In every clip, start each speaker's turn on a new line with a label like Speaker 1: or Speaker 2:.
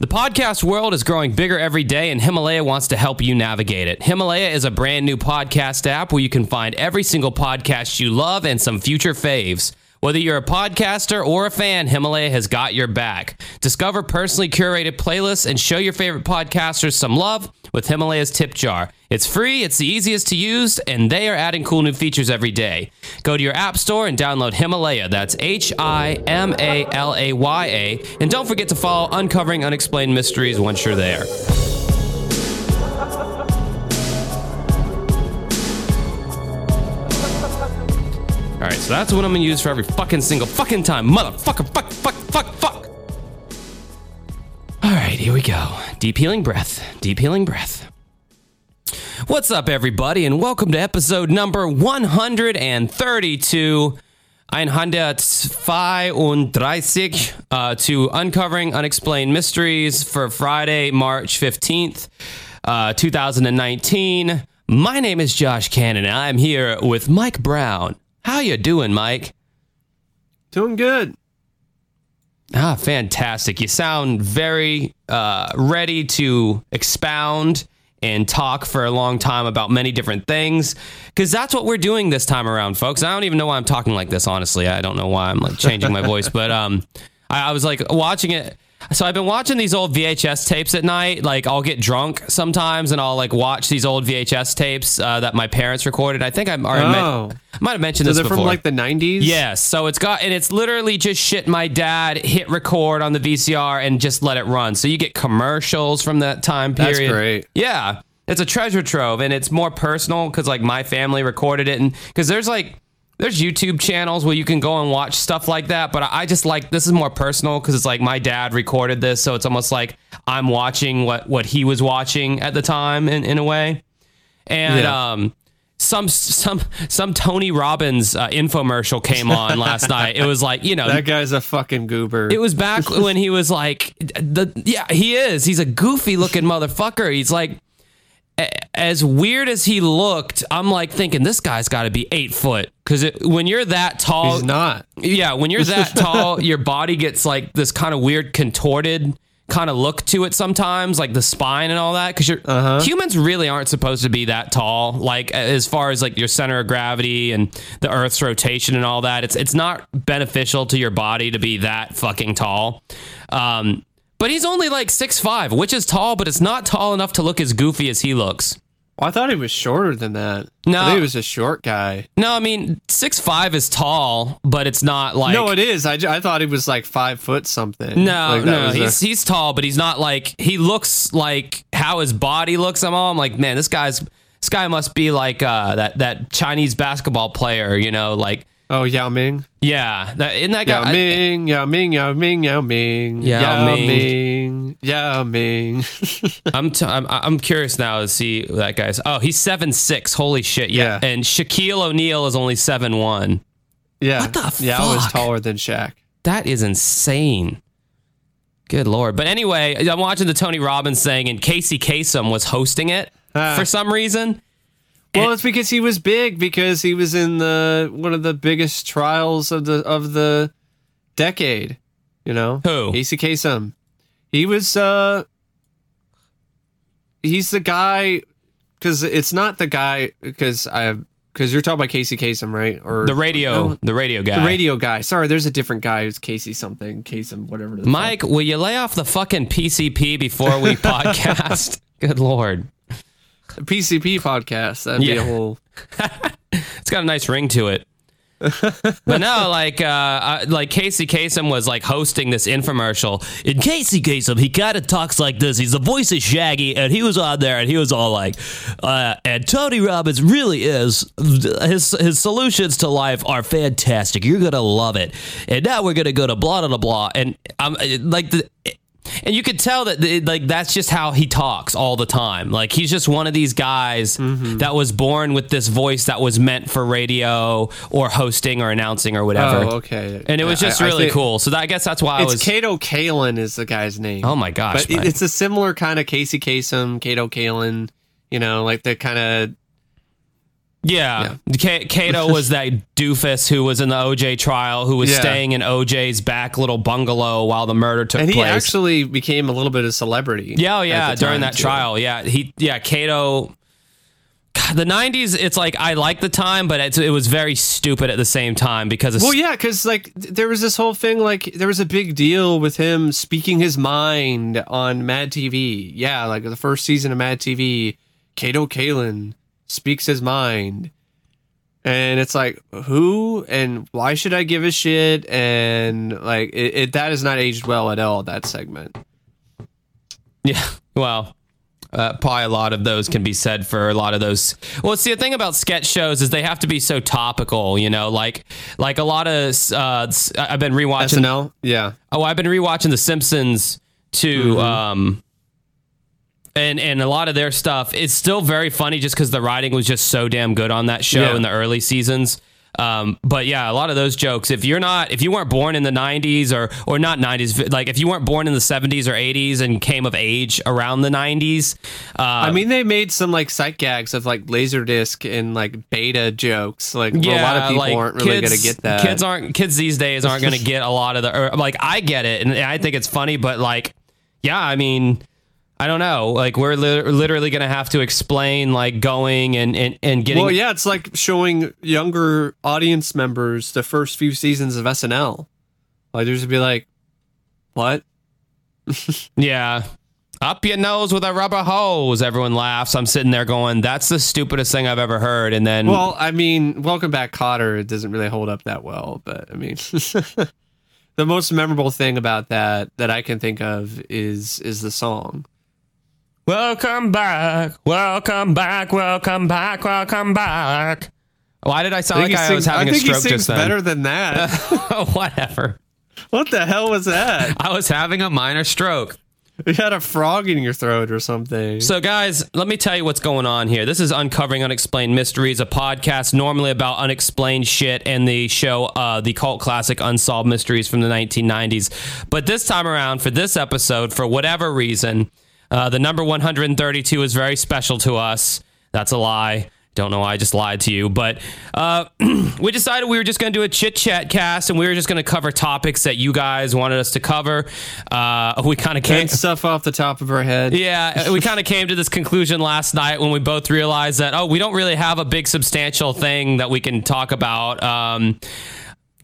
Speaker 1: The podcast world is growing bigger every day, and Himalaya wants to help you navigate it. Himalaya is a brand new podcast app where you can find every single podcast you love and some future faves. Whether you're a podcaster or a fan, Himalaya has got your back. Discover personally curated playlists and show your favorite podcasters some love with Himalaya's tip jar. It's free, it's the easiest to use, and they are adding cool new features every day. Go to your app store and download Himalaya. That's H I M A L A Y A. And don't forget to follow Uncovering Unexplained Mysteries once you're there. All right, so that's what I'm gonna use for every fucking single fucking time. Motherfucker, fuck, fuck, fuck, fuck. All right, here we go. Deep healing breath. Deep healing breath. What's up, everybody, and welcome to episode number 132. 132 uh, to Uncovering Unexplained Mysteries for Friday, March 15th, uh, 2019. My name is Josh Cannon, and I'm here with Mike Brown. How you doing, Mike?
Speaker 2: Doing good.
Speaker 1: Ah, fantastic. You sound very uh, ready to expound and talk for a long time about many different things because that's what we're doing this time around, folks. I don't even know why I'm talking like this, honestly. I don't know why I'm like changing my voice, but um, I, I was like watching it. So I've been watching these old VHS tapes at night. Like I'll get drunk sometimes, and I'll like watch these old VHS tapes uh, that my parents recorded. I think I already
Speaker 2: Oh.
Speaker 1: men- I might have mentioned
Speaker 2: So
Speaker 1: this
Speaker 2: they're
Speaker 1: before.
Speaker 2: from like the 90s?
Speaker 1: Yes. So it's got, and it's literally just shit my dad hit record on the VCR and just let it run. So you get commercials from that time period.
Speaker 2: That's great.
Speaker 1: Yeah. It's a treasure trove and it's more personal because like my family recorded it. And because there's like, there's YouTube channels where you can go and watch stuff like that. But I just like, this is more personal because it's like my dad recorded this. So it's almost like I'm watching what, what he was watching at the time in, in a way and
Speaker 2: Yeah.
Speaker 1: um some some some Tony Robbins uh, infomercial came on last night. It was like you know
Speaker 2: That guy's a fucking goober.
Speaker 1: it was back when he was like the yeah he is he's a goofy looking motherfucker. He's like as weird as he looked. I'm like thinking this guy's got to be eight foot because when you're that tall,
Speaker 2: He's not.
Speaker 1: yeah, when you're that tall, your body gets like this kind of weird contorted kind of look to it sometimes, like the spine and all that. Because
Speaker 2: Uh-huh.
Speaker 1: humans really aren't supposed to be that tall. Like as far as like your center of gravity and the Earth's rotation and all that, it's it's not beneficial to your body to be that fucking tall. Um, but he's only like six five, which is tall, but it's not tall enough to look as goofy as he looks.
Speaker 2: Well, I thought he was shorter than that.
Speaker 1: No.
Speaker 2: I he was a short guy.
Speaker 1: No, I mean six five is tall, but it's not like
Speaker 2: no, it is. I, I thought he was like five foot something.
Speaker 1: No,
Speaker 2: Like,
Speaker 1: no,
Speaker 2: was a-
Speaker 1: he's he's tall, but he's not like he looks like how his body looks. I'm all I'm like, man, this guy's this guy must be like uh, that that Chinese basketball player, you know, like
Speaker 2: oh Yao Ming,
Speaker 1: yeah, that isn't that guy?
Speaker 2: Yao Ming, Yao Ming, Yao Ming, Yao Ming,
Speaker 1: Yao
Speaker 2: Yao
Speaker 1: Ming.
Speaker 2: Yao Ming.
Speaker 1: I'm, t- I'm I'm curious now to see that guy's. Oh, he's seven six. Holy shit! Yeah,
Speaker 2: Yeah.
Speaker 1: and Shaquille O'Neal is only seven one.
Speaker 2: yeah,
Speaker 1: What the fuck?
Speaker 2: Yao was
Speaker 1: fuck?
Speaker 2: taller than Shaq.
Speaker 1: That is insane. Good lord. But anyway, I'm watching the Tony Robbins thing, and Casey Kasem was hosting it
Speaker 2: Ah.
Speaker 1: for some reason.
Speaker 2: Well, it's because he was big because he was in the one of the biggest trials of the of the decade. You know
Speaker 1: Who?
Speaker 2: Casey Kasem. He was. uh He's the guy because it's not the guy because I because you're talking about Casey Kasem, right? Or
Speaker 1: The radio,
Speaker 2: No,
Speaker 1: the radio guy.
Speaker 2: the radio guy. Sorry, there's a different guy who's Casey something, Kasem, whatever. The
Speaker 1: Mike, will you lay off the fucking PCP before we podcast? Good lord.
Speaker 2: PCP podcast. That'd be a whole.
Speaker 1: It's got a nice ring to it. but no, like uh, uh, like Casey Kasem was like hosting this infomercial. In Casey Kasem, he kind of talks like this. He's the voice of Shaggy, and he was on there, and he was all like, uh, "And Tony Robbins really is his his solutions to life are fantastic. You're gonna love it." And now we're gonna go to blah blah blah blah, and I'm like the. And you could tell that like that's just how he talks all the time. Like he's just one of these guys mm-hmm. that was born with this voice that was meant for radio or hosting or announcing or whatever.
Speaker 2: Oh, okay.
Speaker 1: And it was just
Speaker 2: I
Speaker 1: really
Speaker 2: think-
Speaker 1: cool. So that, I guess that's why I was.
Speaker 2: Kato Kaelin is the guy's name.
Speaker 1: oh my gosh!
Speaker 2: but
Speaker 1: Mike.
Speaker 2: it's a similar kind of Casey Kasem, Kato Kaelin. You know, like the kind of
Speaker 1: Yeah, K- Kato was that doofus who was in the OJ trial, who was
Speaker 2: Yeah.
Speaker 1: staying in OJ's back little bungalow while the murder took place.
Speaker 2: And he
Speaker 1: place.
Speaker 2: actually became a little bit of a celebrity.
Speaker 1: yeah, oh yeah, during that
Speaker 2: too.
Speaker 1: trial, yeah, he, yeah, Kato. God, the '90s, it's like I like the time, but it's, it was very stupid at the same time because of
Speaker 2: Well, yeah, because like there was this whole thing, like there was a big deal with him speaking his mind on Mad TV. Yeah, like the first season of Mad TV, Kato Kaelin speaks his mind, and it's like who and why should I give a shit? And like it, it that has not aged well at all. That segment.
Speaker 1: Yeah. Well, uh, probably a lot of those can be said for a lot of those. Well, see, the thing about sketch shows is they have to be so topical, you know, like like a lot of. Uh, I've been rewatching.
Speaker 2: SNL. Yeah.
Speaker 1: Oh, I've been rewatching The Simpsons too. Um, and and a lot of their stuff it's still very funny just because the writing was just so damn good on that show
Speaker 2: Yeah.
Speaker 1: in the early seasons. Um, but yeah, a lot of those jokes. If you're not, if you weren't born in the '90s or or not '90s, like if you weren't born in the '70s or '80s and came of age around the '90s, uh,
Speaker 2: I mean, they made some like sight gags of like Laserdisc and like beta jokes. Like
Speaker 1: yeah,
Speaker 2: a lot of people
Speaker 1: like,
Speaker 2: aren't really
Speaker 1: kids,
Speaker 2: gonna get that.
Speaker 1: Kids aren't kids these days aren't gonna get a lot of the or, like I get it and I think it's funny, but like yeah, I mean. I don't know. Like we're li- literally gonna have to explain like going and and, and getting.
Speaker 2: Well, yeah, it's like showing younger audience members the first few seasons of SNL. Like, there's to be like, what?
Speaker 1: Yeah. Up your nose with a rubber hose. Everyone laughs. I'm sitting there going, "That's the stupidest thing I've ever heard." And then,
Speaker 2: Well, I mean, Welcome Back, Kotter it doesn't really hold up that well, but I mean, the most memorable thing about that that I can think of is is the song.
Speaker 1: Welcome back, welcome back, welcome back, welcome back. Why did I sound like
Speaker 2: he
Speaker 1: I was
Speaker 2: sings-
Speaker 1: having
Speaker 2: I
Speaker 1: a
Speaker 2: think
Speaker 1: stroke
Speaker 2: he sings
Speaker 1: just then?
Speaker 2: better than that.
Speaker 1: Whatever.
Speaker 2: what the hell was that?
Speaker 1: I was having a minor stroke.
Speaker 2: You had a frog in your throat or something.
Speaker 1: So, guys, let me tell you what's going on here. This is Uncovering Unexplained Mysteries, a podcast normally about unexplained shit and the show, uh, the cult classic Unsolved Mysteries from the 1990s. But this time around, for this episode, for whatever reason, uh, the number 132 is very special to us. That's a lie. Don't know why I just lied to you, but uh, we decided we were just going to do a chit chat cast, and we were just going to cover topics that you guys wanted us to cover. Uh, we kind of came
Speaker 2: stuff off the top of our head.
Speaker 1: yeah, we kind of came to this conclusion last night when we both realized that oh, we don't really have a big substantial thing that we can talk about. Um,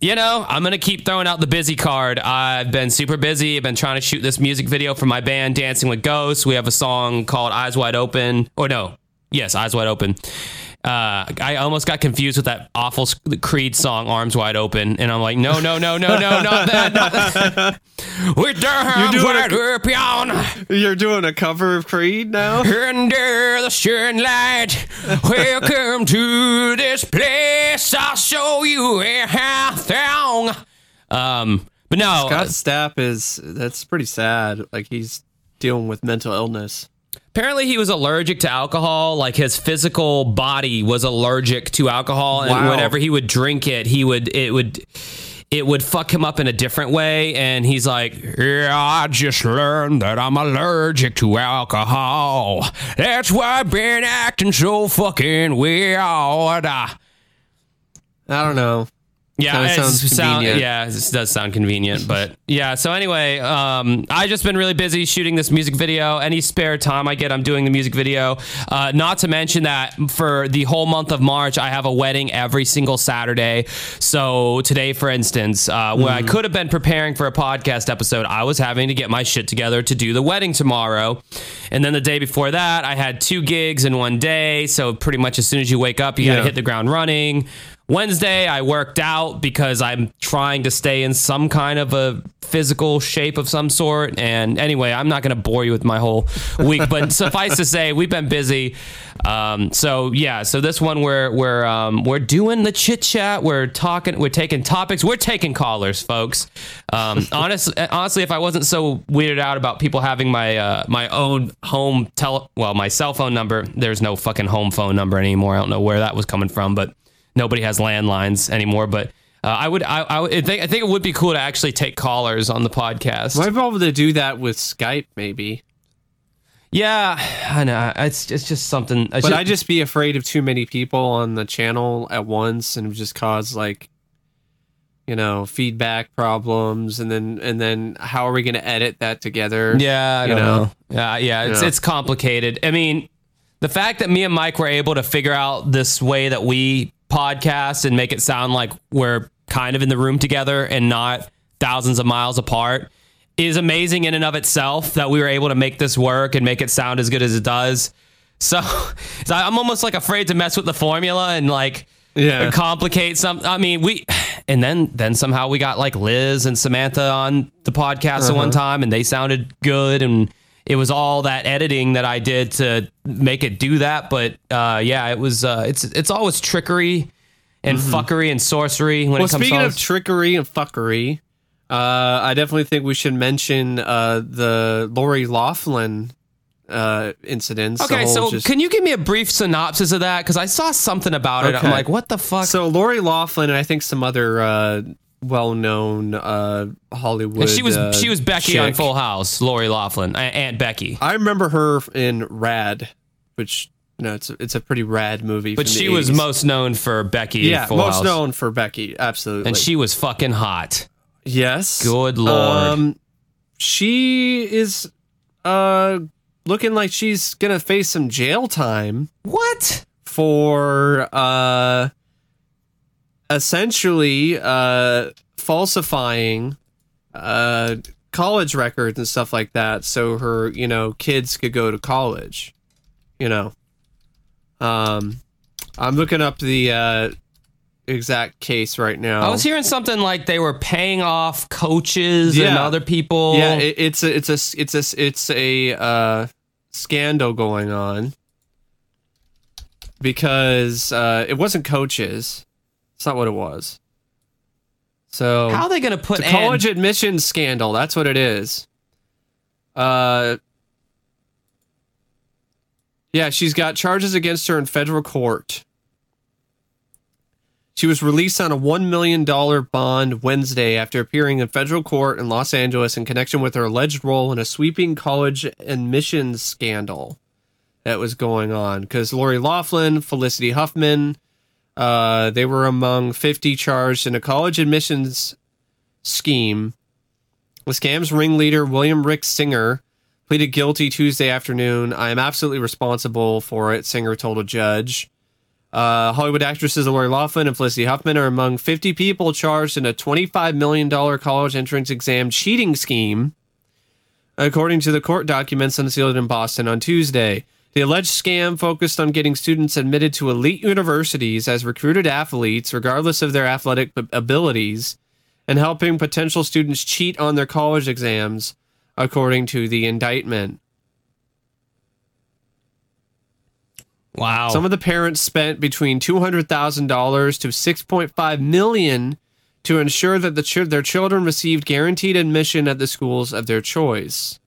Speaker 1: you know, I'm gonna keep throwing out the busy card. I've been super busy. I've been trying to shoot this music video for my band, Dancing with Ghosts. We have a song called Eyes Wide Open, or no, yes, Eyes Wide Open. Uh, I almost got confused with that awful Creed song, Arms Wide Open, and I'm like, no, no, no, no, no, not that. Not that. Their arms
Speaker 2: doing a-
Speaker 1: open.
Speaker 2: You're doing a cover of Creed now?
Speaker 1: Under the shining light, welcome to this place. I'll show you everything. Um, but no,
Speaker 2: Scott Stapp is that's pretty sad. Like he's dealing with mental illness.
Speaker 1: Apparently he was allergic to alcohol. Like his physical body was allergic to alcohol, and
Speaker 2: Wow.
Speaker 1: whenever he would drink it, he would it would. It would fuck him up in a different way, and he's like, "Yeah, I just learned that I'm allergic to alcohol. That's why I've been acting so fucking weird."
Speaker 2: I don't know.
Speaker 1: Yeah, it
Speaker 2: sounds
Speaker 1: sound, yeah, it does sound convenient, but yeah. So anyway, um, I just been really busy shooting this music video. Any spare time I get, I'm doing the music video. Uh, not to mention that for the whole month of March, I have a wedding every single Saturday. So today, for instance, uh, when
Speaker 2: Mm.
Speaker 1: I could have been preparing for a podcast episode, I was having to get my shit together to do the wedding tomorrow. And then the day before that, I had two gigs in one day. So pretty much as soon as you wake up, you got to hit the ground running. Wednesday, I worked out because I'm trying to stay in some kind of a physical shape of some sort. And anyway, I'm not going to bore you with my whole week, but suffice to say, we've been busy. Um, so yeah, so this one we're we're um, we're doing the chit chat. We're talking. We're taking topics. We're taking callers, folks. Um, honest, honestly, if I wasn't so weirded out about people having my uh, my own home tele, well, my cell phone number. There's no fucking home phone number anymore. I don't know where that was coming from, but nobody has landlines anymore. But uh, I would, I, I would think, I think it would be cool to actually take callers on the podcast.
Speaker 2: Might be able to do that with Skype, maybe.
Speaker 1: Yeah, I know. It's it's just something. It's
Speaker 2: But
Speaker 1: just,
Speaker 2: I just be afraid of too many people on the channel at once and just cause like you know, feedback problems and then and then how are we going to edit that together?
Speaker 1: Yeah, I
Speaker 2: you know?
Speaker 1: know. Yeah, yeah, it's
Speaker 2: Yeah.
Speaker 1: it's complicated. I mean, the fact that me and Mike were able to figure out this way that we podcast and make it sound like we're kind of in the room together and not thousands of miles apart is amazing in and of itself that we were able to make this work and make it sound as good as it does. So, so I'm almost like afraid to mess with the formula and like
Speaker 2: Yeah.
Speaker 1: complicate some. I mean, we and then then somehow we got like Liz and Samantha on the podcast at one uh-huh. time, and they sounded good, and it was all that editing that I did to make it do that. But uh, yeah, it was. Uh, it's it's always trickery and fuckery and sorcery when
Speaker 2: Well,
Speaker 1: it comes
Speaker 2: speaking
Speaker 1: to
Speaker 2: of trickery and fuckery, uh, I definitely think we should mention uh, the Lori Laughlin uh, incidents.
Speaker 1: Okay, so
Speaker 2: just-
Speaker 1: can you give me a brief synopsis of that? Because I saw something about it. I'm like, what the fuck?
Speaker 2: So Lori Laughlin and I think some other uh, well-known uh, Hollywood.
Speaker 1: And she was
Speaker 2: uh,
Speaker 1: she was Becky on. Full House, Lori Laughlin, Aunt Becky.
Speaker 2: I remember her in Rad, which you know it's a, it's a pretty rad movie.
Speaker 1: But she was
Speaker 2: 80s.
Speaker 1: most known for Becky.
Speaker 2: yeah
Speaker 1: Full
Speaker 2: most
Speaker 1: House.
Speaker 2: known for Becky, absolutely.
Speaker 1: and she was fucking hot.
Speaker 2: yes,
Speaker 1: Good lord.
Speaker 2: Um, she is uh looking like she's gonna face some jail time
Speaker 1: What?
Speaker 2: for uh essentially uh falsifying uh college records and stuff like that so her you know kids could go to college you know um i'm looking up the uh exact case right now
Speaker 1: I was hearing something like they were paying off coaches and other people.
Speaker 2: Yeah, it, it's a it's a it's a it's a uh, scandal going on because uh, it wasn't coaches. It's not what it was. So
Speaker 1: How are they going to put
Speaker 2: it's college admissions scandal. That's what it is. Uh, yeah, she's got charges against her in federal court. She was released on a $1 million bond Wednesday after appearing in federal court in Los Angeles in connection with her alleged role in a sweeping college admissions scandal that was going on. Because Lori Laughlin, Felicity Huffman, uh, they were among 50 charged in a college admissions scheme. The scam's ringleader, William Rick Singer, pleaded guilty Tuesday afternoon. I am absolutely responsible for it, Singer told a judge. Uh, Hollywood actresses Lori Laughlin and Felicity Huffman are among 50 people charged in a $25 million college entrance exam cheating scheme, according to the court documents unsealed in Boston on Tuesday. The alleged scam focused on getting students admitted to elite universities as recruited athletes, regardless of their athletic abilities, and helping potential students cheat on their college exams, according to the indictment.
Speaker 1: Wow.
Speaker 2: Some of the parents spent between two hundred thousand dollars to 6.5 million to ensure that the ch- their children received guaranteed admission at the schools of their choice.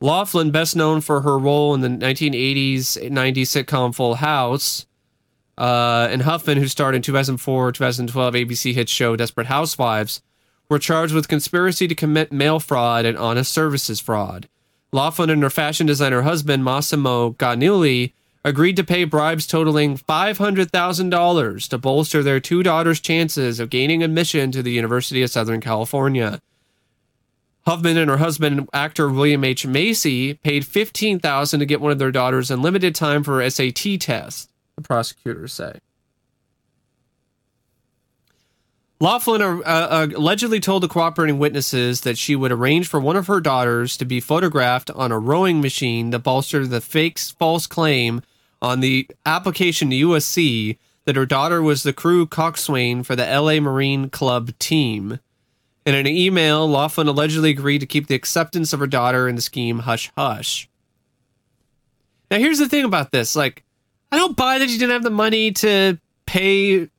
Speaker 2: Laughlin, best known for her role in the 1980s 90s sitcom Full House, uh, and Huffman, who starred in 2004 2012 ABC hit show Desperate Housewives, were charged with conspiracy to commit mail fraud and honest services fraud. Laughlin and her fashion designer husband, Massimo Giannulli, agreed to pay bribes totaling $500,000 to bolster their two daughters' chances of gaining admission to the University of Southern California. Huffman and her husband, actor William H. Macy, paid $15,000 to get one of their daughters unlimited time for her SAT test, the prosecutors say. Laughlin uh, uh, allegedly told the cooperating witnesses that she would arrange for one of her daughters to be photographed on a rowing machine to bolster the fake false claim on the application to USC that her daughter was the crew coxswain for the LA Marina Club team. In an email, Laughlin allegedly agreed to keep the acceptance of her daughter in the scheme hush hush. Now, here's the thing about this: like, I don't buy that she didn't have the money to pay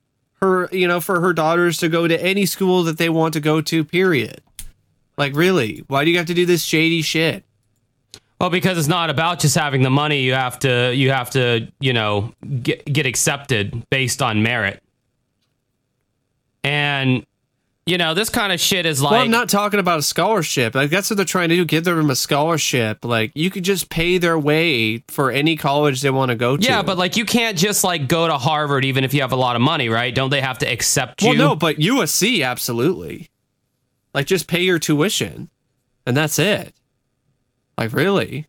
Speaker 2: her, you know, for her daughters to go to any school that they want to go to. Period. Like, really, why do you have to do this shady shit?
Speaker 1: well, because it's not about just having the money. You have to, you have to, you know, get get accepted based on merit. And you know, this kind of shit is like
Speaker 2: well, I'm not talking about a scholarship. Like that's what they're trying to do. Give them a scholarship. Like you could just pay their way for any college they want to go to.
Speaker 1: Yeah, but like you can't just like go to Harvard even if you have a lot of money, right? Don't they have to accept you?
Speaker 2: well, no, but USC absolutely. Like just pay your tuition, and that's it. Like really.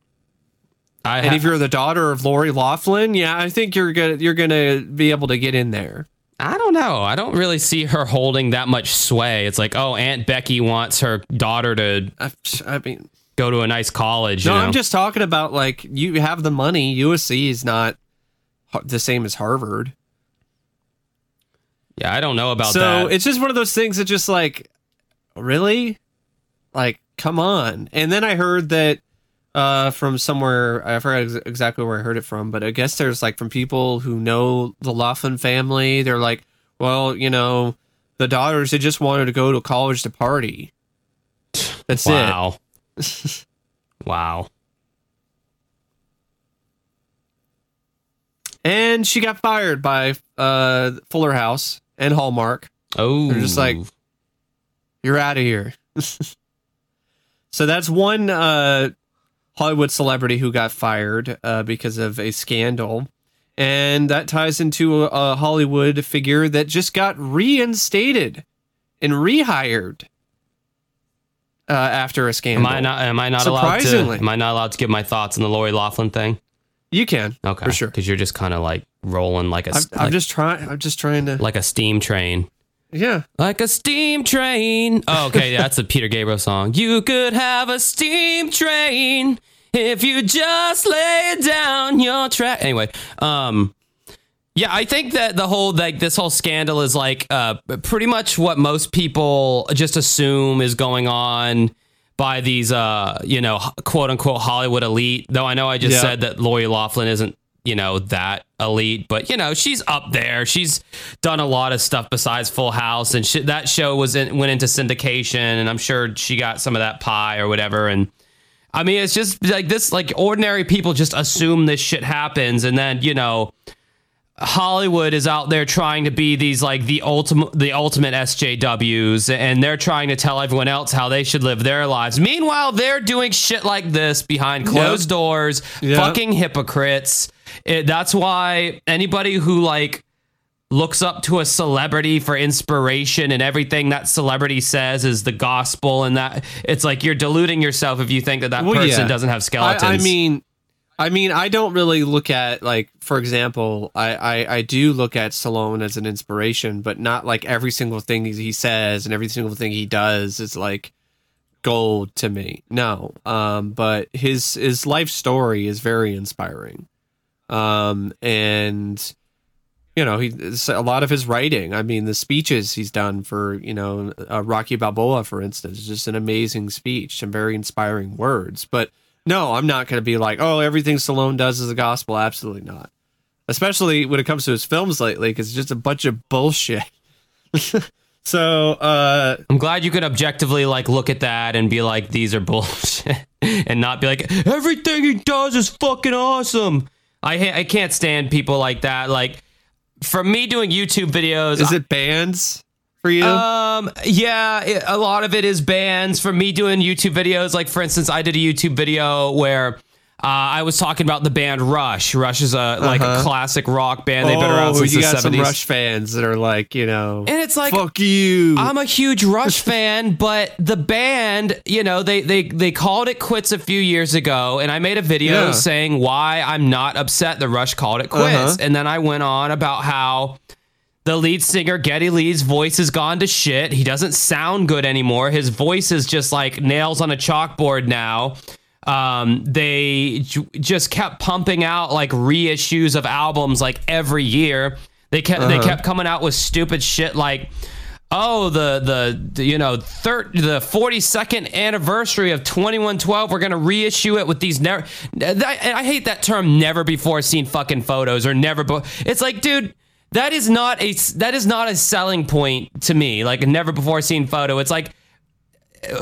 Speaker 1: I
Speaker 2: And
Speaker 1: ha-
Speaker 2: if you're the daughter of Lori Laughlin, yeah, I think you're gonna you're gonna be able to get in there.
Speaker 1: I don't know. I don't really see her holding that much sway. It's like, oh, Aunt Becky wants her daughter to
Speaker 2: I, I mean,
Speaker 1: go to a nice college.
Speaker 2: no,
Speaker 1: you know?
Speaker 2: I'm just talking about like you have the money. USC is not the same as Harvard.
Speaker 1: yeah, I don't know about
Speaker 2: so
Speaker 1: that.
Speaker 2: So it's just one of those things that just like really like come on and then i heard that uh from somewhere i forgot ex- exactly where i heard it from but i guess there's like from people who know the laughlin family they're like well you know the daughters they just wanted to go to college to party that's it
Speaker 1: wow. wow.
Speaker 2: and she got fired by uh fuller house and hallmark
Speaker 1: Oh,
Speaker 2: They're just like- you're out of here. so that's one uh, Hollywood celebrity who got fired uh, because of a scandal. And that ties into a, a Hollywood figure that just got reinstated and rehired uh, after a scandal. am.
Speaker 1: I not? Am I not allowed to? Am I not allowed to give my thoughts on the Lori Laughlin thing?
Speaker 2: You can,
Speaker 1: Okay,
Speaker 2: for sure.
Speaker 1: Because you're just kind of like rolling like a
Speaker 2: I'm, I'm just trying. I'm just trying to.
Speaker 1: like a steam train.
Speaker 2: Yeah.
Speaker 1: Like a steam train. Oh, okay, that's a Peter Gabriel song. You could have a steam train if you just lay down your track. Anyway, um, yeah, I think that the whole like this whole scandal is like uh pretty much what most people just assume is going on by these uh you know quote unquote Hollywood elite. Though I know I just
Speaker 2: Yeah.
Speaker 1: said that Lori Laughlin isn't you know that elite, but you know she's up there. She's done a lot of stuff besides Full House, and sh- that show was in, went into syndication, and I'm sure she got some of that pie or whatever. And I mean, it's just like this, like ordinary people just assume this shit happens, and then you know. Hollywood is out there trying to be these like the ultimate the ultimate SJWs and they're trying to tell everyone else how they should live their lives. Meanwhile, they're doing shit like this behind closed doors,
Speaker 2: Yep.
Speaker 1: fucking hypocrites. It, that's why anybody who like looks up to a celebrity for inspiration and everything that celebrity says is the gospel and that it's like you're deluding yourself if you think that that
Speaker 2: Well,
Speaker 1: person
Speaker 2: yeah.
Speaker 1: doesn't have skeletons.
Speaker 2: I, I mean, I mean, I don't really look at like, for example, I, I I do look at Stallone as an inspiration, but not like every single thing he says and every single thing he does is like gold to me. No, um, but his his life story is very inspiring, um, and you know, he a lot of his writing. I mean, the speeches he's done for you know uh, Rocky Balboa, for instance, is just an amazing speech, some very inspiring words. But no, I'm not going to be like, oh, everything Stallone does is the gospel. Absolutely not. Especially when it comes to his films lately, because it's just a bunch of bullshit. so, uh,
Speaker 1: I'm glad you can objectively like look at that and be like, these are bullshit, and not be like, everything he does is fucking awesome. I ha- I can't stand people like that. Like, for me doing YouTube videos,
Speaker 2: is it bands for you?
Speaker 1: um, yeah, it, a lot of it is bands. For me doing YouTube videos, like for instance, I did a YouTube video where. Uh, I was talking about the band Rush. Rush is a like a
Speaker 2: Uh-huh.
Speaker 1: classic rock band. They've been around
Speaker 2: oh,
Speaker 1: since
Speaker 2: you
Speaker 1: the
Speaker 2: got some. Rush fans that are like, you know,
Speaker 1: And it's like
Speaker 2: fuck you.
Speaker 1: I'm a huge Rush fan, but the band, you know, they they they called it quits a few years ago, and I made a video
Speaker 2: Yeah.
Speaker 1: saying why I'm not upset the Rush called it quits,
Speaker 2: Uh-huh.
Speaker 1: and then I went on about how the lead singer Geddy Lee's voice has gone to shit. He doesn't sound good anymore. His voice is just like nails on a chalkboard now. Um, they j- just kept pumping out like reissues of albums like every year. They kept they kept coming out with stupid shit like oh the the, the you know third the 42nd anniversary of 2112 we're gonna reissue it with these never I, I hate that term never before seen fucking photos or never be- it's like dude that is not a that is not a selling point to me like a never before seen photo it's like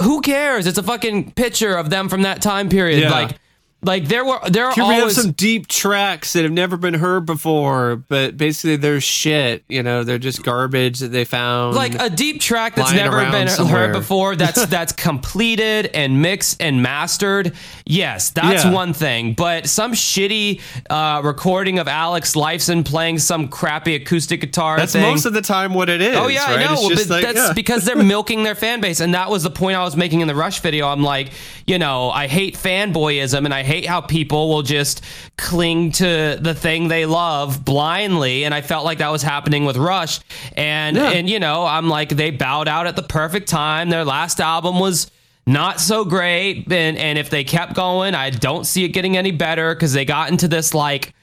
Speaker 1: who cares it's a fucking picture of them from that time period
Speaker 2: Yeah.
Speaker 1: like like there were there are
Speaker 2: Here we have
Speaker 1: always
Speaker 2: some deep tracks that have never been heard before, but basically they're shit. You know, they're just garbage that they found.
Speaker 1: like a deep track that's never been
Speaker 2: somewhere.
Speaker 1: heard before that's that's completed and mixed and mastered yes that's
Speaker 2: Yeah.
Speaker 1: one thing but some shitty uh, recording of alex lifeson playing some crappy acoustic guitar
Speaker 2: that's
Speaker 1: thing
Speaker 2: most of the time what it is.
Speaker 1: Oh yeah,
Speaker 2: right?
Speaker 1: I know. Well, but
Speaker 2: like,
Speaker 1: that's
Speaker 2: yeah.
Speaker 1: because they're milking their fan base, and that was the point I was making in the Rush video. I'm like, you know, I hate fanboyism, and I hate how people will just cling to the thing they love blindly, and I felt like that was happening with Rush, and
Speaker 2: Yeah.
Speaker 1: and you know, I'm like, they bowed out at the perfect time. Their last album was not so great and and if they kept going i don't see it getting any better because they got into this like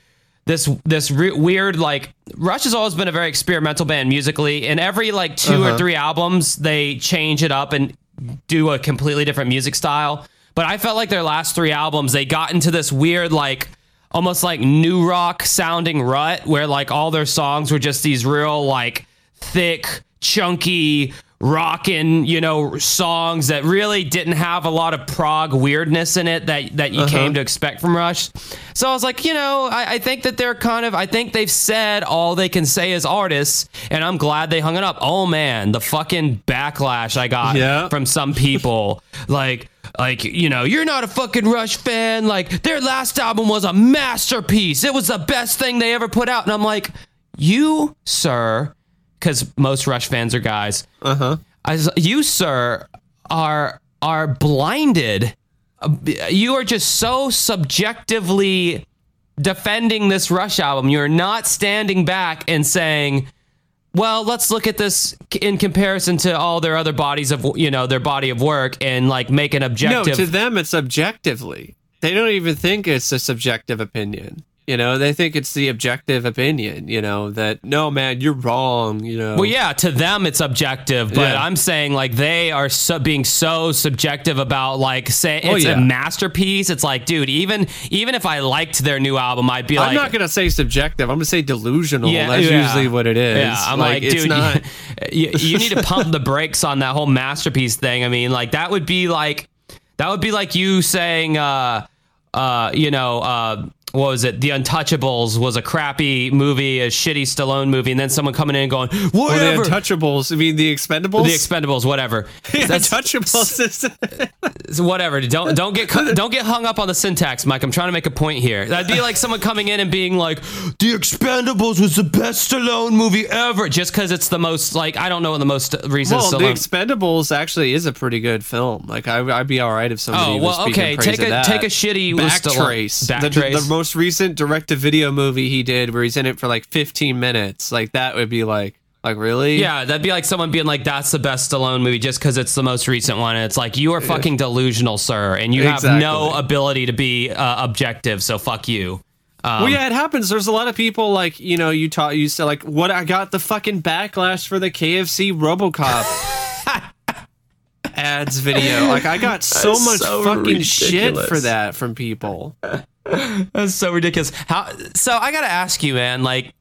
Speaker 1: this this re- weird like Rush has always been a very experimental band musically. In every like 2
Speaker 2: Uh-huh.
Speaker 1: or three albums, they change it up and do a completely different music style. But I felt like their last three albums, they got into this weird like almost like new rock sounding rut where like all their songs were just these real like thick, chunky rocking, you know, songs that really didn't have a lot of prog weirdness in it that that you uh-huh. came to expect from Rush. So I was like, you know, I, I think that they're kind of I think they've said all they can say as artists, and I'm glad they hung it up. Oh man, the fucking backlash I got
Speaker 2: Yeah.
Speaker 1: from some people. like like, you know, you're not a fucking Rush fan. Like, their last album was a masterpiece. It was the best thing they ever put out. And I'm like, you, sir, because most Rush fans are guys.
Speaker 2: Uh huh.
Speaker 1: As you, sir, are are blinded. You are just so subjectively defending this Rush album. You're not standing back and saying, "Well, let's look at this in comparison to all their other bodies of you know their body of work and like make an objective.
Speaker 2: No, to them it's objectively. They don't even think it's a subjective opinion. You know, they think it's the objective opinion. You know that no, man, you're wrong. You know.
Speaker 1: Well, yeah, to them it's objective, but
Speaker 2: Yeah.
Speaker 1: I'm saying like they are so, being so subjective about like say
Speaker 2: Oh,
Speaker 1: it's
Speaker 2: yeah.
Speaker 1: a masterpiece. It's like, dude, even even if I liked their new album, I'd be like I'm
Speaker 2: not gonna say subjective. I'm gonna say delusional.
Speaker 1: Yeah,
Speaker 2: That's usually what it is.
Speaker 1: Yeah, I'm like,
Speaker 2: it's
Speaker 1: dude,
Speaker 2: not.
Speaker 1: you, you need to pump the brakes on that whole masterpiece thing. I mean, like that would be like that would be like you saying, uh, uh, you know, uh, what was it? The Untouchables was a crappy movie, a shitty Stallone movie, and then someone coming in and going,
Speaker 2: Oh, the. Untouchables. I mean, the Expendables.
Speaker 1: the Expendables, whatever.
Speaker 2: The
Speaker 1: That's-
Speaker 2: Untouchables. is-
Speaker 1: whatever. Don't don't get don't get hung up on the syntax, Mike. I'm trying to make a point here. That'd be like someone coming in and being like, "The Expendables was the best Stallone movie ever," just because it's the most like I don't know the most recent
Speaker 2: well, The
Speaker 1: Stallone.
Speaker 2: Expendables actually is a pretty good film. Like, I, I'd be all right if somebody
Speaker 1: Oh, well, okay. Take a take a shitty Stallone-
Speaker 2: Backtrace. The,
Speaker 1: Backtrace.
Speaker 2: the most recent direct-to-video movie he did, where he's in it for like 15 minutes. Like that would be like, like really?
Speaker 1: yeah, that'd be like someone being like, "That's the best Stallone movie," just because it's the most recent one. And it's like you are fucking delusional, sir, and you have no ability to be uh, objective. So fuck you. Um,
Speaker 2: Well, yeah, it happens. There's a lot of people like you know you taught you said like what I got the fucking backlash for the KFC RoboCop ads video. Like I got so much
Speaker 1: so
Speaker 2: fucking shit for that from people.
Speaker 1: That's so ridiculous. How? So I gotta ask you, man. Like,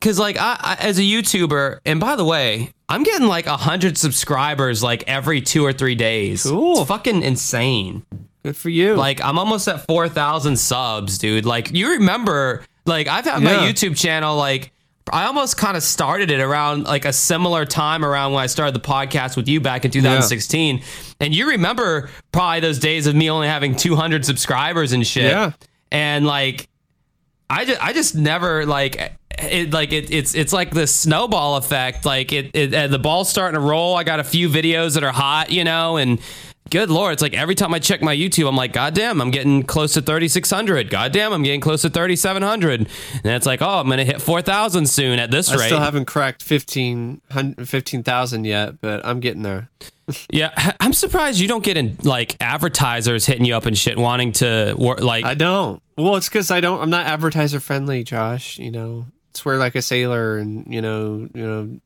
Speaker 1: cause like I, I as a YouTuber, and by the way, I'm getting like a hundred subscribers like every two or three days.
Speaker 2: Cool.
Speaker 1: It's fucking insane.
Speaker 2: Good for you.
Speaker 1: Like I'm almost at four thousand subs, dude. Like you remember, like I've had my YouTube channel like. I almost kind of started it around like a similar time around when I started the podcast with you back in 2016. And you remember probably those days of me only having 200 subscribers and shit
Speaker 2: Yeah.
Speaker 1: and like I just I just never like it like it, it's it's like this snowball effect like it, it uh, the ball's starting to roll I got a few videos that are hot you know and good lord it's like every time I check my YouTube I'm like god damn I'm getting close to 3600 god damn I'm getting close to 3700 and it's like oh I'm gonna hit 4000 soon at this
Speaker 2: I
Speaker 1: rate i
Speaker 2: still haven't cracked 15 15,000 yet, but I'm getting there.
Speaker 1: yeah I'm surprised you don't get in like advertisers hitting you up and shit wanting to work like
Speaker 2: I don't. Well, it's because I don't. I'm not advertiser friendly, Josh. You know, swear like a sailor, and you know, you know,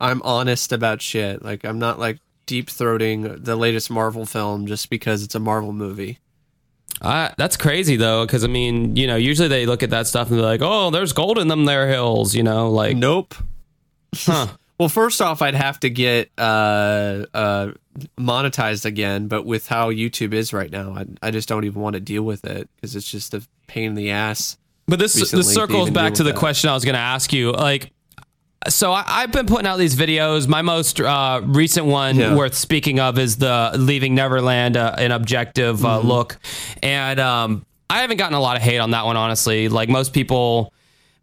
Speaker 2: I'm honest about shit. Like I'm not like deep throating the latest Marvel film just because it's a Marvel movie.
Speaker 1: Uh, that's crazy though, because I mean, you know, usually they look at that stuff and they're like, "Oh, there's gold in them there hills," you know, like,
Speaker 2: Nope.
Speaker 1: huh?
Speaker 2: Well, first off, I'd have to get uh, uh, monetized again, but with how YouTube is right now, I, I just don't even want to deal with it because it's just a pain in the ass.
Speaker 1: But this this circles back to the
Speaker 2: that.
Speaker 1: question I was going to ask you. Like, so I, I've been putting out these videos. My most uh, recent one
Speaker 2: Yeah.
Speaker 1: worth speaking of is the Leaving Neverland, uh, an objective uh,
Speaker 2: Mm-hmm.
Speaker 1: look, and um, I haven't gotten a lot of hate on that one, honestly. Like most people,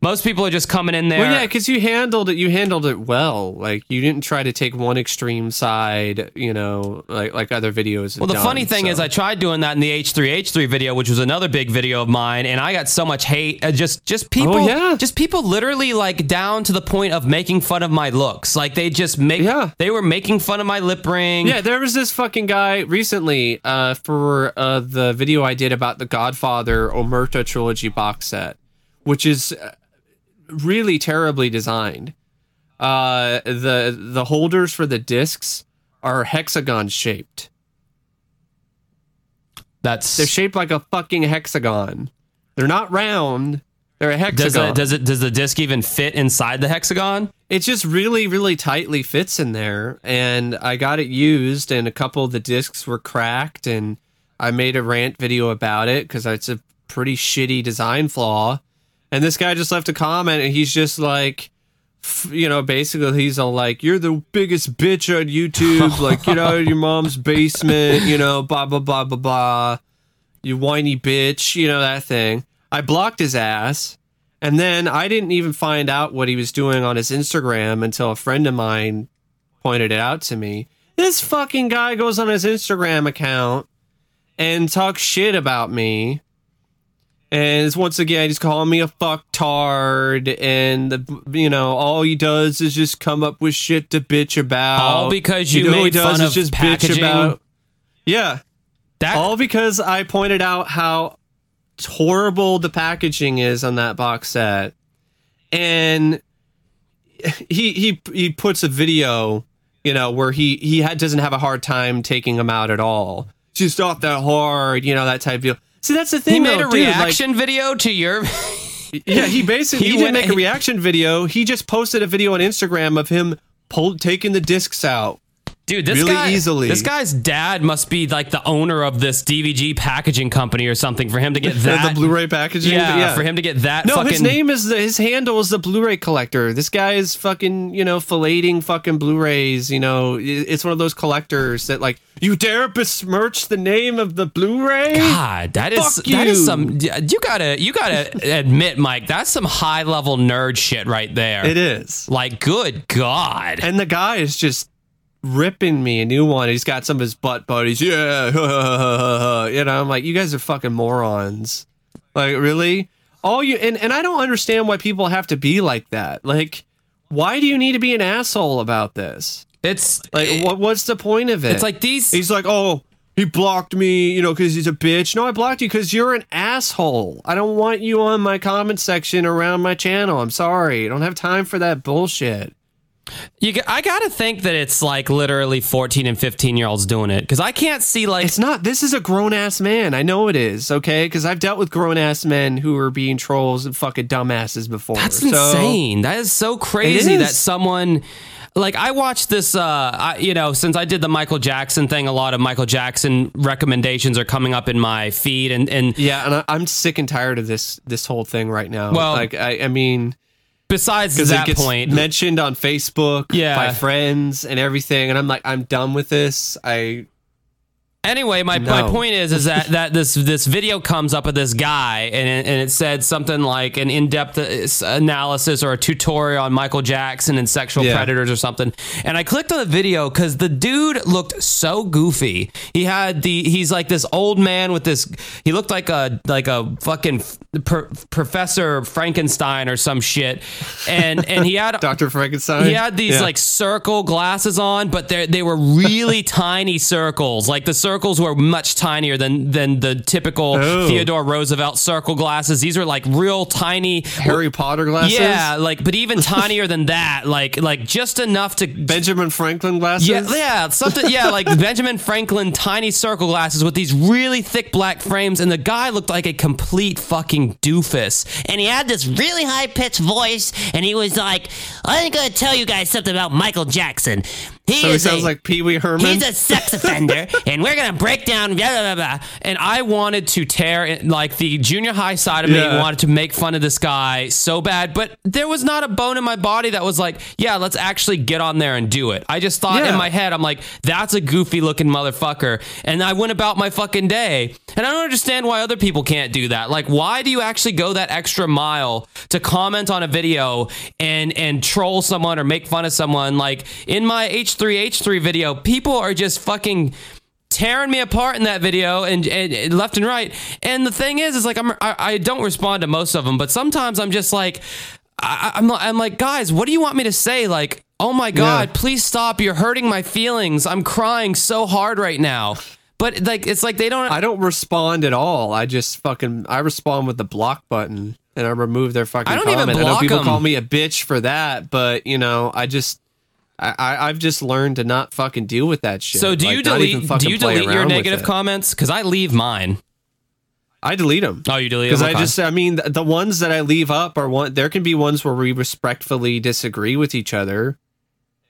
Speaker 1: most people are just coming in there.
Speaker 2: Well, yeah, because you handled it. You handled it well. Like you didn't try to take one extreme side. You know, like like other videos.
Speaker 1: Well, the
Speaker 2: done,
Speaker 1: funny thing
Speaker 2: so.
Speaker 1: is, I tried doing that in the H3H3 video, which was another big video of mine, and I got so much hate. Uh, just, just people,
Speaker 2: Oh, yeah.
Speaker 1: just people, literally like down to the point of making fun of my looks. Like they just make,
Speaker 2: Yeah.
Speaker 1: they were making fun of my lip ring.
Speaker 2: Yeah, there was this fucking guy recently uh, for uh, the video I did about the Godfather Omerta trilogy box set, which is uh, really terribly designed. Uh, the the holders for the discs are hexagon shaped.
Speaker 1: that's
Speaker 2: They're shaped like a fucking hexagon. They're not round. They're a
Speaker 1: does
Speaker 2: hexagon.
Speaker 1: does it does the disc even fit inside the hexagon?
Speaker 2: it just really really tightly fits in there and i got it used and a couple of the discs were cracked and i made a rant video about it because it's a pretty shitty design flaw and this guy just left a comment and he's just like you know basically he's all like you're the biggest bitch on youtube like get out of your mom's basement you know blah blah blah blah blah you whiny bitch you know that thing i blocked his ass and then I didn't even find out what he was doing on his Instagram until a friend of mine pointed it out to me. This fucking guy goes on his Instagram account and talks shit about me. And it's once again, he's calling me a fucktard. And, the, you know, all he does is just come up with shit to bitch about.
Speaker 1: All because you
Speaker 2: know, all he
Speaker 1: made
Speaker 2: does
Speaker 1: fun
Speaker 2: is
Speaker 1: of
Speaker 2: just
Speaker 1: packaging?
Speaker 2: bitch about. Yeah.
Speaker 1: That
Speaker 2: All because I pointed out how horrible the packaging is on that box set. And he he he puts a video, you know, where he he had, doesn't have a hard time taking them out at all. Just not that hard, you know, that type of deal. See, that's the thing.
Speaker 1: he made
Speaker 2: though,
Speaker 1: a
Speaker 2: dude, like-
Speaker 1: reaction video to your.
Speaker 2: yeah, he basically
Speaker 1: He
Speaker 2: he, didn't
Speaker 1: went-
Speaker 2: make a reaction video. He just posted a video on Instagram of him pull, taking the discs out.
Speaker 1: Dude, this
Speaker 2: Really
Speaker 1: guy,
Speaker 2: easily.
Speaker 1: this guy's dad must be like the owner of this DVG packaging company or something for him to get that.
Speaker 2: the Blu-ray packaging.
Speaker 1: yeah, yeah, for him to get that.
Speaker 2: No,
Speaker 1: fucking,
Speaker 2: his name is the, his handle is the Blu-ray collector. This guy is fucking you know filleting fucking Blu-rays. You know, it's one of those collectors that like you dare besmirch the name of the Blu-ray.
Speaker 1: God, that is
Speaker 2: Fuck
Speaker 1: that is
Speaker 2: you.
Speaker 1: some. You gotta you gotta admit, Mike, that's some high level nerd shit right there.
Speaker 2: It is,
Speaker 1: Like, good God.
Speaker 2: and the guy is just ripping me a new one. He's got some of his butt buddies. Yeah, you know, I'm like, you guys are fucking morons. Like, really? All you and and I don't understand why people have to be like that. Like, why do you need to be an asshole about this?
Speaker 1: It's
Speaker 2: Like, what what's the point of it?
Speaker 1: it's like these.
Speaker 2: he's like, oh, he blocked me, you know, because he's a bitch. No, I blocked you because you're an asshole. I don't want you on my comment section around my channel. I'm sorry. I don't have time for that bullshit.
Speaker 1: You, I gotta think that it's like literally 14 and 15 year olds doing it because I can't see like
Speaker 2: It's not. This is a grown ass man. I know it is. Okay, because I've dealt with grown ass men who are being trolls and fucking dumbasses before.
Speaker 1: That's
Speaker 2: So-
Speaker 1: insane. That is so crazy
Speaker 2: is.
Speaker 1: that someone like I watched this uh I, you know, since I did the Michael Jackson thing, a lot of Michael Jackson recommendations are coming up in my feed and and
Speaker 2: Yeah, and I, I'm sick and tired of this this whole thing right now.
Speaker 1: Well,
Speaker 2: like I, I mean,
Speaker 1: besides
Speaker 2: because
Speaker 1: that
Speaker 2: it gets
Speaker 1: point
Speaker 2: mentioned on Facebook
Speaker 1: Yeah.
Speaker 2: by friends and everything, and I'm like, I'm done with this. I
Speaker 1: Anyway, my, my point is is that, that this this video comes up of this guy and it, and it said something like an in depth uh, analysis or a tutorial on Michael Jackson and sexual
Speaker 2: Yeah.
Speaker 1: predators or something. And I clicked on the video because the dude looked so goofy. He had the he's like this old man with this. He looked like a like a fucking pr- Professor Frankenstein or some shit. And and he had
Speaker 2: Dr. Frankenstein.
Speaker 1: he had these
Speaker 2: Yeah.
Speaker 1: like circle glasses on, but they they were really tiny circles. Like the circles circles were much tinier than than the typical
Speaker 2: Oh.
Speaker 1: Theodore Roosevelt circle glasses. These are like real tiny.
Speaker 2: Harry Potter glasses.
Speaker 1: Yeah, like but even tinier than that. Like like just enough to
Speaker 2: Benjamin Franklin glasses.
Speaker 1: yeah, yeah, something. Yeah, like Benjamin Franklin tiny circle glasses with these really thick black frames, and the guy looked like a complete fucking doofus.
Speaker 3: and he had this really high pitched voice, and he was like, "I'm gonna tell you guys something about Michael Jackson. He
Speaker 2: So he sounds
Speaker 3: a,
Speaker 2: like Pee Wee Herman.
Speaker 3: he's a sex offender, and we're gonna break down blah blah blah."
Speaker 1: And I wanted to tear it, like the junior high side of me
Speaker 2: Yeah.
Speaker 1: wanted to make fun of this guy so bad, but there was not a bone in my body that was like, yeah, let's actually get on there and do it. I just thought
Speaker 2: Yeah.
Speaker 1: in my head, I'm like, that's a goofy looking motherfucker. And I went about my fucking day. And I don't understand why other people can't do that. Like, why do you actually go that extra mile to comment on a video and and troll someone or make fun of someone? Like in my H3H3 video, people are just fucking tearing me apart in that video and, and, and left and right. And the thing is, is like I'm I, I don't respond to most of them, but sometimes I'm just like I, I'm I'm like guys, what do you want me to say? Like, oh my god,
Speaker 2: Yeah.
Speaker 1: please stop! You're hurting my feelings. I'm crying so hard right now. But like, it's like they don't.
Speaker 2: I don't respond at all. I just fucking I respond with the block button and I remove their fucking.
Speaker 1: I don't even
Speaker 2: comment. I know
Speaker 1: block
Speaker 2: people
Speaker 1: 'em.
Speaker 2: call me a bitch for that, but you know I just. I, I, I've just learned to not fucking deal with that shit.
Speaker 1: so do you delete? Do you delete your negative comments? Because I leave mine.
Speaker 2: I delete them.
Speaker 1: Oh, you delete them
Speaker 2: because?
Speaker 1: I
Speaker 2: just I mean the, the ones that I leave up are one. There can be ones where we respectfully disagree with each other,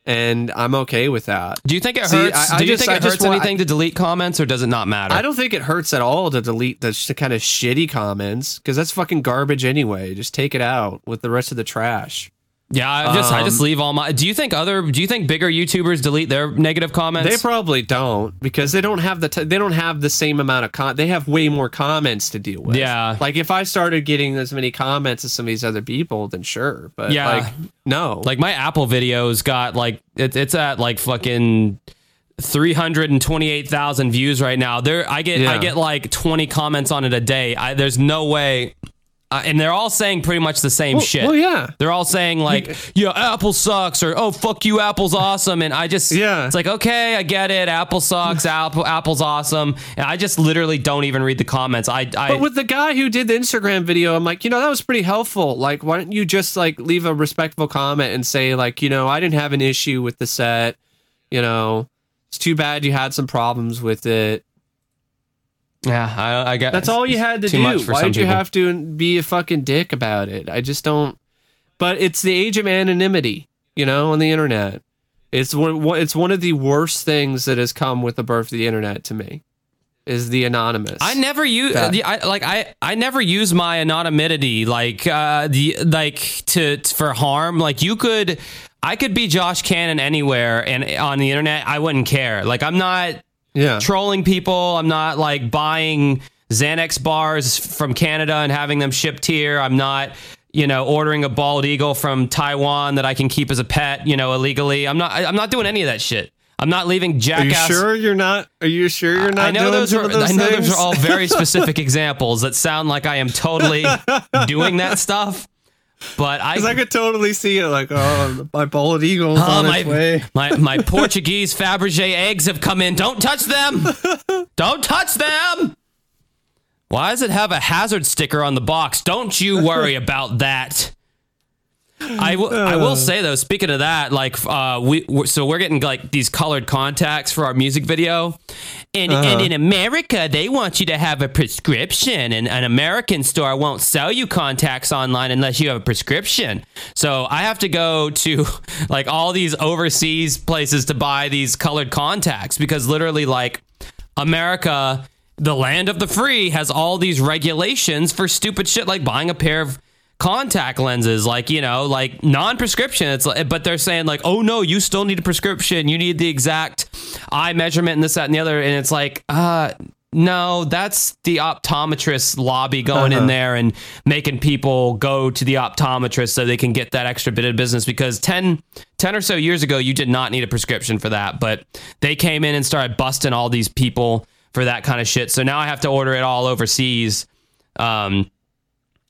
Speaker 2: and I'm okay with that.
Speaker 1: Do you think it
Speaker 2: See,
Speaker 1: hurts?
Speaker 2: I- I
Speaker 1: do you
Speaker 2: just-
Speaker 1: think it
Speaker 2: just
Speaker 1: hurts
Speaker 2: want-
Speaker 1: anything to delete comments, or does it not matter?
Speaker 2: I don't think it hurts at all to delete the sh- kind of shitty comments because that's fucking garbage anyway. Just take it out with the rest of the trash.
Speaker 1: Yeah, I just I
Speaker 2: Um,
Speaker 1: just leave all my. Do you think other? Do you think bigger YouTubers delete their negative comments?
Speaker 2: They probably don't because they don't have the t- they don't have the same amount of con. They have way more comments to deal with.
Speaker 1: Yeah.
Speaker 2: like if I started getting as many comments as some of these other people, then sure. But
Speaker 1: Yeah.
Speaker 2: like no,
Speaker 1: like my Apple videos got like it, it's at like fucking. 328,000 views right now. There I get I get like 20 comments on it a day. I, there's no way uh, and they're all saying pretty much the same
Speaker 2: well,
Speaker 1: shit.
Speaker 2: well, yeah.
Speaker 1: They're all saying like, "Yeah, Apple sucks," or "Oh, fuck you, Apple's awesome." And I just,
Speaker 2: Yeah.
Speaker 1: it's like, okay, I get it. Apple sucks. Apple, Apple's awesome. And I just literally don't even read the comments. I, I,
Speaker 2: But with the guy who did the Instagram video, I'm like, you know, that was pretty helpful. Like, why don't you just like leave a respectful comment and say like, you know, I didn't have an issue with the set. You know, it's too bad you had some problems with it.
Speaker 1: Yeah, I, I get.
Speaker 2: That's all you had to do. Why did you
Speaker 1: people.
Speaker 2: have to be a fucking dick about it? I just don't. But it's the age of anonymity, you know, on the internet. It's one. It's one of the worst things that has come with the birth of the internet to me. Is the anonymous.
Speaker 1: I never use the I like I I never use my anonymity like uh the like to for harm like you could I could be Josh Cannon anywhere and on the internet I wouldn't care like I'm not
Speaker 2: Yeah.
Speaker 1: trolling people I'm not like buying Xanax bars from Canada and having them shipped here I'm not you know ordering a bald eagle from Taiwan that I can keep as a pet you know illegally I'm not I'm not doing any of that shit I'm not leaving jackass.
Speaker 2: Are you sure you're not? Are you sure you're not
Speaker 1: I know
Speaker 2: doing
Speaker 1: those are
Speaker 2: those
Speaker 1: I know
Speaker 2: things?
Speaker 1: those are all very specific examples that sound like I am totally doing that stuff. But I,
Speaker 2: I could totally see it, like, oh, my bald eagle's
Speaker 1: oh,
Speaker 2: on its way.
Speaker 1: my, my my Portuguese Fabergé eggs have come in. Don't touch them. Don't touch them. Why does it have a hazard sticker on the box? Don't you worry about that. I will. I will say though. Speaking of that, like, uh, we we're, so we're getting like these colored contacts for our music video, and and in America they want you to have a prescription, and an American store won't sell you contacts online unless you have a prescription. So I have to go to like all these overseas places to buy these colored contacts because literally, like, America, the land of the free, has all these regulations for stupid shit like buying a pair of contact lenses like you know like non-prescription it's like, but they're saying like oh no you still need a prescription. You need the exact eye measurement and this that and the other. And it's like uh no that's the optometrist lobby going in there and making people go to the optometrist so they can get that extra bit of business because 10 10 or so years ago you did not need a prescription for that but they came in and started busting all these people for that kind of shit. So now i have to order it all overseas um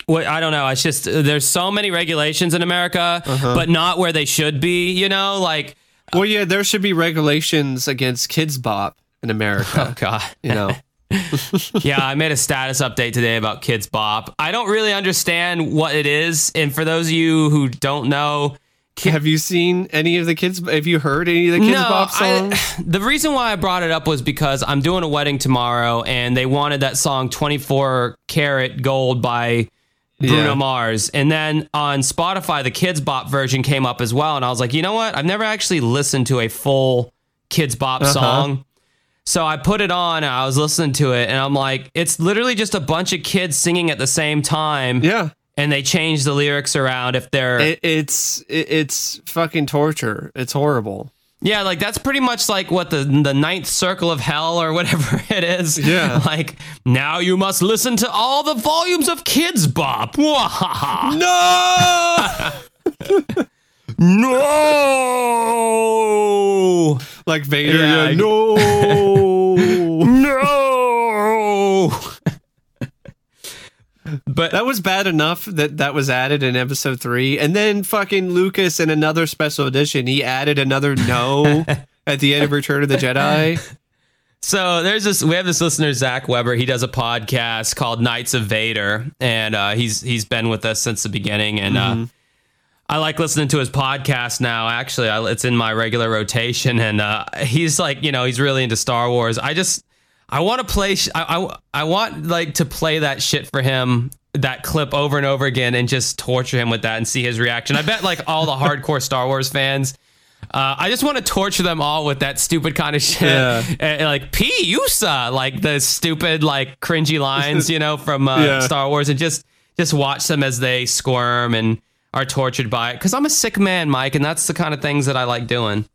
Speaker 1: well, I don't know. It's just uh, there's so many regulations in America, uh-huh. but not where they should be. You know, like uh,
Speaker 2: Well, yeah, there should be regulations against kidz bop in America.
Speaker 1: Oh God.
Speaker 2: You know,
Speaker 1: yeah, I made a status update today about Kidz Bop. I don't really understand what it is, and for those of you who don't know,
Speaker 2: have you seen any of the kids? Have you heard any of the Kidz Bop songs?
Speaker 1: I, the reason why I brought it up was because I'm doing a wedding tomorrow, and they wanted that song "24 Karat Gold" by Bruno
Speaker 2: Yeah.
Speaker 1: Mars, and then on Spotify, the Kidz Bop version came up as well, and I was like, you know what? I've never actually listened to a full Kidz Bop
Speaker 2: Uh-huh.
Speaker 1: song. So I put it on and I was listening to it and I'm like, it's literally just a bunch of kids singing at the same time.
Speaker 2: yeah,
Speaker 1: And they change the lyrics around if they're
Speaker 2: it, it's it, it's fucking torture. It's horrible.
Speaker 1: Yeah, like that's pretty much like what the the ninth circle of hell or whatever it is.
Speaker 2: Yeah.
Speaker 1: Like now you must listen to all the volumes of Kidz Bop.
Speaker 2: No,
Speaker 1: no.
Speaker 2: like Vader.
Speaker 1: Yeah.
Speaker 2: Yeah, no.
Speaker 1: No. But
Speaker 2: That was bad enough that that was added in episode three, and then fucking Lucas in another special edition, he added another no at the end of Return of the Jedi.
Speaker 1: So there's this. We have this listener, Zach Weber. He does a podcast called Knights of Vader, and uh, he's he's been with us since the beginning. And uh, I like listening to his podcast now. Actually, I, it's in my regular rotation, and uh, he's like, you know, he's really into Star Wars. I just, I want to play. Sh- I, I I want like to play that shit for him. That clip over and over again, and just torture him with that, and see his reaction. I bet like all the hardcore Star Wars fans. Uh, I just want to torture them all with that stupid kind of shit.
Speaker 2: Yeah.
Speaker 1: And, like P Usa, like the stupid, like cringy lines, you know, from uh,
Speaker 2: Yeah.
Speaker 1: Star Wars, and just just watch them as they squirm and are tortured by it. Because I'm a sick man, Mike, and that's the kind of things that I like doing.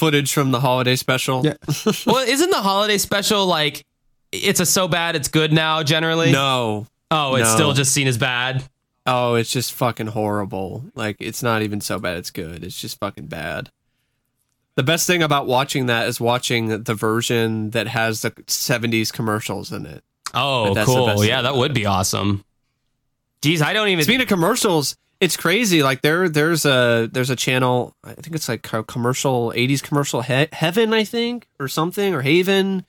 Speaker 2: Footage from the holiday special. Yeah.
Speaker 1: well, isn't the holiday special like it's a so bad it's good now? Generally,
Speaker 2: No.
Speaker 1: Oh, it's
Speaker 2: No.
Speaker 1: still just seen as bad.
Speaker 2: Oh, it's just fucking horrible. Like it's not even so bad it's good. It's just fucking bad. The best thing about watching that is watching the version that has the 70s commercials in it.
Speaker 1: Oh, cool. Yeah, that would be awesome. Geez, I don't even.
Speaker 2: Speaking of commercials, it's crazy. Like there, there's a there's a channel. I think it's like commercial '80s commercial he- Heaven, I think, or something, or Haven.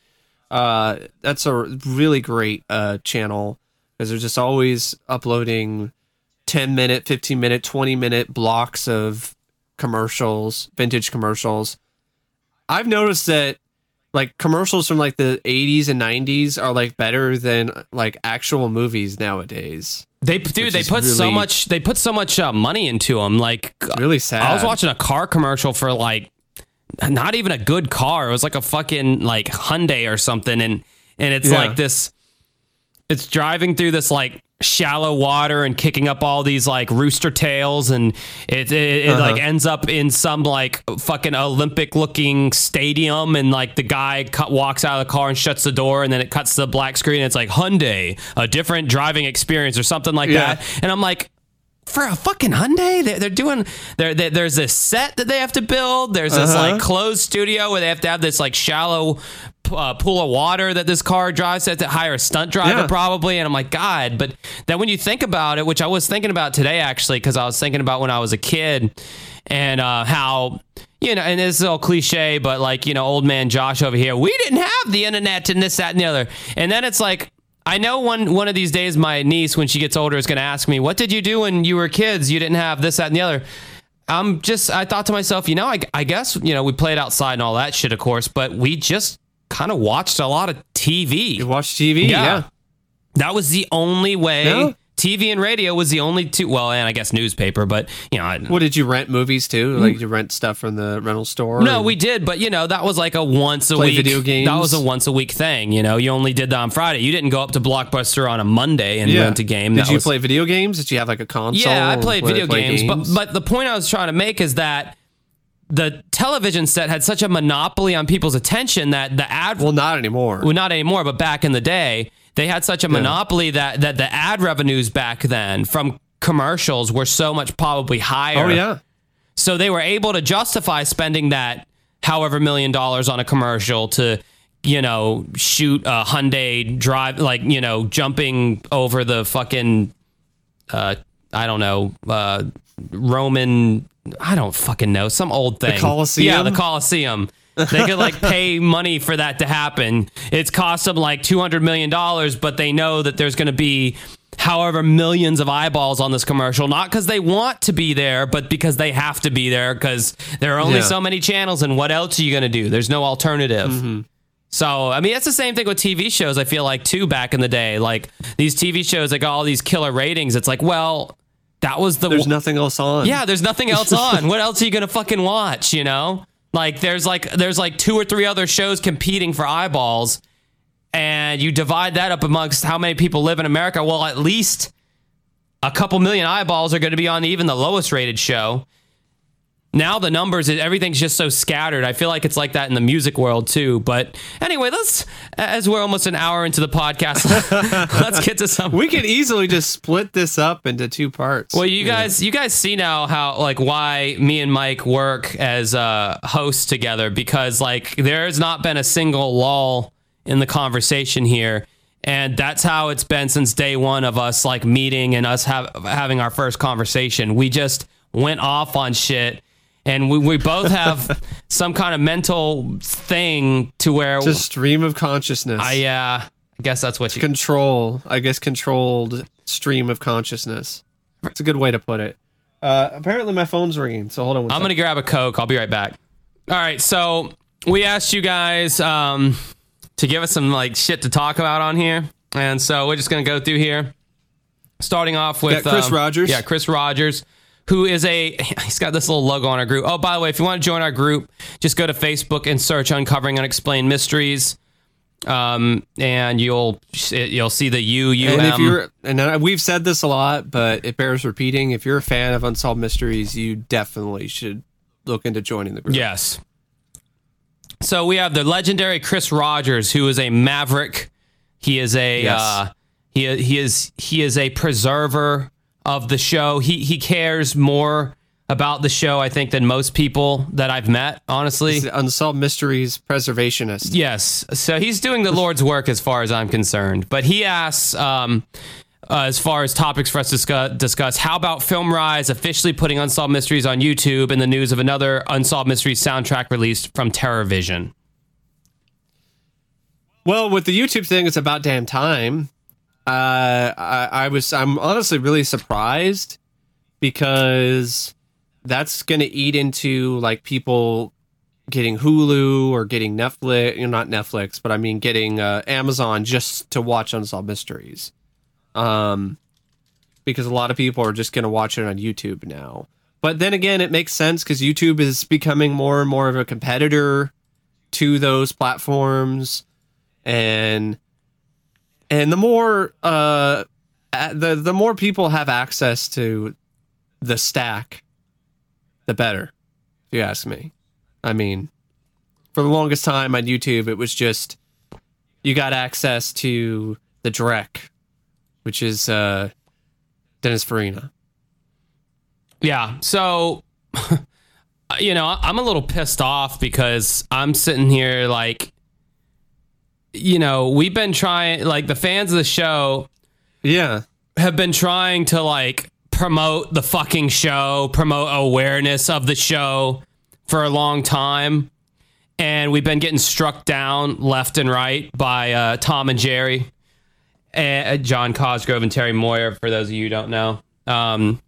Speaker 2: Uh, that's a really great uh channel because they're just always uploading 10 minute, 15 minute, 20 minute blocks of commercials, vintage commercials. I've noticed that like commercials from like the 80s and 90s are like better than like actual movies nowadays.
Speaker 1: They dude, they put so much. They put so much uh, money into them. Like
Speaker 2: Really sad.
Speaker 1: I was watching a car commercial for like not even a good car. It was like a fucking like Hyundai or something, and and it's
Speaker 2: Yeah.
Speaker 1: like this. It's driving through this like shallow water and kicking up all these like rooster tails, and it it, it like uh-huh. ends up in some like fucking Olympic looking stadium, and like the guy cut, walks out of the car and shuts the door, and then it cuts to the black screen. And it's like Hyundai, a different driving experience or something like
Speaker 2: Yeah.
Speaker 1: that, and I'm like for a fucking Hyundai, they're, they're doing. They're, they there's this set that they have to build. There's this
Speaker 2: Uh-huh.
Speaker 1: like closed studio where they have to have this like shallow uh, pool of water that this car drives. They have to hire a stunt driver
Speaker 2: Yeah.
Speaker 1: probably. And I'm like, God. But then when you think about it, which I was thinking about today actually, because I was thinking about when I was a kid and uh, how. You know, and this is all cliche, but like, you know, old man Josh over here, we didn't have the internet and this, that, and the other. And then it's like, I know one one of these days my niece, when she gets older, is going to ask me, "What did you do when you were kids? You didn't have this, that, and the other." I'm just, I thought to myself, you know, I, I guess you know we played outside and all that shit, of course, but we just kind of watched a lot of TV.
Speaker 2: You watched TV?
Speaker 1: Yeah.
Speaker 2: Yeah.
Speaker 1: That was the only way. TV and radio was the only two. Well, and I guess newspaper, but you know, I,
Speaker 2: What did you rent movies too? Mm. Like you rent stuff from the rental store?
Speaker 1: no, we did, but you know that was like a once a week.
Speaker 2: video games?
Speaker 1: That was a once a week thing. You know, you only did that on Friday. You didn't go up to Blockbuster on a Monday and rent a game.
Speaker 2: Did
Speaker 1: That
Speaker 2: you
Speaker 1: was-
Speaker 2: play video games? Did you have like a console?
Speaker 1: Yeah, I played video
Speaker 2: play
Speaker 1: games, but but the point I was trying to make is that the television set had such a monopoly on people's attention that the ad
Speaker 2: well, not anymore.
Speaker 1: well, not anymore, but back in the day, they had such a monopoly that that the ad revenues back then from commercials were so much probably higher.
Speaker 2: oh yeah,
Speaker 1: So they were able to justify spending that however million dollars on a commercial to, you know, shoot a Hyundai drive, like, you know, jumping over the fucking, uh, I don't know, uh, Roman, I don't fucking know, some old thing.
Speaker 2: the Colosseum?
Speaker 1: Yeah, the Coliseum. They could like pay money for that to happen. It's cost them like two hundred million dollars, but they know that there's going to be however millions of eyeballs on this commercial, not because they want to be there, but because they have to be there because there are only
Speaker 2: Yeah.
Speaker 1: so many channels. And what else are you going to do? There's no alternative.
Speaker 2: Mm-hmm.
Speaker 1: So, I mean, it's the same thing with TV shows, I feel like, too, back in the day. Like these TV shows that got all these killer ratings. It's like, well, that was the.
Speaker 2: There's nothing else on.
Speaker 1: yeah, there's nothing else on. what else are you going to fucking watch, you know? Like, there's like, there's like two or three other shows competing for eyeballs. And you divide that up amongst how many people live in America. Well, at least a couple million eyeballs are going to be on even the lowest rated show now the numbers everything's just so scattered. I feel like it's like that in the music world too. But anyway let's as we're almost an hour into the podcast let's get to some
Speaker 2: We could easily just split this up into two parts.
Speaker 1: well you guys you guys see now how like why me and mike work as uh hosts together because like there's not been a single lull in the conversation here. And that's how it's been since day one of us like meeting and us have, having our first conversation. We just went off on shit and we, we both have some kind of mental thing to where
Speaker 2: Just stream of consciousness.
Speaker 1: I uh, I guess that's what you
Speaker 2: control, I guess, controlled stream of consciousness. It's a good way to put it. Uh, apparently, my phone's ringing. So hold on. One
Speaker 1: I'm
Speaker 2: second.
Speaker 1: gonna grab a coke. I'll be right back. All right, so we asked you guys um, to give us some like shit to talk about on here, and so we're just gonna go through here, starting off with
Speaker 2: Got Chris
Speaker 1: um,
Speaker 2: Rogers.
Speaker 1: Yeah, Chris Rogers, who is a he's got this little logo on our group. Oh, by the way, if you want to join our group, just go to Facebook and search "Uncovering Unexplained Mysteries." Um, and you'll you'll see the U U
Speaker 2: And if you're, and we've said this a lot, but it bears repeating. If you're a fan of Unsolved Mysteries, you definitely should look into joining the group.
Speaker 1: Yes. So we have the legendary Chris Rogers, who is a maverick. He is a
Speaker 2: Yes.
Speaker 1: uh, he he is he is a preserver of the show. He he cares more about the show, I think, than most people that I've met. Honestly,
Speaker 2: Unsolved Mysteries preservationist.
Speaker 1: Yes. So he's doing the Lord's work as far as I'm concerned. But he asks, um, uh, as far as topics for us to discuss, discuss, how about FilmRise officially putting Unsolved Mysteries on YouTube and the news of another Unsolved Mysteries soundtrack released from TerrorVision?
Speaker 2: Well, with the YouTube thing, it's about damn time. Uh, I, I was, I'm honestly really surprised because that's going to eat into like people getting Hulu or getting Netflix, you know, not Netflix, but I mean getting uh, Amazon just to watch Unsolved Mysteries. Um, because a lot of people are just going to watch it on YouTube now. But then again, it makes sense because YouTube is becoming more and more of a competitor to those platforms and and the more uh the the more people have access to the stack the better if you ask me i mean for the longest time on youtube it was just you got access to the Drek, which is uh dennis farina
Speaker 1: Yeah. So, you know, I'm a little pissed off because I'm sitting here like, you know, we've been trying, like, the fans of the show
Speaker 2: yeah
Speaker 1: have been trying to like promote the fucking show, promote awareness of the show for a long time. And we've been getting struck down left and right by uh, Tom and Jerry, and John Cosgrove and Terry Meurer, for those of you who don't know. Um,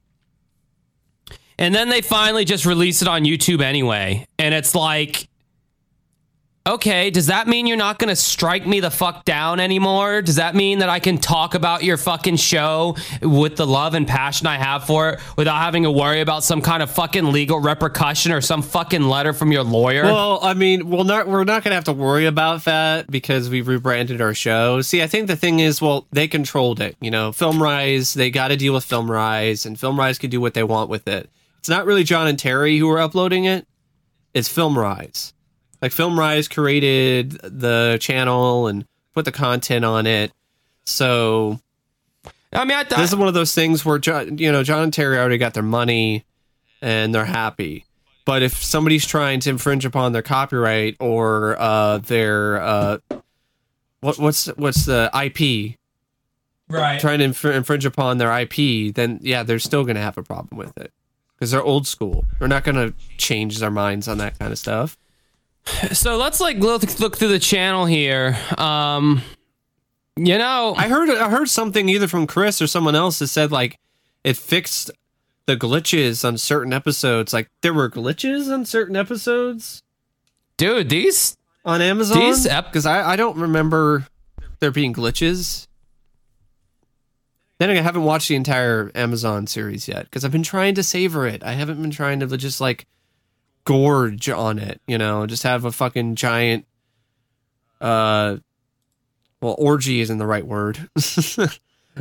Speaker 1: and then they finally just release it on YouTube anyway. And it's like, okay, does that mean you're not to strike me the fuck down anymore? Does that mean that I can talk about your fucking show with the love and passion I have for it without having to worry about some kind of fucking legal repercussion or some fucking letter from your lawyer?
Speaker 2: Well, I mean, we'll not we're not gonna have to worry about that because we've rebranded our show. See, I think the thing is, well, they controlled it. You know, FilmRise, they got to deal with FilmRise, and FilmRise can do what they want with it. It's not really John and Terry who are uploading it; it's FilmRise. Like FilmRise created the channel and put the content on it. So
Speaker 1: I mean, I,
Speaker 2: this is one of those things where John, you know, John and Terry already got their money and they're happy. But if somebody's trying to infringe upon their copyright or uh, their uh, what what's what's the IP
Speaker 1: right.
Speaker 2: trying to inf- infringe upon their IP, then yeah, they're still going to have a problem with it because they're old school. They're not going to change their minds on that kind of stuff.
Speaker 1: So let's like look, look through the channel here. Um, you know,
Speaker 2: I heard I heard something either from Chris or someone else that said like it fixed the glitches on certain episodes. Like there were glitches on certain episodes
Speaker 1: dude, these
Speaker 2: on Amazon.
Speaker 1: These ep-
Speaker 2: because I I don't remember there being glitches. Then I haven't watched the entire Amazon series yet because I've been trying to savor it. I haven't been trying to just like gorge on it, you know, just have a fucking giant uh well orgy isn't the right word. I,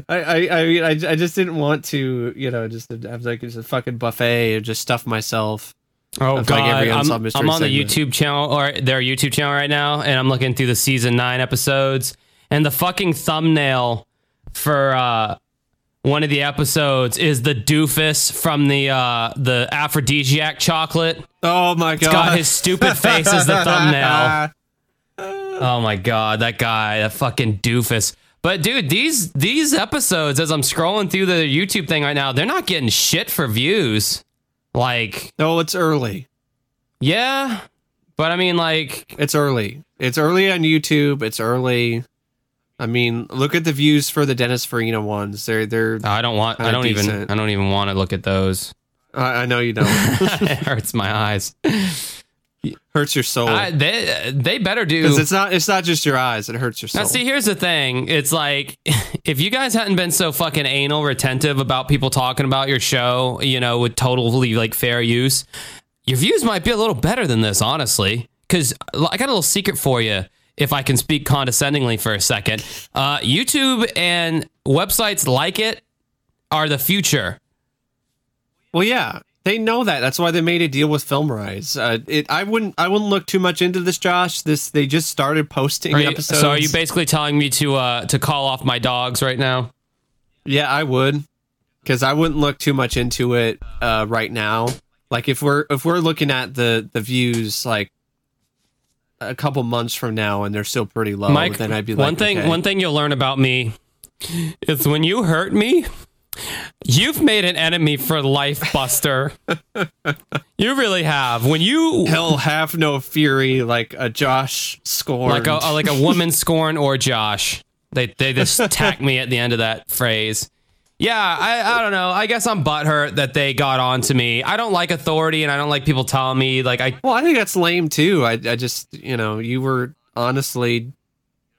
Speaker 2: I I mean I, I just didn't want to, you know, just have like just a fucking buffet or just stuff myself.
Speaker 1: Oh
Speaker 2: Of,
Speaker 1: god,
Speaker 2: like,
Speaker 1: I'm, I'm on the. YouTube channel or their YouTube channel right now, and I'm looking through the season nine episodes, and the fucking thumbnail for uh, one of the episodes is the doofus from the uh, the aphrodisiac chocolate.
Speaker 2: Oh my god.
Speaker 1: It's Got his stupid face as the thumbnail. Oh my god, that guy, that fucking doofus. But dude, these these episodes, as I'm scrolling through the YouTube thing right now, they're not getting shit for views. Like,
Speaker 2: No, it's early.
Speaker 1: yeah, but I mean, like,
Speaker 2: It's early. It's early on YouTube. It's early. I mean, look at the views for the Dennis Farina ones. They're they're.
Speaker 1: I don't want. I don't even. I don't even want to look at those.
Speaker 2: I, I know you don't.
Speaker 1: it hurts my eyes.
Speaker 2: hurts your soul
Speaker 1: I, they they better do.
Speaker 2: because it's not. It's not just your eyes. It hurts your soul.
Speaker 1: Now, see, here's the thing. It's like if you guys hadn't been so fucking anal retentive about people talking about your show, you know, with totally like fair use, your views might be a little better than this, honestly. Because I got a little secret for you. If I can speak condescendingly for a second, uh, YouTube and websites like it are the future.
Speaker 2: Well, yeah, they know that. That's why they made a deal with FilmRise. Uh, it. I wouldn't. I wouldn't look too much into this, Josh. This. They just started posting
Speaker 1: you-
Speaker 2: episodes.
Speaker 1: so, are you basically telling me to uh, to call off my dogs right now?
Speaker 2: Yeah, I would, because I wouldn't look too much into it uh, right now. Like if we're if we're looking at the the views like a couple months from now and they're still pretty low,
Speaker 1: Mike,
Speaker 2: then I'd be like,
Speaker 1: one thing.
Speaker 2: okay.
Speaker 1: One thing you'll learn about me is when you hurt me, you've made an enemy for life, Buster. you really have. When you
Speaker 2: Hell have no fury like a Josh scorn.
Speaker 1: like a like a woman scorn or Josh, they they just tack me at the end of that phrase. Yeah, I, I don't know. I guess I'm butthurt that they got on to me. I don't like authority and I don't like people telling me like I
Speaker 2: well, I think that's lame too. I I just you know you were honestly,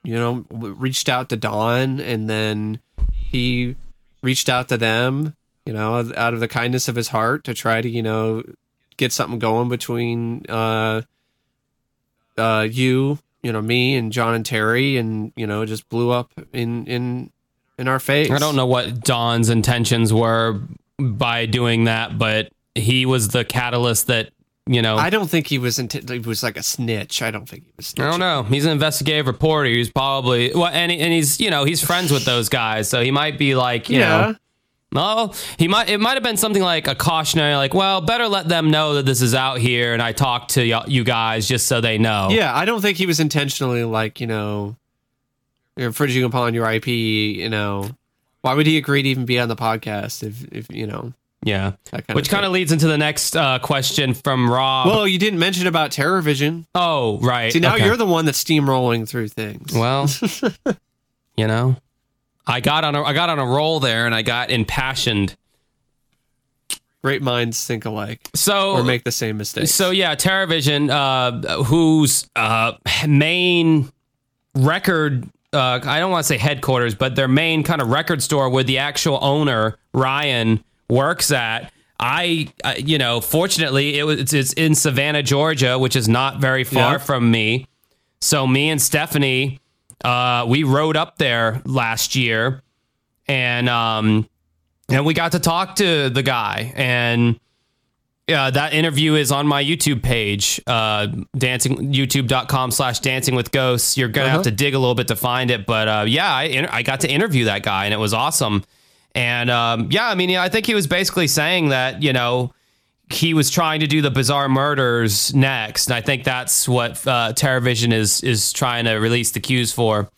Speaker 2: you know, reached out to Don and then he reached out to them. You know, out of the kindness of his heart to try to you know get something going between uh uh you you know me and John and Terry and you know just blew up in in in our face.
Speaker 1: I don't know what Don's intentions were by doing that, but he was the catalyst that you know.
Speaker 2: I don't think he was int- he was like a snitch. I don't think he was.
Speaker 1: I don't know. He's an investigative reporter. He's probably well, and he, and he's you know he's friends with those guys, so he might be like you
Speaker 2: Yeah.
Speaker 1: know. Well, he might. It might have been something like a cautionary, like, "Well, better let them know that this is out here." And I talked to y- you guys just so they know.
Speaker 2: Yeah, I don't think he was intentionally like you know, infringing upon your IP. You know, why would he agree to even be on the podcast if if you know
Speaker 1: yeah.
Speaker 2: kind
Speaker 1: Which kind of leads into the next uh, question from Rob.
Speaker 2: Well, you didn't mention about Terror Vision.
Speaker 1: oh, right.
Speaker 2: See, now
Speaker 1: okay.
Speaker 2: you're the one that's steamrolling through things.
Speaker 1: Well, you know, I got on a I got on a roll there, and I got impassioned.
Speaker 2: Great minds think alike
Speaker 1: So
Speaker 2: or make the same mistake.
Speaker 1: So yeah, Terror Vision, uh, whose uh, main record, uh, I don't want to say headquarters, but their main kind of record store where the actual owner Ryan works at. I, uh, you know, fortunately, it was it's, it's in Savannah, Georgia, which is not very far
Speaker 2: Yeah.
Speaker 1: from me. So me and Stephanie, uh, we rode up there last year, and um, and we got to talk to the guy and. Yeah, that interview is on my YouTube page, uh, dancing youtube.com slash dancing with ghosts. You're going to have to dig a little bit to find it. But uh, yeah, I, inter- I got to interview that guy and it was awesome. And um, yeah, I mean, yeah, I think he was basically saying that, you know, he was trying to do the bizarre murders next. And I think that's what uh, Terror Vision is, is trying to release the cues for.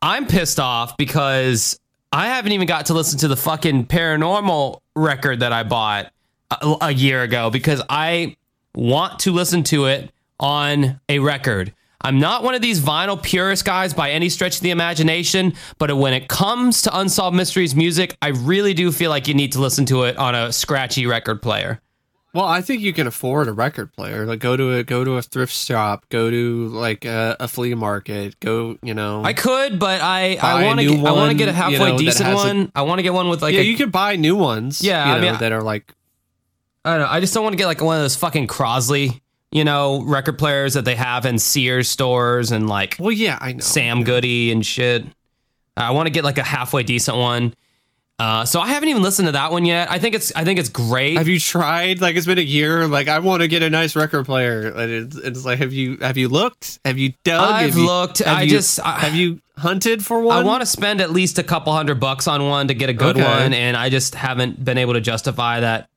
Speaker 1: I'm pissed off because I haven't even got to listen to the fucking paranormal record that I bought a, a year ago because I want to listen to it on a record. I'm not one of these vinyl purist guys by any stretch of the imagination, but when it comes to Unsolved Mysteries music, I really do feel like you need to listen to it on a scratchy record player.
Speaker 2: Well, I think you can afford a record player. Like go to a go to a thrift shop, go to like a, a flea market, go you know.
Speaker 1: I could, but I I want to get I want to get a
Speaker 2: you
Speaker 1: halfway
Speaker 2: know,
Speaker 1: decent one. I want to get one with like
Speaker 2: yeah,
Speaker 1: a,
Speaker 2: you could buy new ones.
Speaker 1: Yeah,
Speaker 2: you
Speaker 1: I mean,
Speaker 2: that are like
Speaker 1: I don't know. I just don't want to get like one of those fucking Crosley, you know, record players that they have in Sears stores and like
Speaker 2: well, yeah, I know.
Speaker 1: Sam Goody and shit. I want to get like a halfway decent one. Uh, so I haven't even listened to that one yet. I think it's I think it's great.
Speaker 2: Have you tried? Like it's been a year. Like I want to get a nice record player, and it's, it's like, have you have you looked? Have you dug?
Speaker 1: I've
Speaker 2: you-
Speaker 1: looked. I
Speaker 2: you-
Speaker 1: just- I-
Speaker 2: have you hunted for one?
Speaker 1: I want to spend at least a couple hundred bucks on one to get a good
Speaker 2: Okay.
Speaker 1: one, and I just haven't been able to justify that.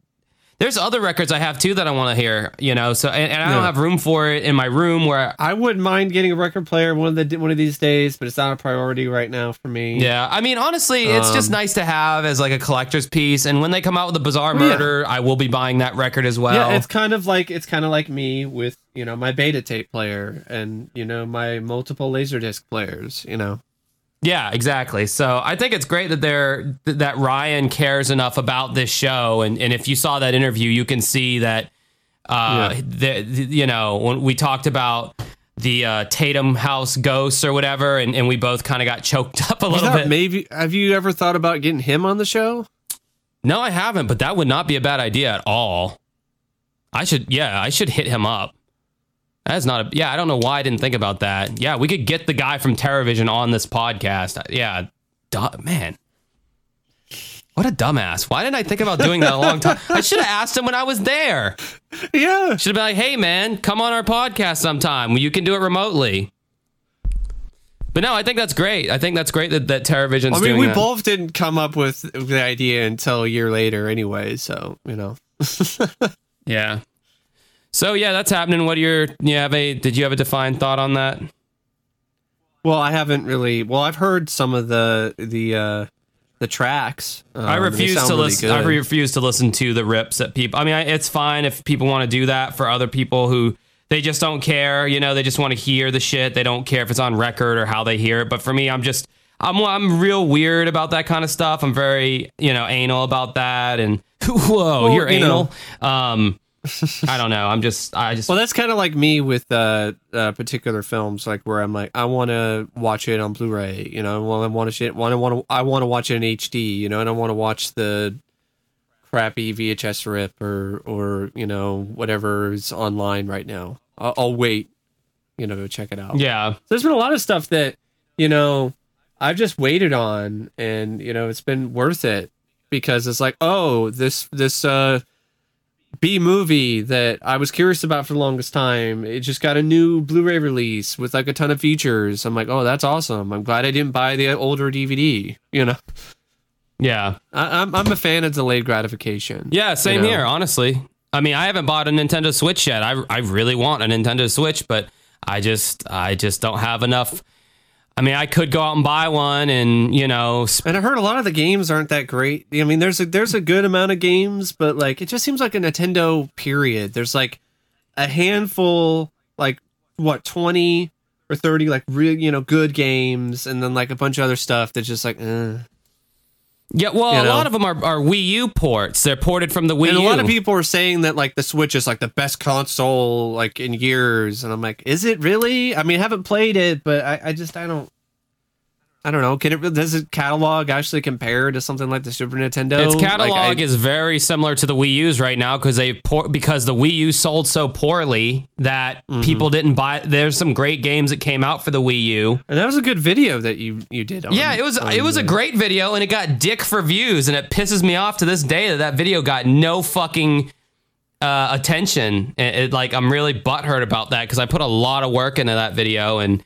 Speaker 1: There's other records I have too that I want to hear, you know. So and, and I don't
Speaker 2: Yeah.
Speaker 1: have room for it in my room where
Speaker 2: I wouldn't mind getting a record player one of the one of these days, but it's not a priority right now for me.
Speaker 1: Yeah, I mean, honestly, it's just
Speaker 2: Um,
Speaker 1: nice to have as like a collector's piece. And when they come out with a Bizarre
Speaker 2: Well, yeah.
Speaker 1: Murder, I will be buying that record as well.
Speaker 2: Yeah, it's kind of like it's kind of like me with you know my beta tape player and you know my multiple laserdisc players. You know,
Speaker 1: Yeah, exactly. So I think it's great that they're that Ryan cares enough about this show, and and if you saw that interview, you can see that. Uh,
Speaker 2: Yeah.
Speaker 1: the, the- you know, when we talked about the uh, Tatum House ghosts or whatever, and, and we both kind of got choked up a little bit.
Speaker 2: maybe have you ever thought about getting him on the show?
Speaker 1: No, I haven't, but that would not be a bad idea at all. I should, yeah, I should hit him up. That's not a, yeah, I don't know why I didn't think about that. Yeah, we could get the guy from Terror Vision on this podcast. Yeah, du- man. What a dumbass. Why didn't I think about doing that a long time? I should have asked him when I was there.
Speaker 2: Yeah,
Speaker 1: Should have been like, hey, man, come on our podcast sometime. You can do it remotely. But no, I think that's great. I think that's great that, that Terror Vision's
Speaker 2: I mean we
Speaker 1: that.
Speaker 2: both didn't come up with the idea until a year later, anyway. So you know,
Speaker 1: Yeah. So yeah, that's happening. What are your you have a did you have a defined thought on that?
Speaker 2: well, I haven't really. Well, I've heard some of the the uh the tracks. Um,
Speaker 1: I refuse to
Speaker 2: really
Speaker 1: listen. I refuse to listen to the rips that people. I mean, I, it's fine if people want to do that for other people who they just don't care. You know, they just want to hear the shit. They don't care if it's on record or how they hear it. But for me, I'm just I'm I'm real weird about that kind of stuff. I'm very you know anal about that. And whoa,
Speaker 2: Well,
Speaker 1: you're
Speaker 2: you
Speaker 1: anal. Um, I don't know. I'm just I just
Speaker 2: Well, that's kind of like me with uh, uh, particular films, like where I'm like, I want to watch it on Blu-ray, you know, well, I want to shit, want to want to, I want to watch it in HD, you know, and I want to watch the crappy VHS rip or or you know whatever is online right now. I'll, I'll wait, you know, to check it out.
Speaker 1: yeah.
Speaker 2: There's been a lot of stuff that you know I've just waited on, and you know it's been worth it because it's like, oh, this this uh B movie that I was curious about for the longest time. It just got a new Blu-ray release with like a ton of features. I'm like, oh, that's awesome. I'm glad I didn't buy the older DVD. You know,
Speaker 1: Yeah.
Speaker 2: I, I'm I'm a fan of delayed gratification.
Speaker 1: Yeah, same
Speaker 2: you know?
Speaker 1: here, honestly. I mean, I haven't bought a Nintendo Switch yet. I I really want a Nintendo Switch, but I just I just don't have enough. I mean, I could go out and buy one and, you know, sp-
Speaker 2: And I heard a lot of the games aren't that great. I mean, there's a there's a good amount of games, but like it just seems like a Nintendo period. There's like a handful, like what twenty or thirty, like real you know good games, and then like a bunch of other stuff that's just like. Eh.
Speaker 1: Yeah, well,
Speaker 2: You
Speaker 1: a
Speaker 2: know?
Speaker 1: lot of them are, are Wii U ports. They're ported from the Wii
Speaker 2: And a lot of people are saying that like the Switch is like the best console like in years, and I'm like, is it really? I mean, I haven't played it, but I, I just I don't. I don't know. Can it does it catalog actually compare to something like the Super Nintendo?
Speaker 1: its
Speaker 2: Like,
Speaker 1: catalog
Speaker 2: I-
Speaker 1: is very similar to the Wii U's right now because they por- because the Wii U sold so poorly that
Speaker 2: Mm-hmm.
Speaker 1: people didn't buy. There's some great games that came out for the Wii U.
Speaker 2: And that was a good video that you you did. On,
Speaker 1: Yeah, it was it was a great video and it got dick for views and it pisses me off to this day that that video got no fucking uh, attention. It, it- like I'm really butthurt about that because I put a lot of work into that video and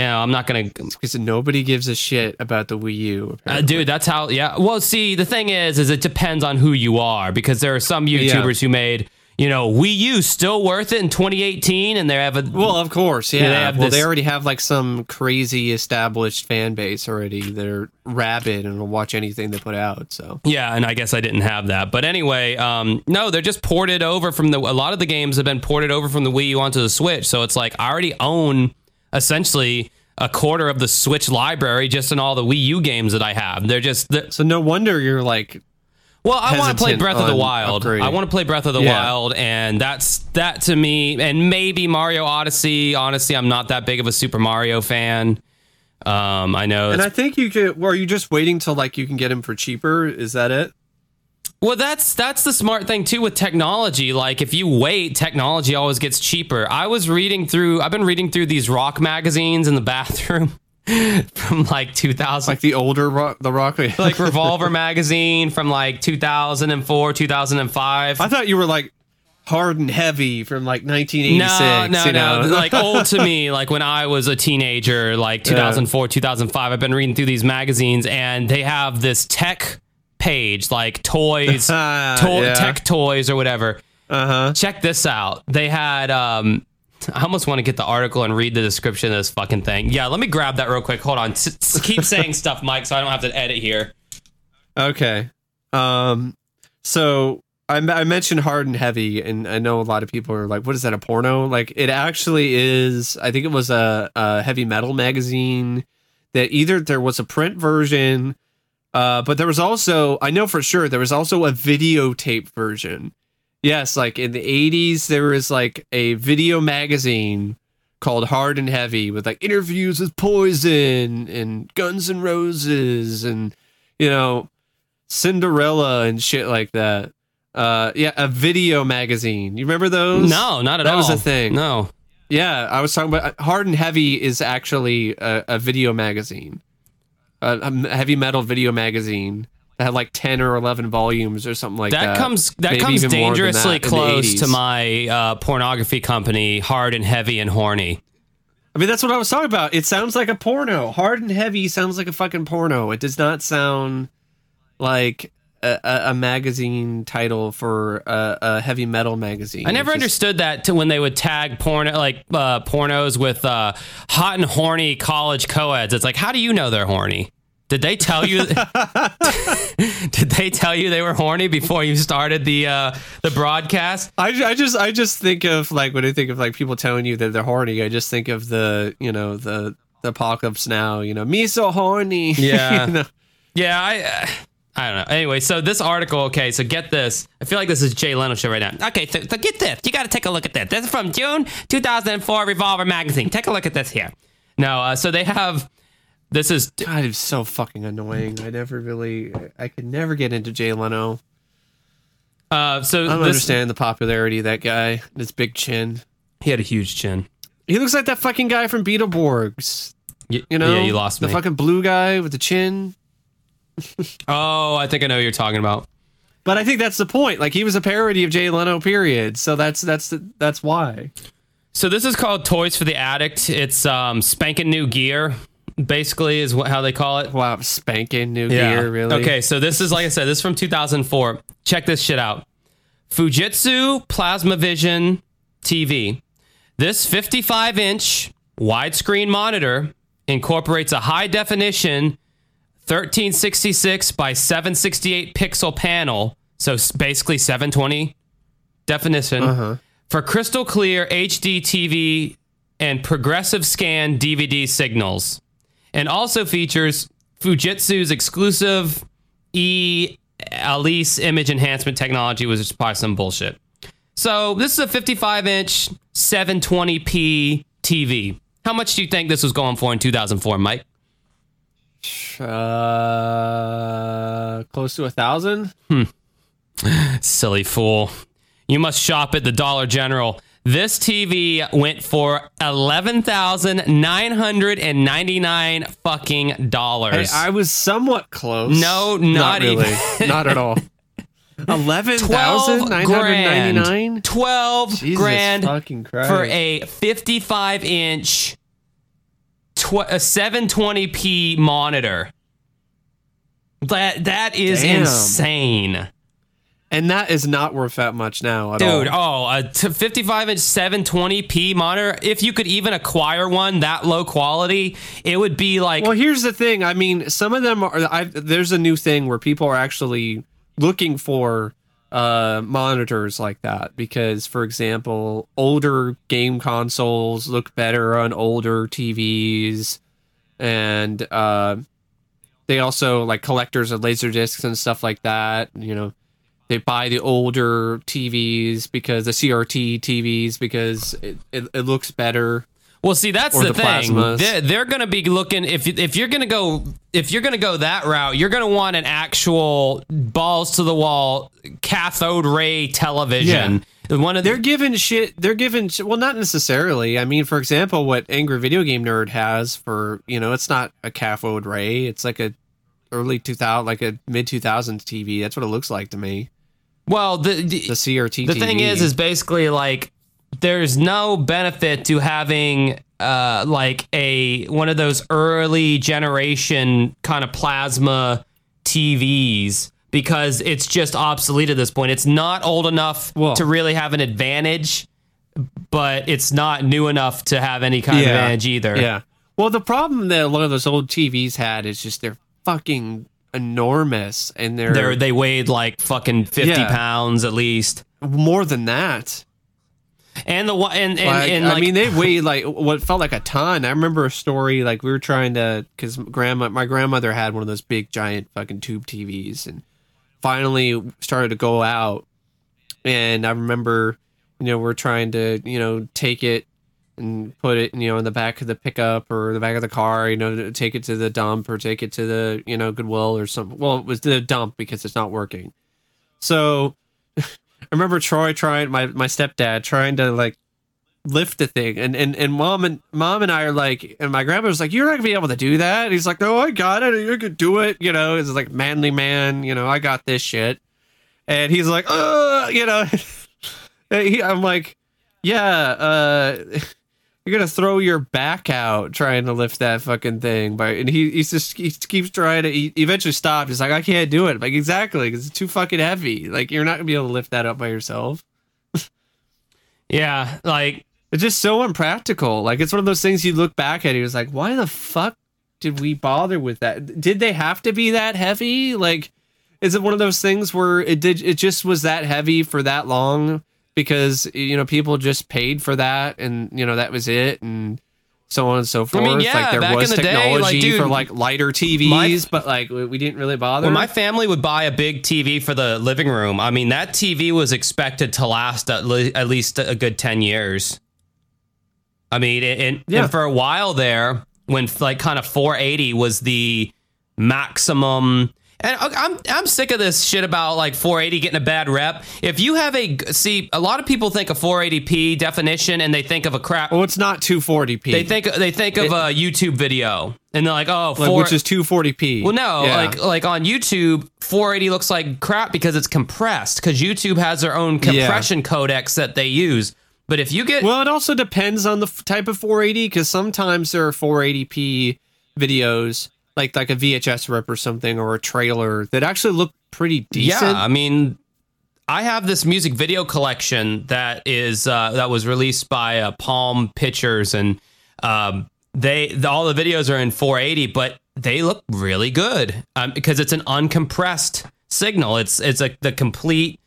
Speaker 1: know I'm not gonna.
Speaker 2: because nobody gives a shit about the Wii U.
Speaker 1: Uh, dude, that's how. Yeah. Well, see, the thing is, is it depends on who you are because there are some YouTubers who made you know, Wii U still worth it in 2018, and they have a
Speaker 2: Well, of course, yeah.
Speaker 1: they have
Speaker 2: well, they already have like some crazy established fan base already. They're rabid and will watch anything they put out. So
Speaker 1: Yeah, and I guess I didn't have that. But anyway, um, no, they're just ported over from the. A lot of the games have been ported over from the Wii U onto the Switch, so it's like I already own essentially a quarter of the Switch library just in all the Wii U games that I have. They're just. They're,
Speaker 2: so no wonder you're like
Speaker 1: well, I want to play Breath of the Wild.
Speaker 2: upgrading.
Speaker 1: I want to play Breath of the
Speaker 2: Yeah.
Speaker 1: Wild, and that's that to me. And maybe Mario Odyssey. Honestly, I'm not that big of a Super Mario fan. Um, I know.
Speaker 2: And I think you could. Well, are you just waiting till like you can get him for cheaper? Is that it?
Speaker 1: Well, that's that's the smart thing too with technology. Like if you wait, technology always gets cheaper. I was reading through I've been reading through these rock magazines in the bathroom from like 2000
Speaker 2: Like the older rock, the rock.
Speaker 1: like Revolver magazine from like 2004, 2005.
Speaker 2: I thought you were like hard and heavy from like 1986.
Speaker 1: no, no,
Speaker 2: you know?
Speaker 1: no. Like old to me, like when I was a teenager, like 2004, 2005. I've been reading through these magazines, and they have this tech page, like toys, to-
Speaker 2: yeah.
Speaker 1: tech toys or whatever.
Speaker 2: uh huh.
Speaker 1: check this out. They had um I almost want to get the article and read the description of this fucking thing. Yeah, let me grab that real quick. Hold on. S- s- keep saying stuff, Mike, so I don't have to edit here.
Speaker 2: Okay. Um. So I, I mentioned hard and heavy, and I know a lot of people are like, "What is that? A porno?" Like it actually is. I think it was a, a heavy metal magazine that either there was a print version, uh, but there was also I know for sure there was also a videotape version. Yes, like in the '80s, there was like a video magazine called Hard and Heavy with like interviews with Poison and Guns N' Roses and you know Cinderella and shit like that. Uh, yeah, a video magazine. You remember those?
Speaker 1: No, not at
Speaker 2: That
Speaker 1: all.
Speaker 2: That was a thing.
Speaker 1: No.
Speaker 2: Yeah, I was talking about Hard and Heavy is actually a, a video magazine, a, a heavy metal video magazine that had like ten or eleven volumes or something like that.
Speaker 1: That comes that
Speaker 2: Maybe
Speaker 1: comes
Speaker 2: even more than
Speaker 1: dangerously
Speaker 2: that
Speaker 1: close to my uh, pornography company, Hard and Heavy and Horny.
Speaker 2: I mean, that's what I was talking about. It sounds like a porno. Hard and heavy sounds like a fucking porno. It does not sound like a, a, magazine title for a, a heavy metal magazine.
Speaker 1: I never
Speaker 2: just-
Speaker 1: understood that to when they would tag porno like uh, pornos with uh, hot and horny college co-eds. It's like, how do you know they're horny? Did they tell you? did they tell you they were horny before you started the uh, the broadcast?
Speaker 2: I, I just I just think of like when I think of like people telling you that they're horny. I just think of the you know the the apocalypse now. You know me so horny.
Speaker 1: Yeah.
Speaker 2: You know?
Speaker 1: Yeah, I. Uh, I don't know. Anyway, so this article, okay, so get this. I feel like this is Jay Leno show right now. Okay, so, so get this. You got to take a look at this. This is from June 2004 Revolver magazine. Take a look at this here. No, uh, so they have. This is
Speaker 2: God, it's so fucking annoying. I never really I could never get into Jay Leno.
Speaker 1: uh, so
Speaker 2: I don't
Speaker 1: this,
Speaker 2: understand the popularity of that guy. His big chin.
Speaker 1: He had a huge chin.
Speaker 2: He looks like that fucking guy from Beetleborgs.
Speaker 1: Y-
Speaker 2: You know,
Speaker 1: yeah, you lost
Speaker 2: the
Speaker 1: me.
Speaker 2: fucking blue guy with the chin.
Speaker 1: Oh, I think I know what you're talking about.
Speaker 2: But I think that's the point. Like he was a parody of Jay Leno. Period. So that's that's that's why.
Speaker 1: So this is called Toys for the Addict. It's um, spanking new gear, basically, is what, how they call it.
Speaker 2: Wow, spanking new gear. Really?
Speaker 1: Okay, so this is like I said, this is from 2004. Check this shit out. Fujitsu Plasma Vision TV. This 55 inch widescreen monitor incorporates a high definition 1366 by 768 pixel panel. So basically 720 definition uh-huh. for crystal clear HD TV and progressive scan DVD signals and also features Fujitsu's exclusive E Alice image enhancement technology, which is probably some bullshit. So this is a 55 inch 720p TV. How much do you think this was going for in 2004, Mike?
Speaker 2: Uh, close to a thousand. Hmm.
Speaker 1: Silly fool. You must shop at the Dollar General. This TV went for eleven thousand nine hundred and ninety nine fucking
Speaker 2: Hey,
Speaker 1: dollars.
Speaker 2: I was somewhat close.
Speaker 1: No, not
Speaker 2: really.
Speaker 1: even.
Speaker 2: not at all. Eleven thousand nine hundred ninety nine.
Speaker 1: grand. Twelve
Speaker 2: Jesus
Speaker 1: grand for a fifty-five inch, tw- a seven twenty p monitor. That that is
Speaker 2: Damn.
Speaker 1: insane.
Speaker 2: and that is not worth that much now
Speaker 1: Dude,
Speaker 2: all.
Speaker 1: oh, a t- 55 inch 720p monitor. If you could even acquire one that low quality, it would be like
Speaker 2: Well, here's the thing. I mean, some of them are. I, there's a new thing where people are actually looking for uh, monitors like that because, for example, older game consoles look better on older TVs, and uh, they also like collectors of laser discs and stuff like that. You know, they buy the older TVs because the CRT TVs because it, it, it looks better.
Speaker 1: Well, see, that's the,
Speaker 2: the
Speaker 1: thing. They're, they're going to be looking if if you're going to go if you're going to go that route, you're going to want an actual balls to the wall cathode ray television. Yeah. One of
Speaker 2: They're
Speaker 1: the,
Speaker 2: given shit. They're given sh- well, not necessarily. I mean, for example, what Angry Video Game Nerd has for you know, it's not a cathode ray. It's like a early two thousand, like a mid two thousands TV. That's what it looks like to me.
Speaker 1: well, the, the,
Speaker 2: The CRT.
Speaker 1: the thing is, is basically like there's no benefit to having uh like a one of those early generation kind of plasma TVs because it's just obsolete at this point. It's not old enough
Speaker 2: Well-
Speaker 1: to really have an advantage, but it's not new enough to have any kind of advantage either.
Speaker 2: Yeah. Well, the problem that a lot of those old TVs had is just they're fucking enormous, and they're,
Speaker 1: They're, they weighed like fucking 50
Speaker 2: Yeah.
Speaker 1: pounds at least.
Speaker 2: more than that.
Speaker 1: And the one and, and,
Speaker 2: Like,
Speaker 1: and
Speaker 2: I mean, they weighed like what felt like a ton. I remember a story like we were trying to because grandma, my grandmother had one of those big giant fucking tube TVs, and finally started to go out. And I remember, you know, we're trying to you know take it and put it you know in the back of the pickup or the back of the car, you know, to take it to the dump or take it to the you know Goodwill or something. Well, it was the dump because it's not working. So remember Troy trying my my stepdad trying to like lift the thing. And and and mom and mom and I are like and my grandma was like you're not gonna be able to do that. And he's like no I got it. You could do it. You know it's like manly man you know I got this shit. And he's like uh you know. He, I'm like yeah uh you're gonna throw your back out trying to lift that fucking thing but and he he's just he keeps trying to he eventually stopped he's like I can't do it like exactly because it's too fucking heavy like you're not gonna be able to lift that up by yourself
Speaker 1: yeah, like
Speaker 2: It's just so impractical. Like it's one of those things you look back at. and He was like, why the fuck did we bother with that? Did they have to be that heavy? Like, is it one of those things where it did? It just was that heavy for that long because you know people just paid for that, and you know that was it, and so on and so forth.
Speaker 1: mean, yeah,
Speaker 2: like there
Speaker 1: back
Speaker 2: was
Speaker 1: in the day,
Speaker 2: technology
Speaker 1: like, dude,
Speaker 2: for like lighter TVs, but like we we didn't really bother.
Speaker 1: When my family would buy a big TV for the living room, I mean, that TV was expected to last at, le- at least a good 10 years. I mean, and,
Speaker 2: Yeah.
Speaker 1: and for a while there, when like kind of 480 was the maximum. And I'm I'm sick of this shit about like 480 getting a bad rep. If you have a see, a lot of people think of 480p definition and they think of a crap.
Speaker 2: well, it's not 240p.
Speaker 1: They think they think of a YouTube video and they're like, oh,
Speaker 2: like,
Speaker 1: four-
Speaker 2: which is 240p.
Speaker 1: well, no,
Speaker 2: Yeah.
Speaker 1: like like on YouTube, 480 looks like crap because it's compressed. Because YouTube has their own compression codecs that they use. But if you get
Speaker 2: Well, it also depends on the f- type of 480 because sometimes there are 480p videos, like like a VHS rip or something, or a trailer that actually looked pretty decent. yeah.
Speaker 1: I mean, I have this music video collection that is uh, that was released by uh, Palm Pictures, and um, they the, all the videos are in 480, but they look really good um, because it's an uncompressed signal. It's it's like the complete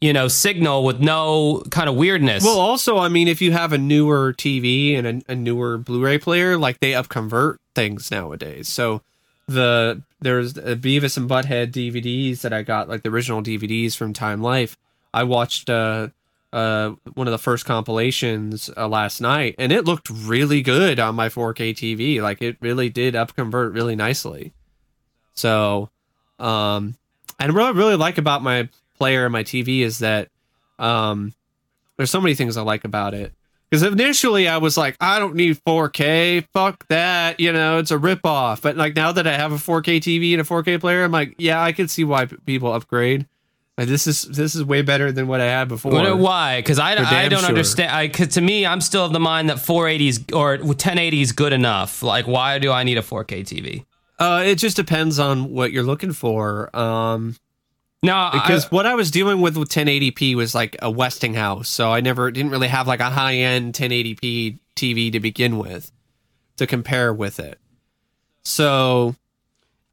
Speaker 1: you know signal with no kind of weirdness.
Speaker 2: Well, also, I mean, if you have a newer TV and a, a newer Blu-ray player, like they upconvert things nowadays. So the there's a Beavis and Butthead DVDs that I got, like the original DVDs from Time Life. I watched uh, uh, one of the first compilations uh, last night, and it looked really good on my 4K TV. Like it really did upconvert really nicely. So, um, and what I really like about my player and my TV is that um, there's so many things I like about it. Because initially I was like, I don't need 4K. Fuck that. You know, it's a ripoff. But like now that I have a 4K TV and a 4K player, I'm like, yeah, I can see why p- people upgrade. Like, this is this is way better than what I had before.
Speaker 1: What- why? Because I, I don't
Speaker 2: sure.
Speaker 1: understand. I, cause to me, I'm still of the mind that 480s or 1080 is good enough. Like, why do I need a 4K TV?
Speaker 2: Uh, it just depends on what you're looking for. Um,
Speaker 1: No,
Speaker 2: because
Speaker 1: I,
Speaker 2: what I was dealing with with 1080p was like a Westinghouse, so I never didn't really have like a high end 1080p TV to begin with to compare with it. So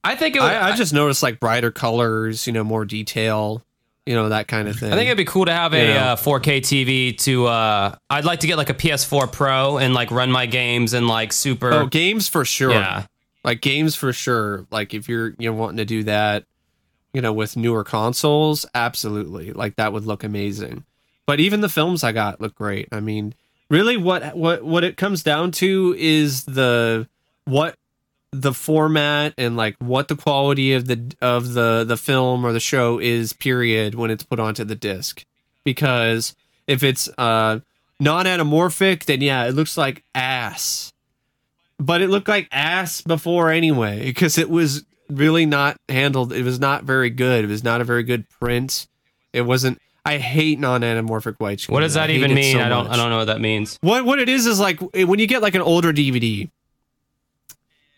Speaker 1: I think it would,
Speaker 2: I, I just noticed like brighter colors, you know, more detail, you know, that kind of thing.
Speaker 1: I think it'd be cool to have a uh, 4K TV to. Uh, I'd like to get like a PS4 Pro and like run my games and like super.
Speaker 2: oh, games for sure.
Speaker 1: yeah,
Speaker 2: Like games for sure. Like if you're you know wanting to do that, you know, with newer consoles, absolutely. Like that would look amazing. But even the films I got look great. I mean, really what what what it comes down to is the what the format and like what the quality of the of the the film or the show is period when it's put onto the disc. Because if it's uh non-anamorphic, then yeah, it looks like ass but it looked like ass before anyway because it was really not handled it was not very good it was not a very good print it wasn't i hate non-anamorphic widescreen
Speaker 1: what does that even mean?
Speaker 2: so
Speaker 1: I don't.
Speaker 2: much.
Speaker 1: I don't know what that means.
Speaker 2: what what it is is like when you get like an older dvd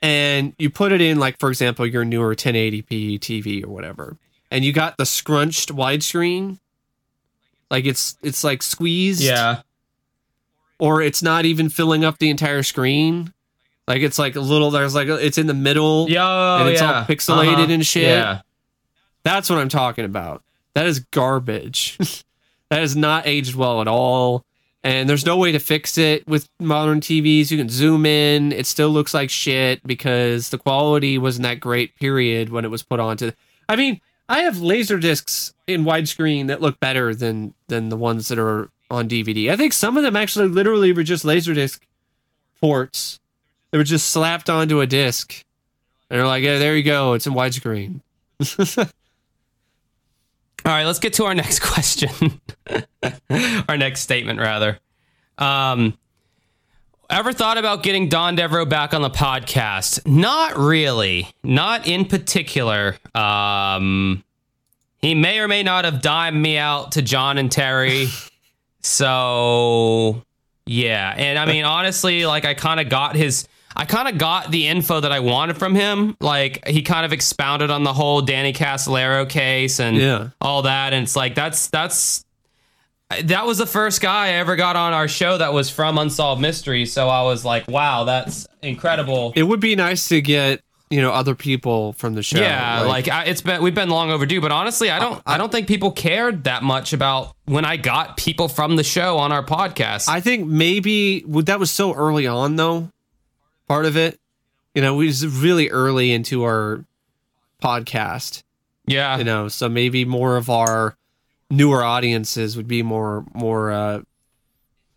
Speaker 2: and you put it in like for example your newer 1080p tv or whatever and you got the scrunched widescreen like it's it's like squeezed Yeah. or it's not even filling up the entire screen. Like it's like a little there's like it's in the middle.
Speaker 1: Yeah.
Speaker 2: And it's all pixelated
Speaker 1: Uh-huh.
Speaker 2: and shit.
Speaker 1: Yeah.
Speaker 2: That's what I'm talking about. That is garbage. that is not aged well at all. And there's no way to fix it with modern TVs. You can zoom in, it still looks like shit because the quality wasn't that great period when it was put onto I mean, I have laser discs in widescreen that look better than than the ones that are on DVD. I think some of them actually literally were just laserdisc ports. They were just slapped onto a disc. And they're like, yeah, there you go. It's in widescreen.
Speaker 1: All right, let's get to our next question. our next statement, rather. Um, ever thought about getting Don Devereaux back on the podcast? Not really. Not in particular. Um, he may or may not have dimed me out to John and Terry. so, yeah. And I mean, honestly, like, I kind of got his. I kind of got the info that I wanted from him. Like he kind of expounded on the whole Danny Castellero case and
Speaker 2: Yeah.
Speaker 1: all that, and it's like that's that's that was the first guy I ever got on our show that was from Unsolved Mysteries. So I was like, wow, that's incredible.
Speaker 2: It would be nice to get, you know, other people from the show.
Speaker 1: yeah, like, I, it's been we've been long overdue, but honestly, I don't I don't think people cared that much about when I got people from the show on our podcast.
Speaker 2: I think maybe that was so early on though. Part of it, you know, we was really early into our podcast,
Speaker 1: yeah,
Speaker 2: you know, so maybe more of our newer audiences would be more more uh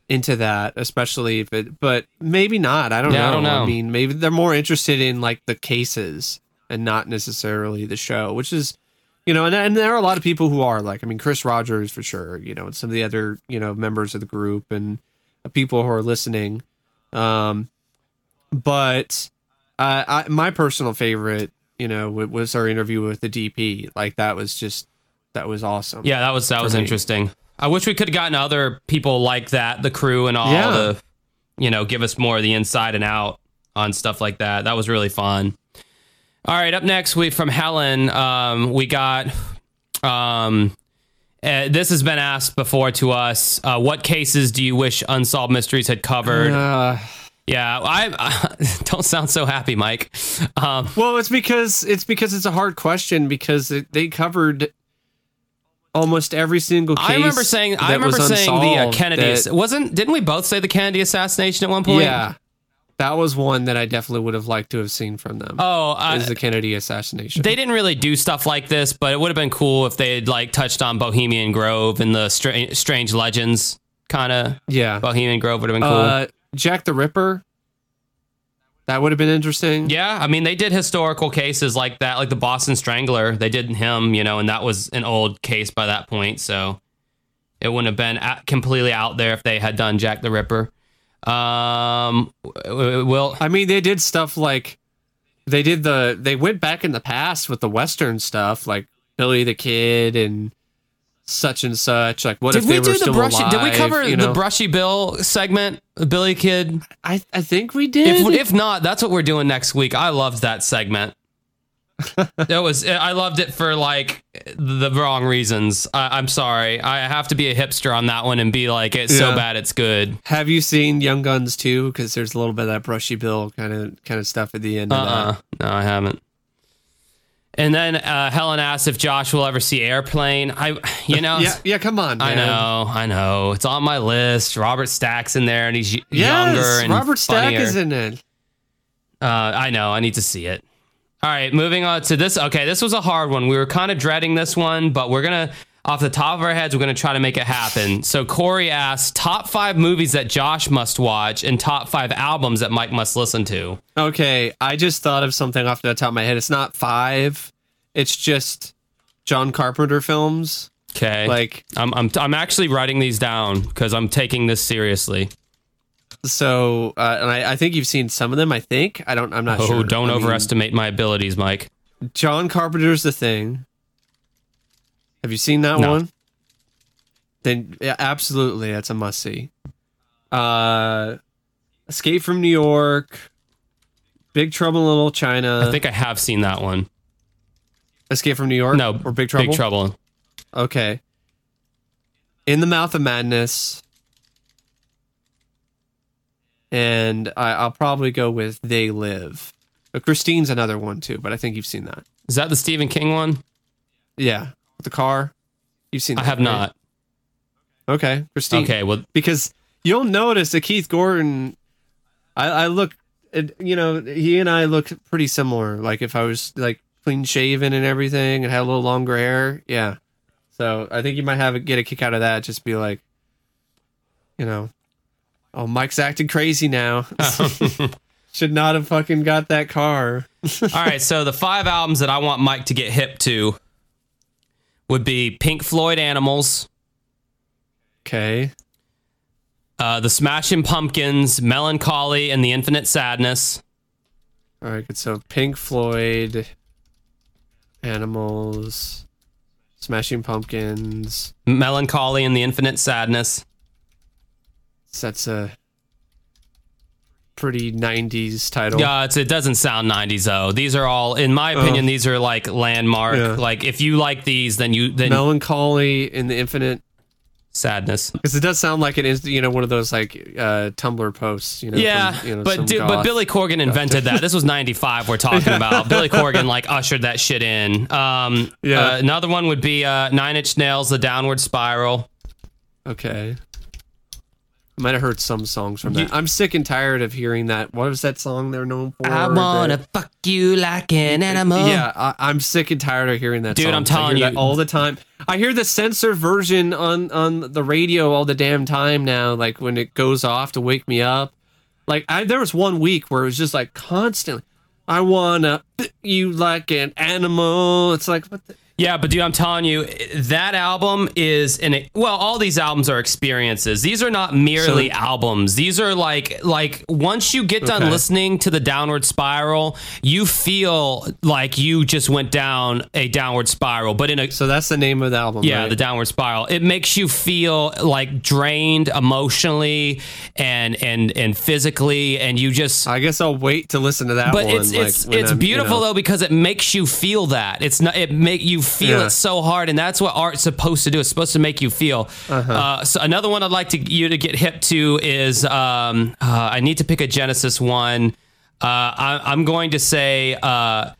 Speaker 2: into that, especially if it but maybe not. I don't
Speaker 1: Yeah,
Speaker 2: know.
Speaker 1: I don't know.
Speaker 2: mean, maybe they're more interested in like the cases and not necessarily the show, which is you know, and, and there are a lot of people who are like, I mean, Chris Rogers for sure, you know, and some of the other, you know, members of the group and people who are listening. Um, but uh, I, my personal favorite, you know, wa- was our interview with the DP. Like that was just, that was awesome.
Speaker 1: yeah, that was that was
Speaker 2: me.
Speaker 1: interesting. I wish we could have gotten other people like that, the crew and all
Speaker 2: Yeah.
Speaker 1: the, you know, give us more of the inside and out on stuff like that. That was really fun. All right, up next we from Helen, um, we got um uh, this has been asked before to us. Uh, what cases do you wish Unsolved Mysteries had covered?
Speaker 2: Uh,
Speaker 1: yeah, I, don't sound so happy, Mike. Um,
Speaker 2: well, it's because it's because it's a hard question because it, they covered almost every single case.
Speaker 1: I remember saying I remember saying the uh, Kennedy
Speaker 2: that-
Speaker 1: wasn't didn't we both say the Kennedy assassination at one point?
Speaker 2: Yeah, that was one that I definitely would have liked to have seen from them.
Speaker 1: Oh, uh,
Speaker 2: is the Kennedy assassination?
Speaker 1: they didn't really do stuff like this, but it would have been cool if they had like touched on Bohemian Grove and the stra- strange legends kind of.
Speaker 2: yeah,
Speaker 1: Bohemian Grove would have been cool.
Speaker 2: uh, Jack the Ripper. That would have been interesting.
Speaker 1: yeah, I mean they did historical cases like that, like the Boston Strangler. They did him, you know, and that was an old case by that point, so it wouldn't have been completely out there if they had done Jack the Ripper. Um, w- w-
Speaker 2: I mean, they did stuff like they did the they went back in the past with the Western stuff, like Billy the Kid and such and such. Like, what
Speaker 1: did
Speaker 2: if
Speaker 1: we do the brushy?
Speaker 2: alive?
Speaker 1: did we cover
Speaker 2: you
Speaker 1: the? Brushy Bill segment, Billy Kid?
Speaker 2: I I think we did.
Speaker 1: If if not, that's what we're doing next week. I loved that segment. it was. I loved it for like the wrong reasons. I, I'm sorry. I have to be a hipster on that one and be like, it's so bad it's good.
Speaker 2: Have you seen Young Guns too? Because there's a little bit of that brushy bill kind of kind of stuff at the end.
Speaker 1: Uh
Speaker 2: Of
Speaker 1: uh No, I haven't. And then uh, Helen asked if Josh will ever see Airplane. I, you know.
Speaker 2: Yeah, yeah. Come on,
Speaker 1: I know, I know. It's on my list. Robert Stack's in there, and he's y-
Speaker 2: Yes,
Speaker 1: younger and
Speaker 2: Robert Stack
Speaker 1: funnier.
Speaker 2: is in it.
Speaker 1: Uh, I know. I need to see it. All right, moving on to this. Okay, this was a hard one. We were kind of dreading this one, but we're gonna, off the top of our heads, we're gonna try to make it happen. So Corey asked top five movies that Josh must watch and top five albums that Mike must listen to.
Speaker 2: Okay, I just thought of something off the top of my head. It's not five. It's just John Carpenter films.
Speaker 1: Okay,
Speaker 2: Like
Speaker 1: I'm I'm I'm actually writing these down because I'm taking this seriously.
Speaker 2: so, uh, and I, I think you've seen some of them. I think I don't. I'm not
Speaker 1: Oh,
Speaker 2: sure.
Speaker 1: don't
Speaker 2: I mean,
Speaker 1: overestimate my abilities, Mike.
Speaker 2: John Carpenter's The Thing. Have you seen that
Speaker 1: No.
Speaker 2: one? Then yeah, absolutely, that's a must see. Uh, Escape from New York. Big Trouble in Little China.
Speaker 1: I think I have seen that one.
Speaker 2: Escape from New York.
Speaker 1: No,
Speaker 2: or Big Trouble.
Speaker 1: Big Trouble.
Speaker 2: Okay. In the Mouth of Madness. And I, I'll probably go with They Live. But Christine's another one too, but I think you've seen that.
Speaker 1: Is that the Stephen King one?
Speaker 2: Yeah. The car. You've seen
Speaker 1: I have
Speaker 2: right?
Speaker 1: not.
Speaker 2: Okay. Christine.
Speaker 1: Okay, well,
Speaker 2: Because you'll notice that Keith Gordon, I, I look, you know, he and I look pretty similar. Like if I was like clean shaven and everything and had a little longer hair. Yeah. So I think you might have a, get a kick out of that. Just be like, you know, oh, Mike's acting crazy now. Should not have fucking got that car.
Speaker 1: All right, so the five albums that I want Mike to get hip to would be Pink Floyd Animals,
Speaker 2: Okay.
Speaker 1: uh, The Smashing Pumpkins, Mellon Collie, and The Infinite Sadness.
Speaker 2: All right. Good. So Pink Floyd, Animals, Smashing Pumpkins.
Speaker 1: Mellon Collie and The Infinite Sadness.
Speaker 2: So that's a pretty 90s title.
Speaker 1: Yeah, it's, it doesn't sound 90s though. These are all, in my opinion, these are like landmark.
Speaker 2: Yeah.
Speaker 1: Like if you like these, then you then
Speaker 2: Mellon Collie in the Infinite.
Speaker 1: sadness.
Speaker 2: Because it does sound like it is, you know, one of those like uh, Tumblr posts, you know.
Speaker 1: Yeah,
Speaker 2: from, you know,
Speaker 1: but dude, but. Billy Corgan invented that. This was '95. We're talking about Billy Corgan like ushered that shit in. Um,
Speaker 2: Yeah.
Speaker 1: uh, another one would be uh, Nine Inch Nails, The Downward Spiral.
Speaker 2: Okay. I might have heard some songs from that. I'm sick and tired of hearing that. What was that song they're known for?
Speaker 1: I wanna
Speaker 2: The-
Speaker 1: fuck you like an animal.
Speaker 2: Yeah, I, I'm sick and tired of hearing that.
Speaker 1: Dude,
Speaker 2: song.
Speaker 1: I'm telling
Speaker 2: I hear
Speaker 1: you-
Speaker 2: that all the time. I hear the censored version on on the radio all the damn time now. Like when it goes off to wake me up. Like I, there was one week where it was just like constantly. I wanna you like an animal. It's like what the.
Speaker 1: Yeah, but dude, I'm telling you, that album is an well. All these albums are experiences. These are not merely
Speaker 2: So-
Speaker 1: albums. These are like like once you get done
Speaker 2: Okay.
Speaker 1: listening to the Downward Spiral, you feel like you just went down a downward spiral, but in a
Speaker 2: So that's the name of the album.
Speaker 1: yeah,
Speaker 2: right?
Speaker 1: the downward spiral. It makes you feel like drained emotionally and and and physically, and you just.
Speaker 2: I guess I'll wait to listen to that
Speaker 1: but
Speaker 2: one.
Speaker 1: it's
Speaker 2: like,
Speaker 1: it's it's
Speaker 2: I'm, you
Speaker 1: beautiful
Speaker 2: know-
Speaker 1: though because it makes you feel that. It's not it make you feel
Speaker 2: Yeah.
Speaker 1: it so hard, and that's what art's supposed to do. It's supposed to make you feel.
Speaker 2: Uh-huh.
Speaker 1: uh so another one I'd like to you to get hip to is um, uh, I need to pick a Genesis one. Uh, I, I'm going to say. Uh,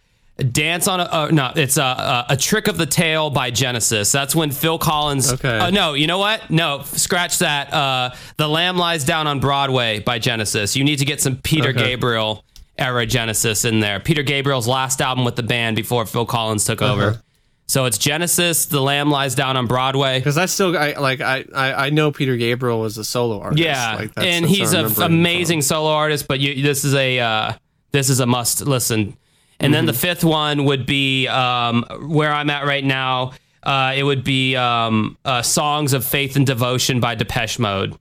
Speaker 1: Dance on a uh, no, it's a, a a trick of the tail by Genesis. That's when Phil Collins.
Speaker 2: Okay.
Speaker 1: Uh, no, you know what? No, scratch that. Uh, the Lamb Lies Down on Broadway by Genesis. You need to get some Peter
Speaker 2: Okay.
Speaker 1: Gabriel era Genesis in there. Peter Gabriel's last album with the band before Phil Collins took over. So it's Genesis. The Lamb Lies Down on Broadway.
Speaker 2: Because I still, I like, I, I, know Peter Gabriel was a solo artist.
Speaker 1: Yeah,
Speaker 2: like, that's-
Speaker 1: and
Speaker 2: that's
Speaker 1: he's an
Speaker 2: remember him from.
Speaker 1: amazing solo artist. But you, this is a uh, this is a must listen. And then the fifth one would be um, where I'm at right now. Uh, it would be um, uh, "Songs of Faith and Devotion" by Depeche Mode.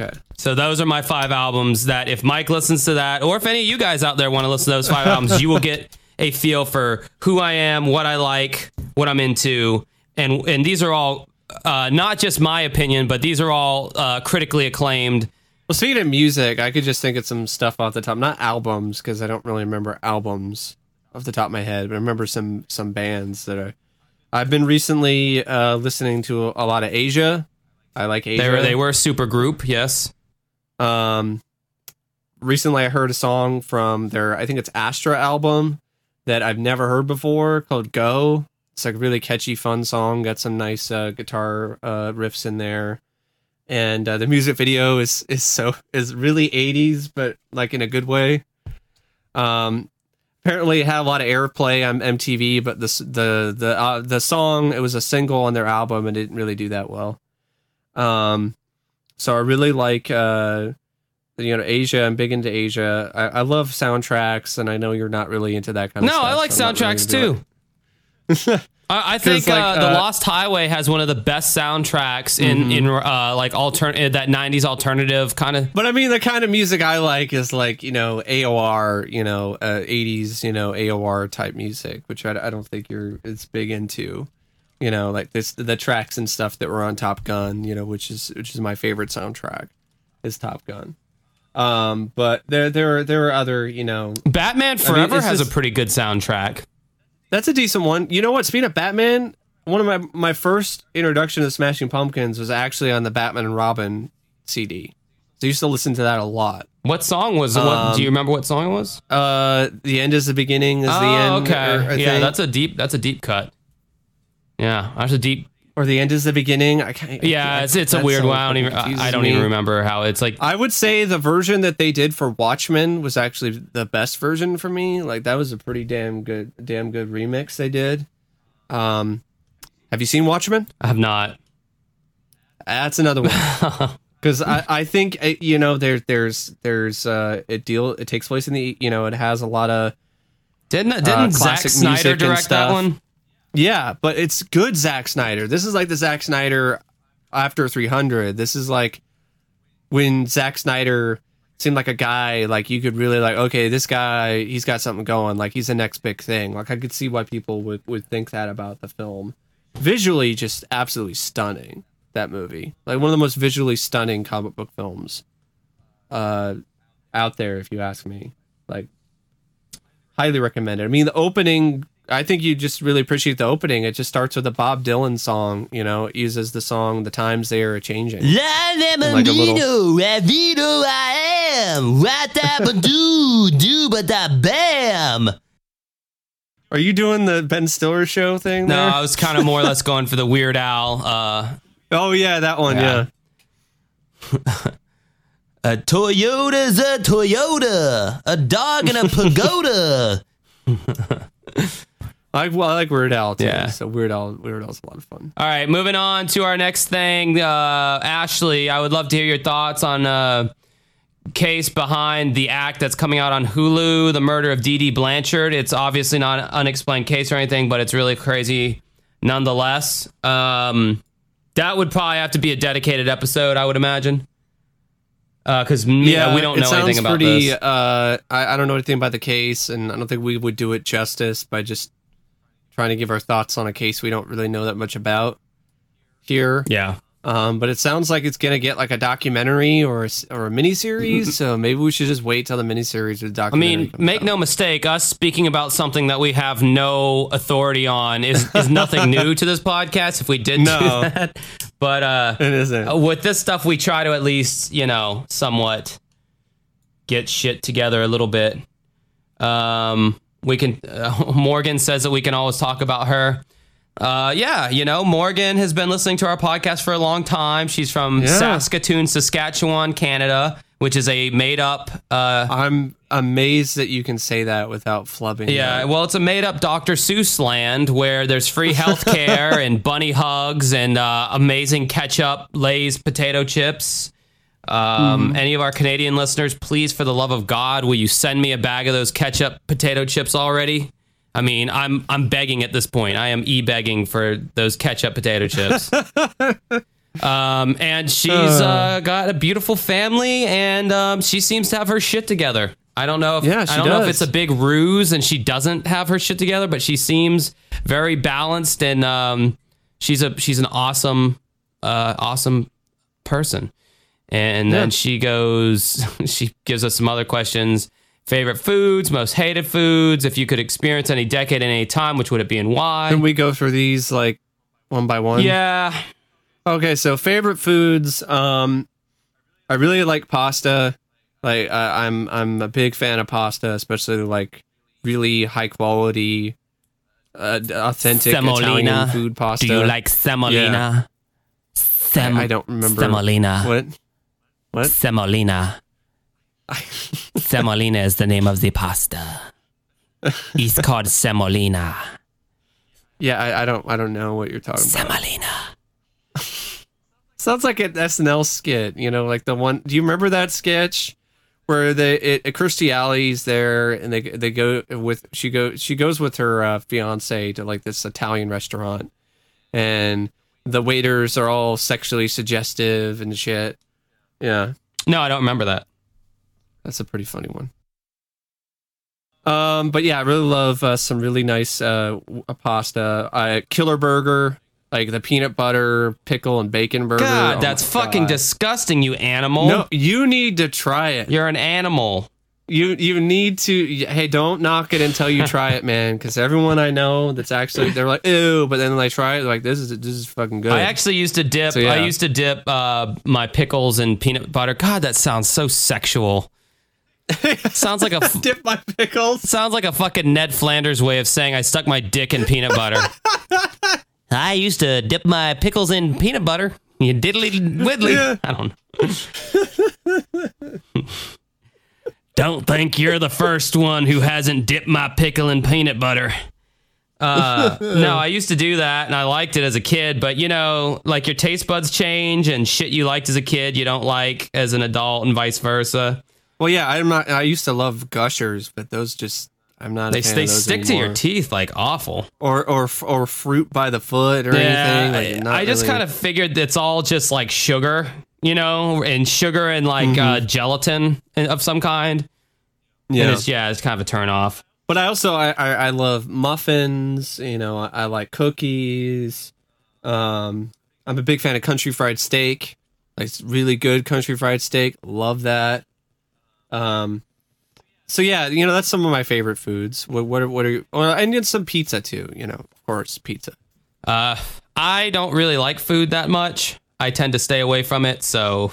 Speaker 2: Okay.
Speaker 1: So those are my five albums. That if Mike listens to that, or if any of you guys out there want to listen to those five albums, you will get a feel for who I am, what I like, what I'm into, and and these are all uh, not just my opinion, but these are all uh, critically acclaimed
Speaker 2: Well, speaking of music, I could just think of some stuff off the top. Not albums, because I don't really remember albums off the top of my head, but I remember some some bands that are. I've been recently uh, listening to a, a lot of Asia. I like Asia.
Speaker 1: They were they were a super group, yes.
Speaker 2: Um, recently I heard a song from their I think it's Astra album that I've never heard before called Go. It's like a really catchy, fun song. Got some nice uh, guitar uh, riffs in there, and uh, the music video is is so is really 80s, but like in a good way. Um, apparently it had a lot of airplay on MTV, but the the the uh, the song it was a single on their album and didn't really do that well. Um, so I really like uh, you know Asia. I'm big into Asia. I, I love soundtracks, and I know you're not really into that kind of stuff. No.
Speaker 1: I like
Speaker 2: so I'm really
Speaker 1: soundtracks too. I, I think
Speaker 2: like,
Speaker 1: uh, the
Speaker 2: uh,
Speaker 1: Lost Highway has one of the best soundtracks in
Speaker 2: Mm-hmm.
Speaker 1: in uh, like altern that '90s alternative kind of.
Speaker 2: But I mean, the kind of music I like is like you know AOR, you know uh, '80s, you know AOR type music, which I, I don't think you're it's big into. You know, like this the tracks and stuff that were on Top Gun, you know, which is which is my favorite soundtrack, is Top Gun. Um, but there there are there are other you know
Speaker 1: Batman Forever
Speaker 2: it's
Speaker 1: has
Speaker 2: just-
Speaker 1: a pretty good soundtrack.
Speaker 2: That's a decent one. You know what? Speaking of Batman, one of my my first introduction to Smashing Pumpkins was actually on the Batman and Robin CD. So I used to listen to that a lot.
Speaker 1: What song was? what
Speaker 2: Um,
Speaker 1: do you remember? What song it was?
Speaker 2: Uh, the end is the beginning is the
Speaker 1: oh,
Speaker 2: end.
Speaker 1: okay.
Speaker 2: Or, I
Speaker 1: yeah,
Speaker 2: think.
Speaker 1: that's a deep. That's a deep cut. Yeah, that's a deep.
Speaker 2: or the end is the beginning. I can't.
Speaker 1: Yeah,
Speaker 2: I-
Speaker 1: it's it's a weird one. I don't even. I, don't
Speaker 2: me.
Speaker 1: even remember how it's like.
Speaker 2: I would say the version that they did for Watchmen was actually the best version for me. Like that was a pretty damn good, damn good remix they did. Um, have you seen Watchmen?
Speaker 1: I have not.
Speaker 2: That's another one. Because I, I think uh, you know there there's there's uh it deal it takes place in the you know it has a lot of
Speaker 1: Didn't didn't
Speaker 2: Uh,
Speaker 1: Zack Snyder direct that one?
Speaker 2: Yeah but it's good Zack Snyder. This is like the Zack Snyder after 300. This is like when Zack Snyder seemed like a guy like you could really like okay this guy he's got something going like he's the next big thing. Like I could see why people would would think that about the film. Visually, just absolutely stunning. That movie, like one of the most visually stunning comic book films uh, out there, if you ask me. Like, highly recommend it. I mean, the opening, I think you just really appreciate the opening. It just starts with a Bob Dylan song. You know, it uses the song "The Times They Are Changing."
Speaker 3: La
Speaker 2: like a little-
Speaker 3: ravido I am, ratabadoo, do ba da bam.
Speaker 2: Are you doing the Ben Stiller show thing?
Speaker 1: No,
Speaker 2: there?
Speaker 1: I was kind of more or less going for the Weird Al. Uh,
Speaker 2: Oh yeah, that one.
Speaker 1: Yeah.
Speaker 2: Yeah.
Speaker 3: A Toyota's a Toyota, a dog in a pagoda.
Speaker 2: I like, well, I like Weird Al too.
Speaker 1: Yeah.
Speaker 2: So Weird Al, Weird Al's a lot of fun.
Speaker 1: all right, moving on to our next thing. Uh, Ashley, I would love to hear your thoughts on uh, case behind the act that's coming out on Hulu, the murder of Dee Dee Blanchard. It's obviously not an unexplained case or anything, but it's really crazy nonetheless. Um, that would probably have to be a dedicated episode, I would imagine. Because yeah, we don't know anything about
Speaker 2: pretty,
Speaker 1: this.
Speaker 2: Uh, I, I don't know anything about the case, and I don't think we would do it justice by just trying to give our thoughts on a case we don't really know that much about here.
Speaker 1: Yeah.
Speaker 2: Um, but it sounds like it's gonna get like a documentary or a, or a miniseries. so maybe we should just wait till the miniseries or the
Speaker 1: I mean, make
Speaker 2: out.
Speaker 1: no mistake, us speaking about something that we have no authority on is, is nothing new to this podcast if we did
Speaker 2: No.
Speaker 1: do that. But uh,
Speaker 2: It isn't.
Speaker 1: with this stuff, we try to at least, you know, somewhat get shit together a little bit. Um, we can, uh, Morgan says that we can always talk about her. Uh, yeah, you know, Morgan has been listening to our podcast for a long time. She's from
Speaker 2: Yeah.
Speaker 1: Saskatoon, Saskatchewan, Canada, which is a made up uh,
Speaker 2: I'm amazed that you can say that without flubbing.
Speaker 1: Yeah, well, it's a made up Dr. Seuss land where there's free health care and bunny hugs and uh, amazing ketchup, Lay's potato chips. Um, Any of our Canadian listeners, please, for the love of God, will you send me a bag of those ketchup potato chips already? I mean, I'm I'm begging at this point. I am e begging for those ketchup potato chips. um, and she's uh, got a beautiful family, and um, she seems to have her shit together. I don't know if
Speaker 2: Yeah,
Speaker 1: I don't know if it's a big ruse and she doesn't have her shit together, but she seems very balanced and um, she's a she's an awesome uh, awesome person. And then
Speaker 2: Yeah.
Speaker 1: she goes, she gives us some other questions. Favorite foods, most hated foods. If you could experience any decade in any time, which would it be and why?
Speaker 2: Can we go through these like one by one?
Speaker 1: yeah.
Speaker 2: Okay, so favorite foods. Um, I really like pasta. Like I I'm I'm a big fan of pasta, especially like really high quality, uh, authentic Italian
Speaker 1: Semolina.
Speaker 2: food pasta.
Speaker 1: Do you like semolina? Sem-
Speaker 2: I, I don't remember
Speaker 1: Semolina.
Speaker 2: what. What?
Speaker 1: Semolina. Semolina is the name of the pasta. It's called semolina.
Speaker 2: Yeah, I, I don't I don't know what you're talking about.
Speaker 1: Semolina.
Speaker 2: Sounds like an SNL skit, you know, like the one. Do you remember that sketch where the it, it Kirstie Alley's there and they they go with she go she goes with her uh, fiance to like this Italian restaurant, and the waiters are all sexually suggestive and shit. Yeah,
Speaker 1: No, I don't remember that.
Speaker 2: that's a pretty funny one. Um, but yeah, I really love uh, some really nice uh, pasta. Uh, Killer Burger, like the peanut butter, pickle, and bacon burger.
Speaker 1: God,
Speaker 2: Oh
Speaker 1: that's fucking
Speaker 2: God.
Speaker 1: disgusting, you animal.
Speaker 2: No, you need to try it.
Speaker 1: You're an animal.
Speaker 2: You you need to. Hey, don't knock it until you try it, man. Because everyone I know that's actually they're like ew, but then they try it, they're like this is this is fucking good.
Speaker 1: I actually used to dip.
Speaker 2: So, yeah.
Speaker 1: I used to dip uh, my pickles in peanut butter. God, that sounds so sexual. sounds like a
Speaker 2: dip my pickles.
Speaker 1: sounds like a fucking Ned Flanders way of saying I stuck my dick in peanut butter. I used to dip my pickles in peanut butter. You diddly widdly.
Speaker 2: Yeah.
Speaker 1: I don't know. Don't think you're the first one who hasn't dipped my pickle in peanut butter. Uh, no, I used to do that and I liked it as a kid, but you know, like your taste buds change and shit you liked as a kid you don't like as an adult and vice versa.
Speaker 2: Well, yeah, I'm not. I used to love Gushers, but those just I'm not. A
Speaker 1: They
Speaker 2: fan
Speaker 1: they stick to your teeth like awful.
Speaker 2: or or or fruit by the foot or anything. Like,
Speaker 1: I, I just
Speaker 2: really-
Speaker 1: kind of figured it's all just like sugar, you know, and sugar and like
Speaker 2: Mm-hmm.
Speaker 1: uh, gelatin of some kind.
Speaker 2: Yeah.
Speaker 1: it's, yeah, it's kind of a turn off.
Speaker 2: But I also I, I I love muffins. You know, I, I like cookies. Um, I'm a big fan of country fried steak. Like really good country fried steak. Love that. Um, so yeah, you know that's some of my favorite foods. What what are, what are you? Well, and then some pizza too. You know, of course, pizza.
Speaker 1: Uh, I don't really like food that much. I tend to stay away from it, so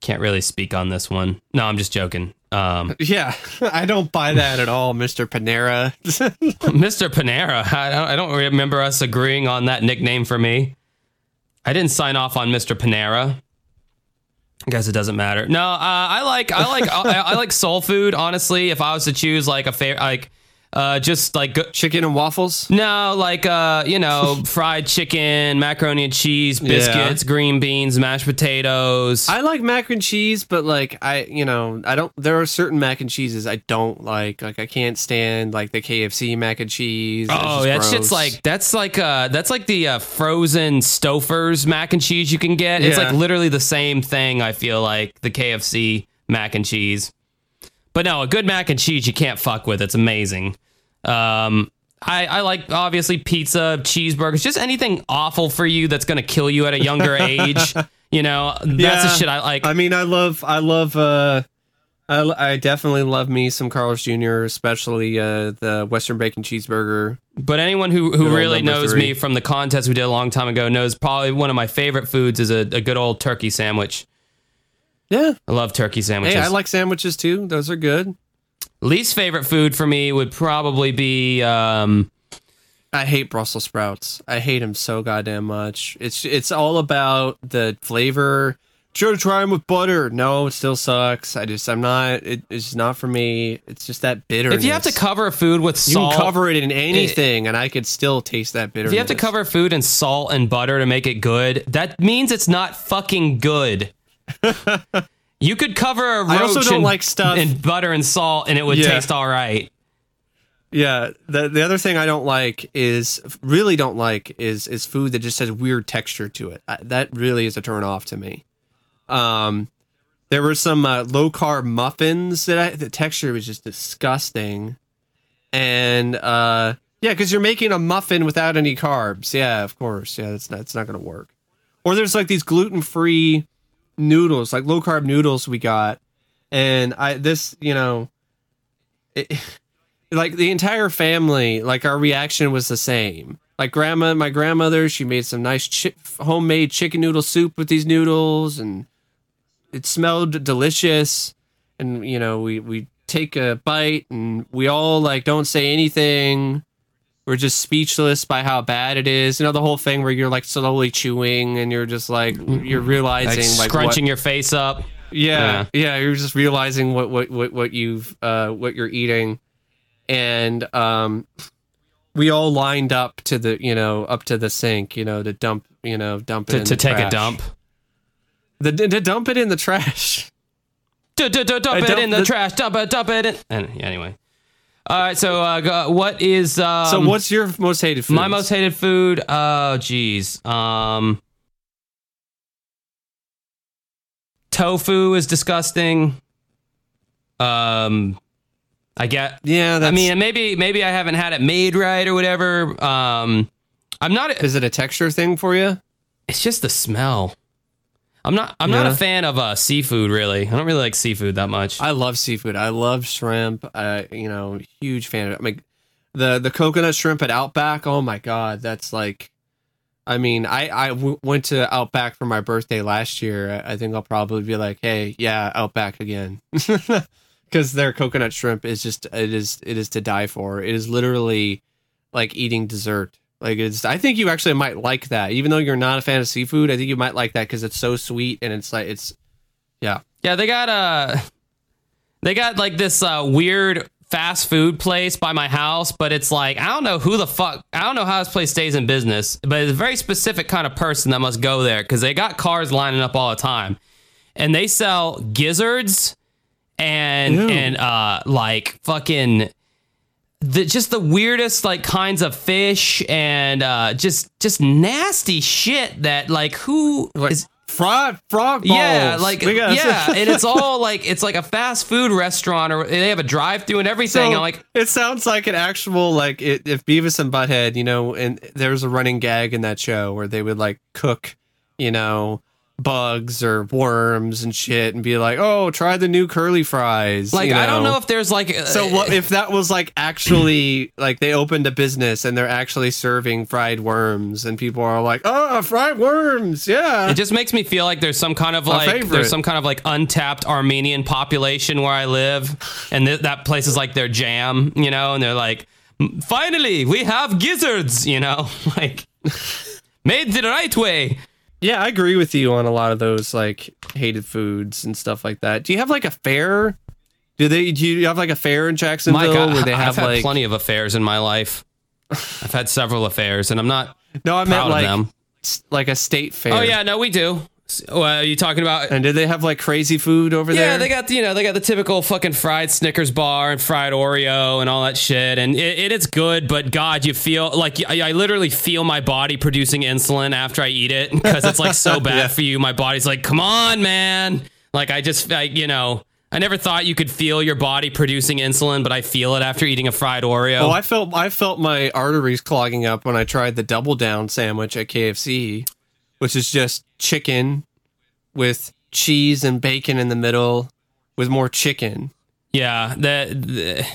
Speaker 1: can't really speak on this one. No, I'm just joking. Um,
Speaker 2: Yeah, I don't buy that at all, Mister Panera.
Speaker 1: Mr. Panera, I don't, I don't remember us agreeing on that nickname for me. I didn't sign off on Mr. Panera. I guess it doesn't matter. No, uh, I like I like I, I like soul food. Honestly, if I was to choose like a fair like uh, just like go-
Speaker 2: Chicken and waffles.
Speaker 1: no, like uh, you know, fried chicken, macaroni and cheese, biscuits, green beans, mashed potatoes.
Speaker 2: I like mac and cheese, but like I, you know, I don't. There are certain mac and cheeses I don't like. Like I can't stand like the KFC mac and cheese.
Speaker 1: Oh,
Speaker 2: just
Speaker 1: that shit's like that's like uh that's like the uh, frozen Stouffer's mac and cheese you can get. It's
Speaker 2: Yeah.
Speaker 1: like literally the same thing. I feel like the KFC mac and cheese, but no, a good mac and cheese you can't fuck with. It's amazing. Um, I I like obviously pizza, cheeseburgers, just anything awful for you that's gonna kill you at a younger age. You know, that's the shit I like.
Speaker 2: I mean, I love, I love, uh, I, I definitely love me some Carl's Jr., especially uh, the Western bacon cheeseburger.
Speaker 1: But anyone who, who
Speaker 2: Good
Speaker 1: really knows
Speaker 2: three.
Speaker 1: me from the contest we did a long time ago knows probably one of my favorite foods is a, a good old turkey sandwich.
Speaker 2: Yeah.
Speaker 1: I love turkey sandwiches.
Speaker 2: Hey, I like sandwiches too. Those are good.
Speaker 1: Least favorite food for me would probably be um,
Speaker 2: I hate Brussels sprouts. I hate them so goddamn much. It's it's all about the flavor. To try them with butter. No, it still sucks. I just I'm not. It, it's not for me. It's just that bitterness.
Speaker 1: if you have to cover a food with
Speaker 2: you can cover it in anything, and I could still taste that bitterness.
Speaker 1: if you have to cover food in salt and butter to make it good, that means it's not fucking good. You could cover a roach
Speaker 2: I also don't
Speaker 1: in,
Speaker 2: like stuff-
Speaker 1: in butter and salt and it would
Speaker 2: Yeah.
Speaker 1: taste all right.
Speaker 2: Yeah, the the other thing I don't like is really don't like is is food that just has weird texture to it. I, that really is a turn off to me. Um, there were some uh, low carb muffins that I, the texture was just disgusting, and uh, yeah, because you're making a muffin without any carbs. Yeah, of course. Yeah, that's not it's not gonna work. Or there's like these gluten free noodles, like low carb noodles we got. And I this, you know, it, like the entire family, like our reaction was the same. Like grandma, my grandmother, she made some nice chi- homemade chicken noodle soup with these noodles and it smelled delicious and you know, we we take a bite and we all like don't say anything we're just speechless by how bad it is. You know the whole thing where you're like slowly chewing and you're just like you're realizing
Speaker 1: Like,
Speaker 2: like,
Speaker 1: scrunching
Speaker 2: what,
Speaker 1: your face up.
Speaker 2: yeah, yeah, you're just realizing what what what what you've uh what you're eating, and um, we all lined up to the you know up to the sink, you know, to dump you know dump it
Speaker 1: To,
Speaker 2: in
Speaker 1: to
Speaker 2: the
Speaker 1: take a dump.
Speaker 2: The, to dump it in the trash.
Speaker 1: Du- du- du- Dump
Speaker 2: I
Speaker 1: it
Speaker 2: dump
Speaker 1: in the,
Speaker 2: the-
Speaker 1: trash. Dump it. Dump it. In. And yeah, anyway. All right. So, uh, go- what is um,
Speaker 2: so what's your most hated food?
Speaker 1: my most hated food? Oh, geez. Um, tofu is disgusting. Um, I get.
Speaker 2: yeah. That's,
Speaker 1: I mean, maybe maybe I haven't had it made right or whatever. Um, I'm not.
Speaker 2: is it a texture thing for you?
Speaker 1: It's just the smell. I'm not. I'm not a fan of uh, seafood. Really, I don't really like seafood that much.
Speaker 2: I love seafood. I love shrimp. I you know huge fan of it. I mean, the the coconut shrimp at Outback. Oh my god, that's like. I mean, I I w- went to Outback for my birthday last year. I I think I'll probably be like, hey, yeah, Outback again, because their coconut shrimp is just it is it is to die for. It is literally like eating dessert. Like it's. I think you actually might like that, even though you're not a fan of seafood. I think you might like that because it's so sweet and it's like it's. Yeah,
Speaker 1: Yeah, they got uh they got like this uh weird fast food place by my house, but it's like I don't know who the fuck I don't know how this place stays in business, but it's a very specific kind of person that must go there because they got cars lining up all the time. And they sell gizzards and
Speaker 2: Ew.
Speaker 1: and uh like fucking the just the weirdest like kinds of fish and uh just just nasty shit that like who is
Speaker 2: fried frog balls.
Speaker 1: yeah, like yeah, and it's all like it's like a fast food restaurant, or they have a drive-through and everything.
Speaker 2: So
Speaker 1: I'm like,
Speaker 2: it sounds like an actual like it, if Beavis and Butthead, you know, and there's a running gag in that show where they would like cook, you know, bugs or worms and shit, and be like, "Oh, try the new curly fries."
Speaker 1: like
Speaker 2: you
Speaker 1: I don't know if there's like
Speaker 2: So what if that was like actually like they opened a business and they're actually serving fried worms and people are like, "Oh, fried worms, yeah."
Speaker 1: It just makes me feel like there's some kind of like there's some kind of like untapped Armenian population where I live, and th- that place is like their jam, you know, and they're like, finally we have gizzards, you know, like made the right way.
Speaker 2: Yeah, I agree with you on a lot of those like hated foods and stuff like that. Do you have like a fair? Do they? Do you have like a fair in Jacksonville
Speaker 1: I,
Speaker 2: where they
Speaker 1: I've had
Speaker 2: like?
Speaker 1: plenty of affairs in my life. I've had several affairs, and I'm not
Speaker 2: no, I meant
Speaker 1: of
Speaker 2: like
Speaker 1: them.
Speaker 2: like a state fair.
Speaker 1: Oh yeah, no, we do. Well, are oh, uh, you talking about?
Speaker 2: And did they have like crazy food over there?
Speaker 1: Yeah, they got the, you know they got the typical fucking fried Snickers bar and fried Oreo and all that shit, and it, it is good. But God, you feel like I, I literally feel my body producing insulin after I eat it because it's like so bad
Speaker 2: Yeah.
Speaker 1: for you. My body's like, come on, man. Like I just, I, you know, I never thought you could feel your body producing insulin, but I feel it after eating a fried Oreo.
Speaker 2: Oh, I felt I felt my arteries clogging up when I tried the double down sandwich at KFC, which is just chicken with cheese and bacon in the middle with more chicken.
Speaker 1: Yeah, that.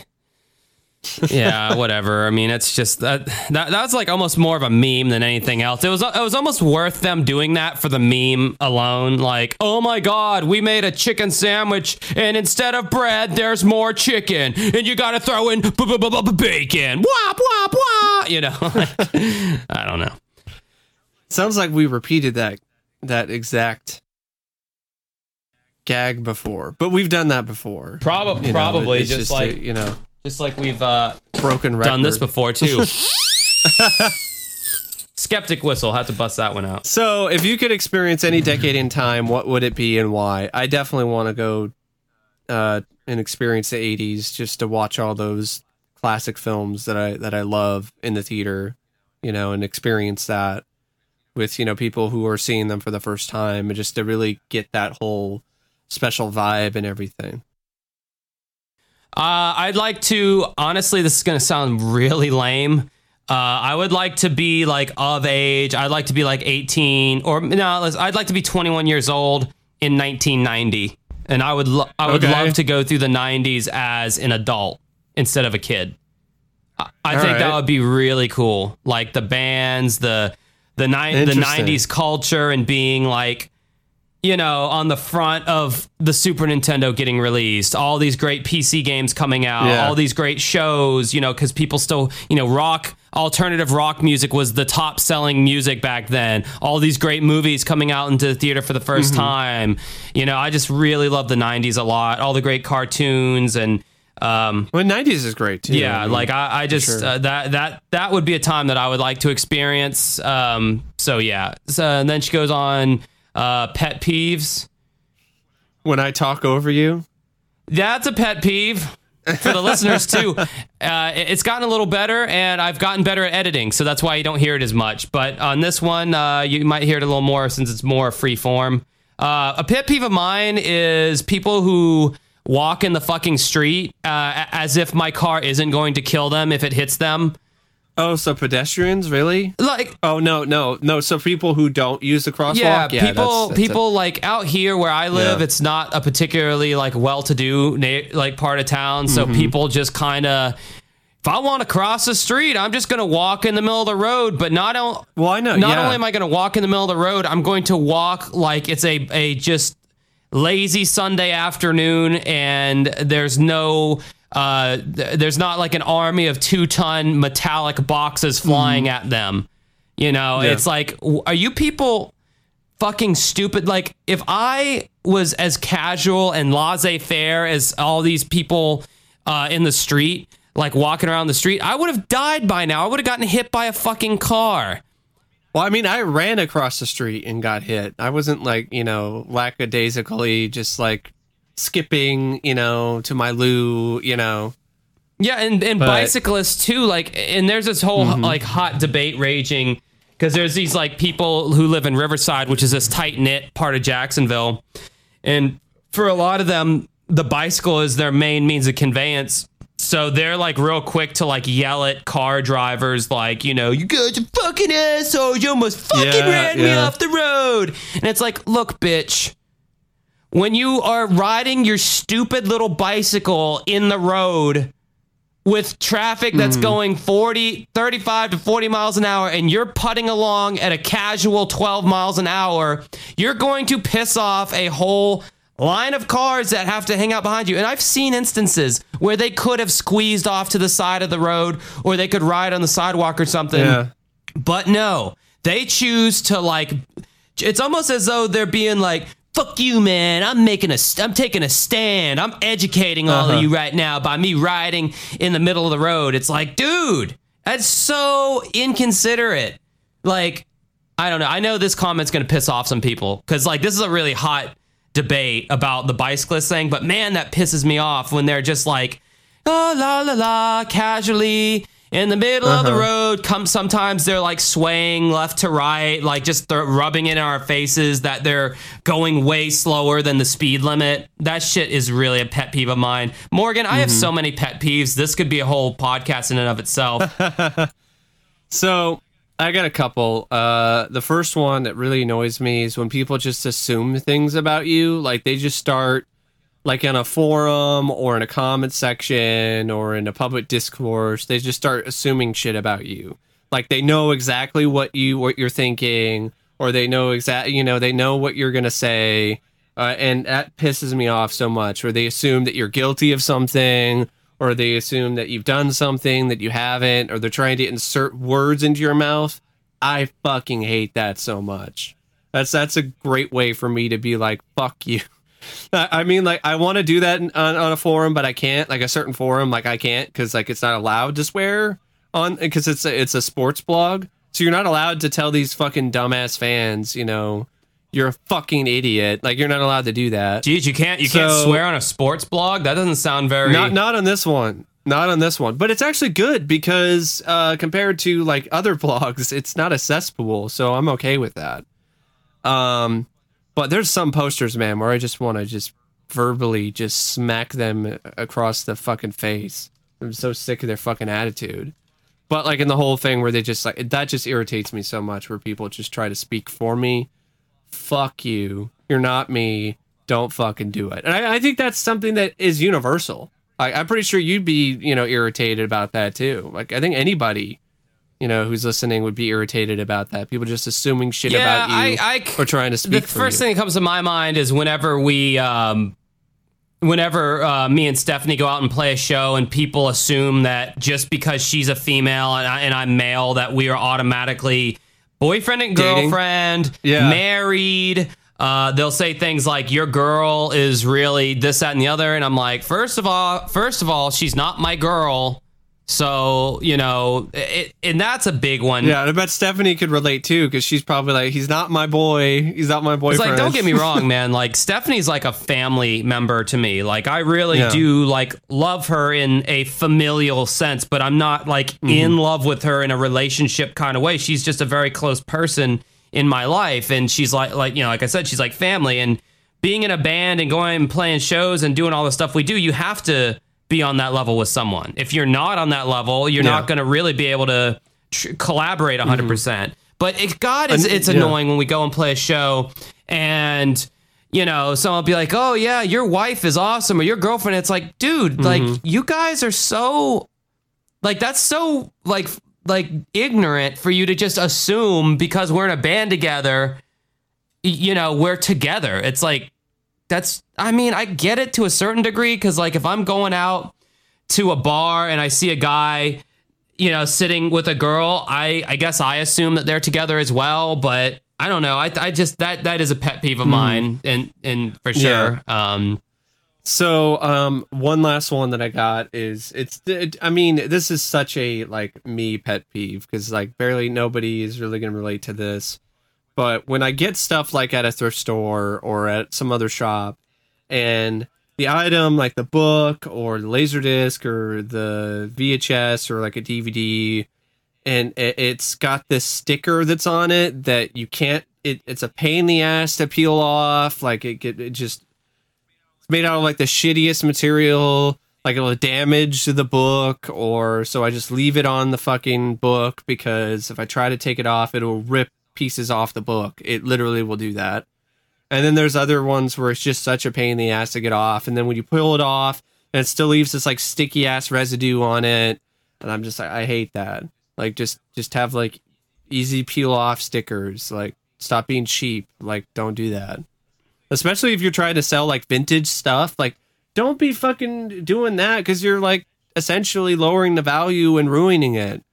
Speaker 1: yeah, whatever. I mean, it's just that that that's like almost more of a meme than anything else. It was it was almost worth them doing that for the meme alone. Like, oh my god, we made a chicken sandwich, and instead of bread, there's more chicken, and you got to throw in bacon. Wah wah wah. You know, I don't know.
Speaker 2: Sounds like we repeated that that exact gag before, but we've done that before.
Speaker 1: Probably,
Speaker 2: You know,
Speaker 1: probably just,
Speaker 2: a,
Speaker 1: like
Speaker 2: you know
Speaker 1: just like we've uh,
Speaker 2: broken record.
Speaker 1: done this before too. Skeptic whistle had to bust that one out.
Speaker 2: So, if you could experience any decade in time, what would it be and why? I definitely want to go uh, and experience the '80s just to watch all those classic films that I that I love in the theater, you know, and experience that with you know people who are seeing them for the first time, and just to really get that whole special vibe and everything.
Speaker 1: Uh, I'd like to honestly. This is gonna sound really lame. Uh, I would like to be like of age. I'd like to be like 18 or no. I'd like to be 21 years old in 1990, and I would lo- I would
Speaker 2: Okay.
Speaker 1: love to go through the 90s as an adult instead of a kid. I, I think that would be really cool. Like the bands, the the ni- the 90s culture, and being like you know, on the front of the Super Nintendo getting released, all these great PC games coming out,
Speaker 2: Yeah.
Speaker 1: all these great shows, you know, because people still, you know, rock, alternative rock music was the top selling music back then. All these great movies coming out into the theater for the 1st
Speaker 2: Mm-hmm.
Speaker 1: time. You know, I just really love the 90s a lot. All the great cartoons and, um,
Speaker 2: Well, nineties is great too.
Speaker 1: yeah,
Speaker 2: I mean,
Speaker 1: like I, I just
Speaker 2: sure.
Speaker 1: uh, that that that would be a time that I would like to experience. Um, so yeah. So and then she goes on uh, pet peeves.
Speaker 2: when I talk over you.
Speaker 1: That's a pet peeve for the listeners too. Uh, it- it's gotten a little better, and I've gotten better at editing, so that's why you don't hear it as much. But on this one, uh, you might hear it a little more since it's more free form. Uh, a pet peeve of mine is people who walk in the fucking street uh, as if my car isn't going to kill them if it hits them.
Speaker 2: Oh, so pedestrians really?
Speaker 1: Like
Speaker 2: Oh no, no, no. So people who don't use the crosswalk.
Speaker 1: yeah,
Speaker 2: Yeah,
Speaker 1: people
Speaker 2: that's- that's
Speaker 1: people like out here where I live,
Speaker 2: Yeah.
Speaker 1: it's not a particularly like well-to-do na- like part of town, so
Speaker 2: Mm-hmm.
Speaker 1: people just kind of if I want to cross the street, I'm just going to walk in the middle of the road, but not on
Speaker 2: Well, I know.
Speaker 1: not
Speaker 2: yeah.
Speaker 1: only am I going to walk in the middle of the road, I'm going to walk like it's a a just lazy Sunday afternoon and there's no uh th- there's not like an army of 2-ton metallic boxes flying at them. You know,
Speaker 2: Mm-hmm. Yeah.
Speaker 1: it's like are you people fucking stupid like if I was as casual and laissez-faire as all these people uh in the street like walking around the street, I would have died by now. I would have gotten hit by a fucking car.
Speaker 2: Well, I mean, I ran across the street and got hit. I wasn't like you know lackadaisically just like skipping, you know, to my loo, you know.
Speaker 1: Yeah, and, and
Speaker 2: But- Mm-hmm.
Speaker 1: bicyclists too. Like, and there's this whole like hot debate raging because there's these like people who live in Riverside, which is this tight knit part of Jacksonville, and for a lot of them, the bicycle is their main means of conveyance. So they're like real quick to like yell at car drivers, like, you know, you guys are fucking assholes. You almost fucking
Speaker 2: Yeah,
Speaker 1: ran me off the road. And it's like, look, bitch, when you are riding your stupid little bicycle in the road with traffic that's
Speaker 2: Mm-hmm.
Speaker 1: going 40 35 to 40 miles an hour and you're putting along at a casual 12 miles an hour you're going to piss off a whole line of cars that have to hang out behind you and i've seen instances where they could have squeezed off to the side of the road or they could ride on the sidewalk or something
Speaker 2: Yeah.
Speaker 1: but no, they choose to like. It's almost as though they're being like, "Fuck you, man! I'm making a, I'm taking a stand. I'm educating all
Speaker 2: Uh-huh.
Speaker 1: of you right now by me riding in the middle of the road." It's like, dude, that's so inconsiderate. Like, I don't know. I know this comment's gonna piss off some people because like this is a really hot debate about the bicyclist thing, but man, that pisses me off when they're just like, oh la la la, casually in the middle of the uh-huh. road. Come sometimes they're like swaying left to right, like just th- rubbing it in our faces that they're going way slower than the speed limit. That shit is really a pet peeve of mine. Morgan, I have mm-hmm. so many pet peeves. This could be a whole podcast in and of itself.
Speaker 2: So I got a couple. Uh, the first one that really annoys me is when people just assume things about you. Like they just start, like in a forum or in a comment section or in a public discourse, they just start assuming shit about you. Like they know exactly what you what you're thinking, or they know exact you know they know what you're gonna say, uh, and that pisses me off so much. Or they assume that you're guilty of something, or they assume that you've done something that you haven't, or they're trying to insert words into your mouth. I fucking hate that so much. That's that's a great way for me to be like, fuck you. I mean, like, I want to do that on, on a forum, but I can't. Like a certain forum, like I can't because like it's not allowed to swear on because it's a, it's a sports blog. So you're not allowed to tell these fucking dumbass fans, you know, you're a fucking idiot. Like you're not allowed to do that.
Speaker 1: Jeez, you can't you can't swear on a sports blog. That doesn't sound very.
Speaker 2: Not not on this one. Not on this one. But it's actually good because uh, compared to like other blogs, it's not a cesspool. So I'm okay with that. Um, but there's some posters, man, where I just want to just verbally just smack them across the fucking face. I'm so sick of their fucking attitude. But like in the whole thing where they just like that just irritates me so much where people just try to speak for me. Fuck you. You're not me. Don't fucking do it. And I, I think that's something that is universal. I, I'm pretty sure you'd be, you know, irritated about that too. Like I think anybody, you know, who's listening would be irritated about that. People just assuming shit
Speaker 1: Yeah,
Speaker 2: about you
Speaker 1: I- I
Speaker 2: or trying to speak
Speaker 1: the first thing that comes to my mind is whenever we um whenever uh, me and stephanie go out and play a show and people assume that just because she's a female and, I, and i'm male that we are automatically boyfriend and
Speaker 2: Dating.
Speaker 1: girlfriend
Speaker 2: Yeah.
Speaker 1: married uh, they'll say things like your girl is really this that and the other and i'm like first of all first of all she's not my girl so you know it, and that's a big one
Speaker 2: Yeah, and I bet Stephanie could relate too, because she's probably like, he's not my boy. He's not my
Speaker 1: It's
Speaker 2: boyfriend.
Speaker 1: like, don't get me wrong, man. Like Stephanie's like a family member to me. Like I really
Speaker 2: Yeah.
Speaker 1: do like love her in a familial sense, but I'm not like
Speaker 2: Mm-hmm.
Speaker 1: in love with her in a relationship kind of way. She's just a very close person in my life, and she's like, like you know, like I said, she's like family. And being in a band and going and playing shows and doing all the stuff we do, you have to be on that level with someone. If you're not on that level, you're
Speaker 2: Yeah.
Speaker 1: not going to really be able to tr- collaborate 100%. Mm-hmm. percent But it, God, is it's
Speaker 2: yeah.
Speaker 1: annoying when we go and play a show and you know someone will be like oh yeah your wife is awesome or your girlfriend it's like dude like mm-hmm. you guys are so like that's so like like ignorant for you to just assume because we're in a band together you know we're together it's like that's i mean i get it to a certain degree because like if i'm going out to a bar and i see a guy you know sitting with a girl i i guess i assume that they're together as well but i don't know i, I just that that is a pet peeve of mine and and for sure Yeah. um
Speaker 2: So, um, one last one that I got is it's. It, I mean, this is such a like me pet peeve because like barely nobody is really gonna relate to this. But when I get stuff like at a thrift store or at some other shop, and the item like the book or the laser disc or the VHS or like a DVD, and it, it's got this sticker that's on it that you can't. It, it's a pain in the ass to peel off. Like it, get- it just it's made out of like the shittiest material like it'll damage the book or so i just leave it on the fucking book because if i try to take it off it'll rip pieces off the book. It literally will do that. And then there's other ones where it's just such a pain in the ass to get off. And then when you pull it off and it still leaves this like sticky ass residue on it. And i'm just like i hate that. Like just just have like easy peel off stickers. Like stop being cheap. Like don't do that. Especially if you're trying to sell like vintage stuff. Like don't be fucking doing that because you're like essentially lowering the value and ruining it.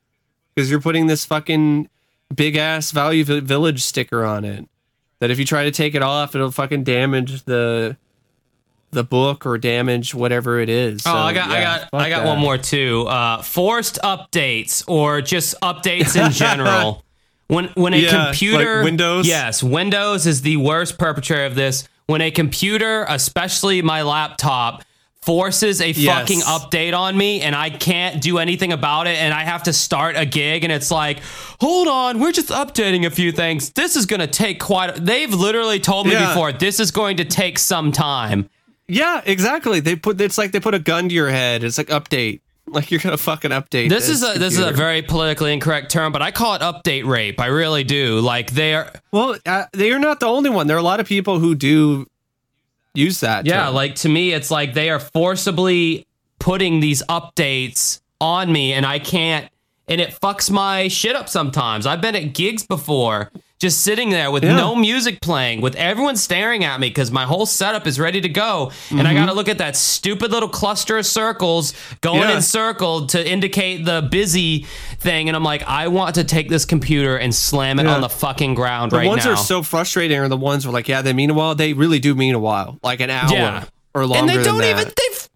Speaker 2: Because you're putting this fucking big ass value village sticker on it that if you try to take it off it'll fucking damage the the book or damage whatever it is
Speaker 1: Oh,
Speaker 2: So,
Speaker 1: I got, I got, I got
Speaker 2: that.
Speaker 1: one more too. Uh, forced updates or just updates in general. when when a
Speaker 2: Yeah,
Speaker 1: computer,
Speaker 2: like Windows?
Speaker 1: yes, Windows is the worst perpetrator of this. When a computer, especially my laptop, forces a
Speaker 2: Yes.
Speaker 1: fucking update on me and I can't do anything about it and I have to start a gig and it's like, hold on, we're just updating a few things. This is gonna take quite. A, they've literally told me
Speaker 2: Yeah.
Speaker 1: before this is going to take some time.
Speaker 2: yeah exactly they put it's like they put a gun to your head it's like update like you're gonna fucking update
Speaker 1: This is a this is a very politically incorrect term, but I call it update rape. I really do. Like they are,
Speaker 2: Well, uh, they are not the only one. There are a lot of people who do use that.
Speaker 1: yeah.
Speaker 2: term.
Speaker 1: Like to me, it's like they are forcibly putting these updates on me, and I can't. And it fucks my shit up sometimes. I've been at gigs before, just sitting there with
Speaker 2: Yeah.
Speaker 1: no music playing, with everyone staring at me because my whole setup is ready to go, and I got to look at that stupid little cluster of circles going
Speaker 2: Mm-hmm. Yeah.
Speaker 1: in circle to indicate the busy thing, and I'm like, I want to take this computer and slam it
Speaker 2: Yeah.
Speaker 1: on the fucking ground right now.
Speaker 2: the ones that are so frustrating are the ones where like, yeah, they mean a while. They really do mean a while, like an hour or longer.
Speaker 1: and they don't even
Speaker 2: that.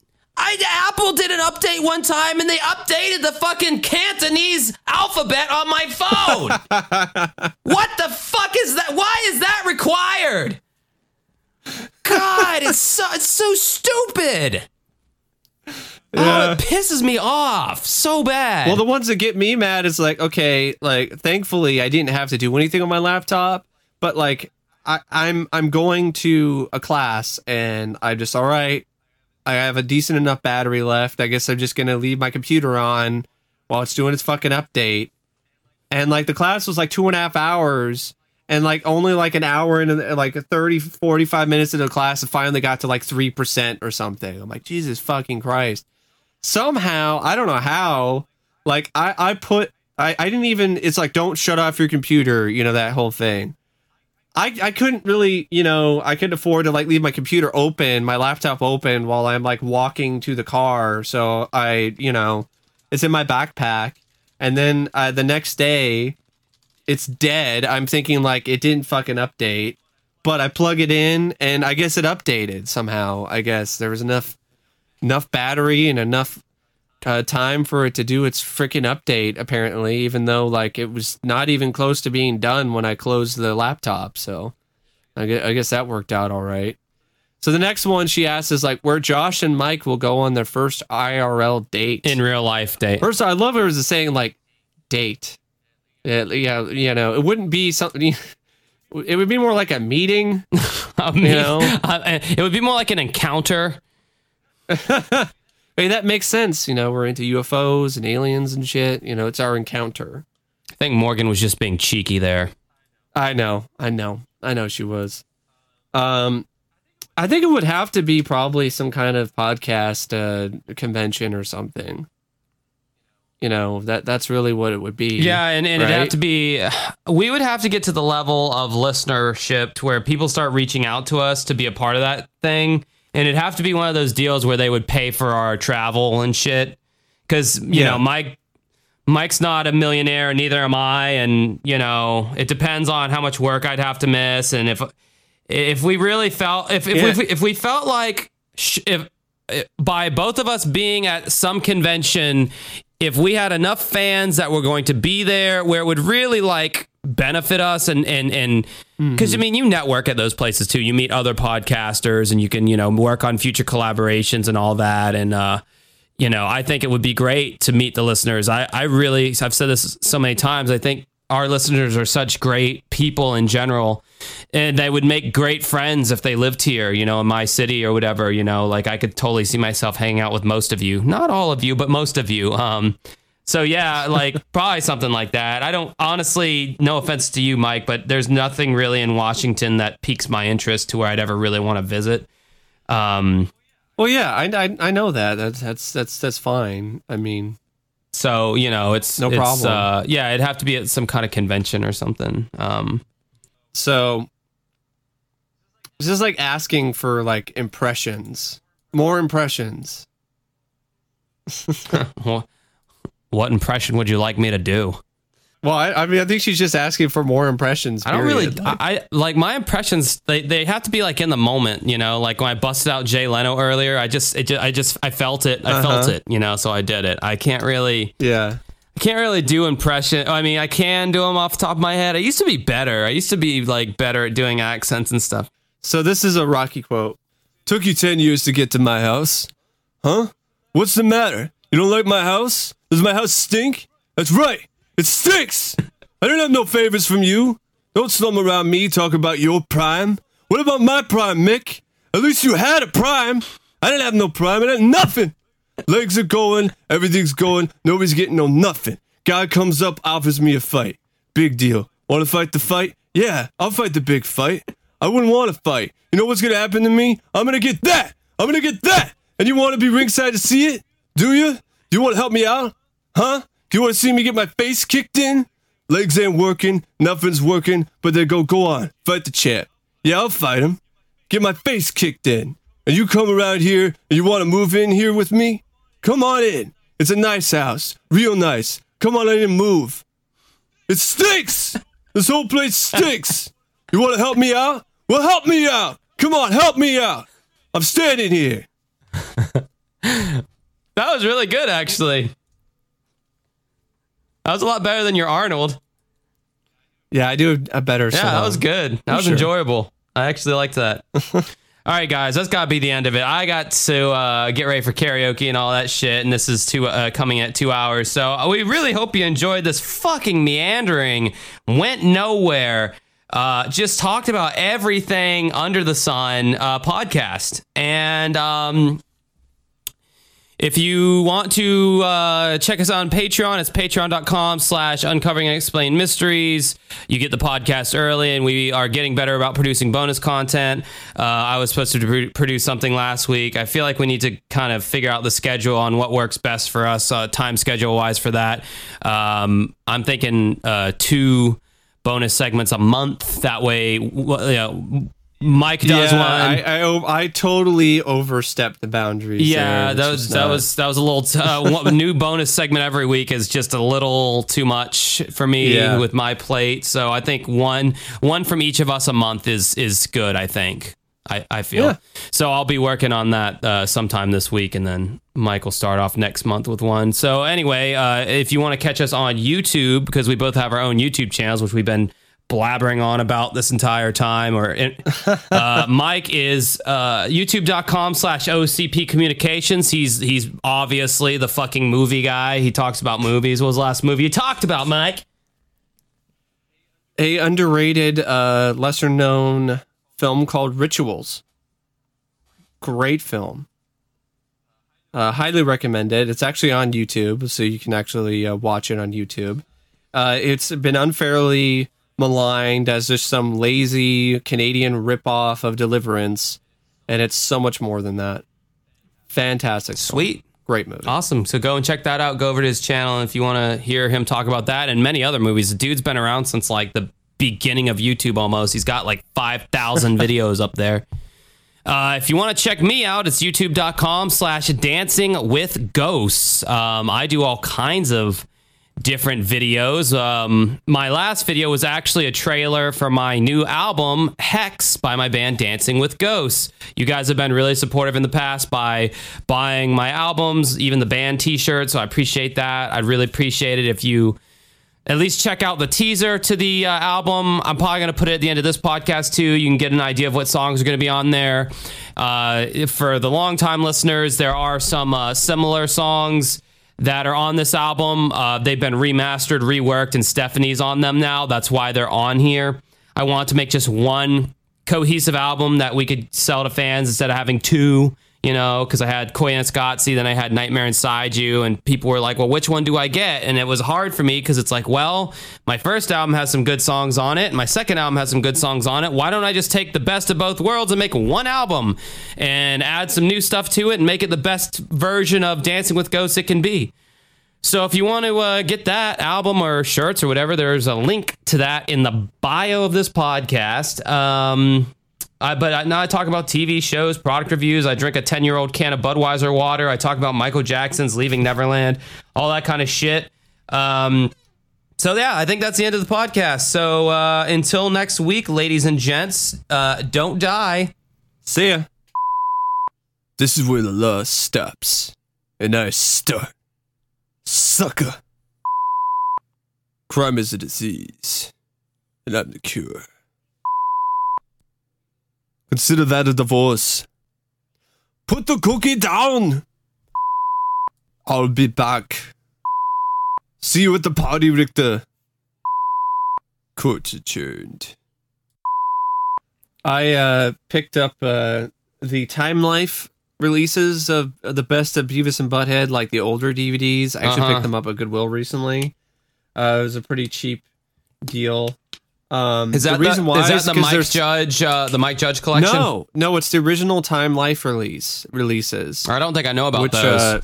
Speaker 1: I Apple did an update one time and they updated the fucking Cantonese alphabet on my phone. what the fuck is that? Why is that required? God, it's so it's so stupid. Oh,
Speaker 2: Yeah.
Speaker 1: it pisses me off so bad.
Speaker 2: Well, the ones that get me mad is like, okay, like thankfully I didn't have to do anything on my laptop, but like I, I'm I'm going to a class and I'm just all right. I have a decent enough battery left. I guess I'm just gonna leave my computer on while it's doing its fucking update. And like the class was like two and a half hours, and like only like an hour and like 30 45 minutes into the class it finally got to like 3% or something i'm like jesus fucking christ somehow i don't know how like i i put i i didn't even it's like don't shut off your computer you know that whole thing I, I couldn't really, you know, I couldn't afford to like leave my computer open, my laptop open while I'm like walking to the car. So I, you know, it's in my backpack. And then uh, the next day, it's dead. I'm thinking like it didn't fucking update, but I plug it in and I guess it updated somehow. I guess there was enough enough battery and enough uh, time for it to do its freaking update. Apparently, even though like it was not even close to being done when I closed the laptop. So I guess, I guess that worked out all right. So the next one she asks is like where Josh and Mike will go on their first IRL date
Speaker 1: in real life date.
Speaker 2: First, I love her as saying like date. Yeah, yeah, you know, it wouldn't be something. It would be more like a meeting.
Speaker 1: I mean, you know, uh, it would be more like an encounter.
Speaker 2: Hey, that makes sense. You know, we're into UFOs and aliens and shit. You know, it's our encounter.
Speaker 1: I think Morgan was just being cheeky there.
Speaker 2: I know, I know, I know she was. Um, I think it would have to be probably some kind of podcast uh, convention or something. You know that that's really what it would be.
Speaker 1: Yeah, and, and right? it'd have to be. We would have to get to the level of listenership to where people start reaching out to us to be a part of that thing and it'd have to be one of those deals where they would pay for our travel and shit. Because you yeah. know, Mike, Mike's not a millionaire, neither am I, and you know, it depends on how much work I'd have to miss, and if if we really felt if if, yeah. we, if we felt like if by both of us being at some convention, if we had enough fans that were going to be there, where it would really like benefit us and and and because mm-hmm. I mean you network at those places too. You meet other podcasters and you can you know work on future collaborations and all that. And uh, you know I think it would be great to meet the listeners. I I really I've said this so many times. I think our listeners are such great people in general and they would make great friends if they lived here you know in my city or whatever you know like i could totally see myself hanging out with most of you not all of you but most of you um so yeah, like probably something like that. I don't honestly, no offense to you, Mike, but there's nothing really in Washington that piques my interest to where I'd ever really want to visit. Um,
Speaker 2: well, yeah, I, I, I know that. That's that's that's that's fine. I mean,
Speaker 1: so you know, it's
Speaker 2: no
Speaker 1: it's,
Speaker 2: problem.
Speaker 1: Uh, yeah, it'd have to be at some kind of convention or something. Um,
Speaker 2: so it's just like asking for like impressions, more impressions.
Speaker 1: well, what impression would you like me to do?
Speaker 2: Well, I, I mean, I think she's just asking for more impressions.
Speaker 1: Period. I don't really, I, I, like my impressions. They, they have to be like in the moment, you know. Like when I busted out Jay Leno earlier, I just, it just, I just, I felt it. I uh-huh. felt it, you know. So I did it. I can't really,
Speaker 2: yeah,
Speaker 1: I can't really do impression. I mean, I can do them off the top of my head. I used to be better. I used to be like better at doing accents and stuff.
Speaker 2: So this is a Rocky quote. Took you ten years to get to my house, huh? What's the matter? You don't like my house? Does my house stink? That's right. It stinks. I don't have no favors from you. Don't slum around me talk about your prime. What about my prime, Mick? At least you had a prime. I didn't have no prime. I had nothing. Legs are going. Everything's going. Nobody's getting no nothing. Guy comes up, offers me a fight. Big deal. Want to fight the fight? Yeah, I'll fight the big fight. I wouldn't want to fight. You know what's going to happen to me? I'm going to get that. I'm going to get that. And you want to be ringside to see it? Do you? Do you want to help me out? Huh? Do you want to see me get my face kicked in? Legs ain't working, nothing's working, but they go, go on, fight the champ. Yeah, I'll fight him. Get my face kicked in. And you come around here and you want to move in here with me? Come on in. It's a nice house, real nice. Come on in and move. It stinks. This whole place stinks. You want to help me out? Well, help me out. Come on, help me out. I'm standing here.
Speaker 1: that was really good, actually. That was a lot better than your Arnold.
Speaker 2: Yeah, I do a better.
Speaker 1: Yeah,
Speaker 2: song.
Speaker 1: that was good. That was sure. enjoyable. I actually liked that. all right, guys, that's got to be the end of it. I got to uh, get ready for karaoke and all that shit, and this is two uh, coming at two hours. So uh, we really hope you enjoyed this fucking meandering, went nowhere. Uh, just talked about everything under the sun uh, podcast, and um, If you want to uh, check us on Patreon, it's patreon.com slash uncovering unexplained mysteries. You get the podcast early, and we are getting better about producing bonus content. Uh, I was supposed to pr- produce something last week. I feel like we need to kind of figure out the schedule on what works best for us, uh, time schedule wise, for that. Um, I'm thinking uh, two bonus segments a month. That way, you know, Mike does
Speaker 2: yeah,
Speaker 1: one.
Speaker 2: I totally overstepped the boundaries.
Speaker 1: Yeah,
Speaker 2: there.
Speaker 1: that was that
Speaker 2: not-
Speaker 1: was that was a little t- uh, new bonus segment every week is just a little too much for me
Speaker 2: Yeah.
Speaker 1: with my plate. So I think one one from each of us a month is is good. I think I I feel
Speaker 2: Yeah.
Speaker 1: so. I'll be working on that uh, sometime this week, and then Mike will start off next month with one. So anyway, uh, if you want to catch us on YouTube because we both have our own YouTube channels, which we've been blabbering on about this entire time or uh, mike is uh, youtube.com slash ocp communications he's he's obviously the fucking movie guy he talks about movies what was the last movie you talked about mike
Speaker 2: a underrated, uh, lesser known film called Rituals. Great film. Uh, highly recommended. It's actually on YouTube, so you can actually uh, watch it on YouTube. Uh, it's been unfairly maligned as just some lazy Canadian ripoff of Deliverance, and it's so much more than that. Fantastic.
Speaker 1: sweet
Speaker 2: Great movie.
Speaker 1: awesome so go and check that out go over to his channel if you want to hear him talk about that and many other movies the dude's been around since like the beginning of youtube almost he's got like 5000 videos up there Uh, if you want to check me out, it's youtube.com slash dancing with ghosts. Um, I do all kinds of different videos. Um, my last video was actually a trailer for my new album, Hex, by my band Dancing with Ghosts. You guys have been really supportive in the past by buying my albums, even the band t shirts. So I appreciate that. I'd really appreciate it if you at least check out the teaser to the uh, album. I'm probably going to put it at the end of this podcast too. You can get an idea of what songs are going to be on there. Uh, for the longtime listeners, there are some uh, similar songs that are on this album. Uh, they've been remastered, reworked, and Stephanie's on them now. That's why they're on here. I want to make just one cohesive album that we could sell to fans instead of having two you know, because I had Koy and Scotsy, then I had Nightmare Inside You, and people were like, well, which one do I get? And it was hard for me because it's like, well, my first album has some good songs on it, and my second album has some good songs on it. Why don't I just take the best of both worlds and make one album and add some new stuff to it and make it the best version of Dancing with Ghosts it can be? So if you want to uh, get that album or shirts or whatever, there's a link to that in the bio of this podcast. Um, I, but I, now I talk about TV shows, product reviews. I drink a 10 year old can of Budweiser water. I talk about Michael Jackson's Leaving Neverland, all that kind of shit. Um, so, yeah, I think that's the end of the podcast. So, uh, until next week, ladies and gents, uh, don't die.
Speaker 2: See ya. This is where the law stops, and I start. Sucker. Crime is a disease, and I'm the cure. Consider that a divorce. Put the cookie down. I'll be back. See you at the party, Richter. Court adjourned. I uh, picked up uh, the Time Life releases of of the best of Beavis and Butthead, like the older DVDs. I actually
Speaker 1: Uh-huh.
Speaker 2: picked them up at Goodwill recently. Uh, it was a pretty cheap deal. Um,
Speaker 1: Is that
Speaker 2: the reason
Speaker 1: the,
Speaker 2: why
Speaker 1: is that the Mike Judge, uh, the Mike Judge collection?
Speaker 2: No, no, it's the original Time Life release releases,
Speaker 1: I don't think I know about
Speaker 2: which
Speaker 1: those.
Speaker 2: uh,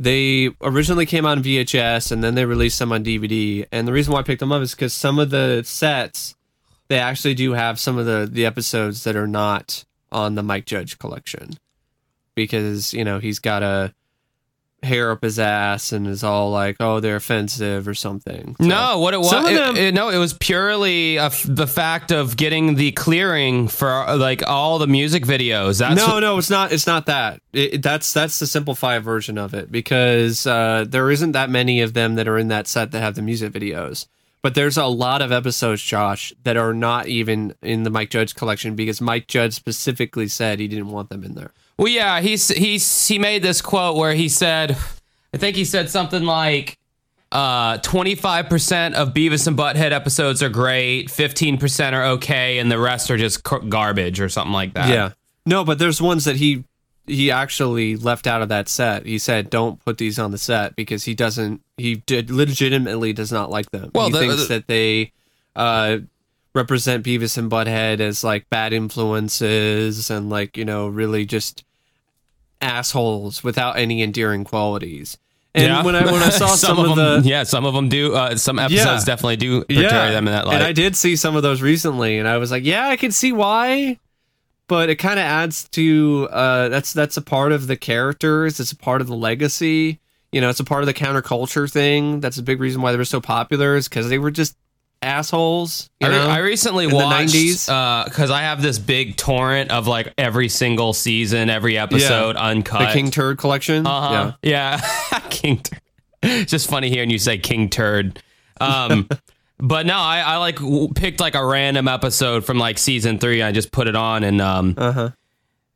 Speaker 2: they originally came on VHS and then they released them on DVD. And the reason why I picked them up is because some of the sets they actually do have some of the the episodes that are not on the Mike Judge collection because you know he's got a hair up his ass and is all like, oh, they're offensive or something. So-
Speaker 1: No, what it was, it-
Speaker 2: them-
Speaker 1: it- no, it was purely f- the fact of getting the clearing for like all the music videos. That's
Speaker 2: no,
Speaker 1: what-
Speaker 2: no, it's not. It's not that. It- that's that's the simplified version of it because uh, there isn't that many of them that are in that set that have the music videos. But there's a lot of episodes, Josh, that are not even in the Mike Judge collection because Mike Judge specifically said he didn't want them in there.
Speaker 1: Well, yeah, he's he's he made this quote where he said, I think he said something like, uh, 25% of Beavis and Butthead episodes are great, 15% are okay, and the rest are just garbage or something like that.
Speaker 2: Yeah. No, but there's ones that he he actually left out of that set. He said, "Don't put these on the set because he doesn't. He did legitimately does not like them.
Speaker 1: Well,
Speaker 2: he
Speaker 1: the-
Speaker 2: thinks
Speaker 1: the-
Speaker 2: that they uh, represent Beavis and Butthead as like bad influences and like you know really just assholes without any endearing qualities." And
Speaker 1: yeah.
Speaker 2: when I when I saw some, of,
Speaker 1: them,
Speaker 2: the
Speaker 1: yeah, some of them do. Uh, some episodes
Speaker 2: Yeah.
Speaker 1: definitely do portray them in that light.
Speaker 2: And I did see some of those recently, and I was like, yeah, I can see why. But it kind of adds to uh, that's that's a part of the characters. It's a part of the legacy. You know, it's a part of the counterculture thing. That's a big reason why they were so popular is because they were just assholes.
Speaker 1: I, re-? I recently watched
Speaker 2: 90s.
Speaker 1: because I have this big torrent of like every single season, every episode uncut.
Speaker 2: the King Turd collection.
Speaker 1: Uh-huh. Yeah. King Turd. It's just funny hearing you say King Turd. Um, but no, I, I like w- picked like a random episode from like season three. I just put it on and um,
Speaker 2: Uh huh.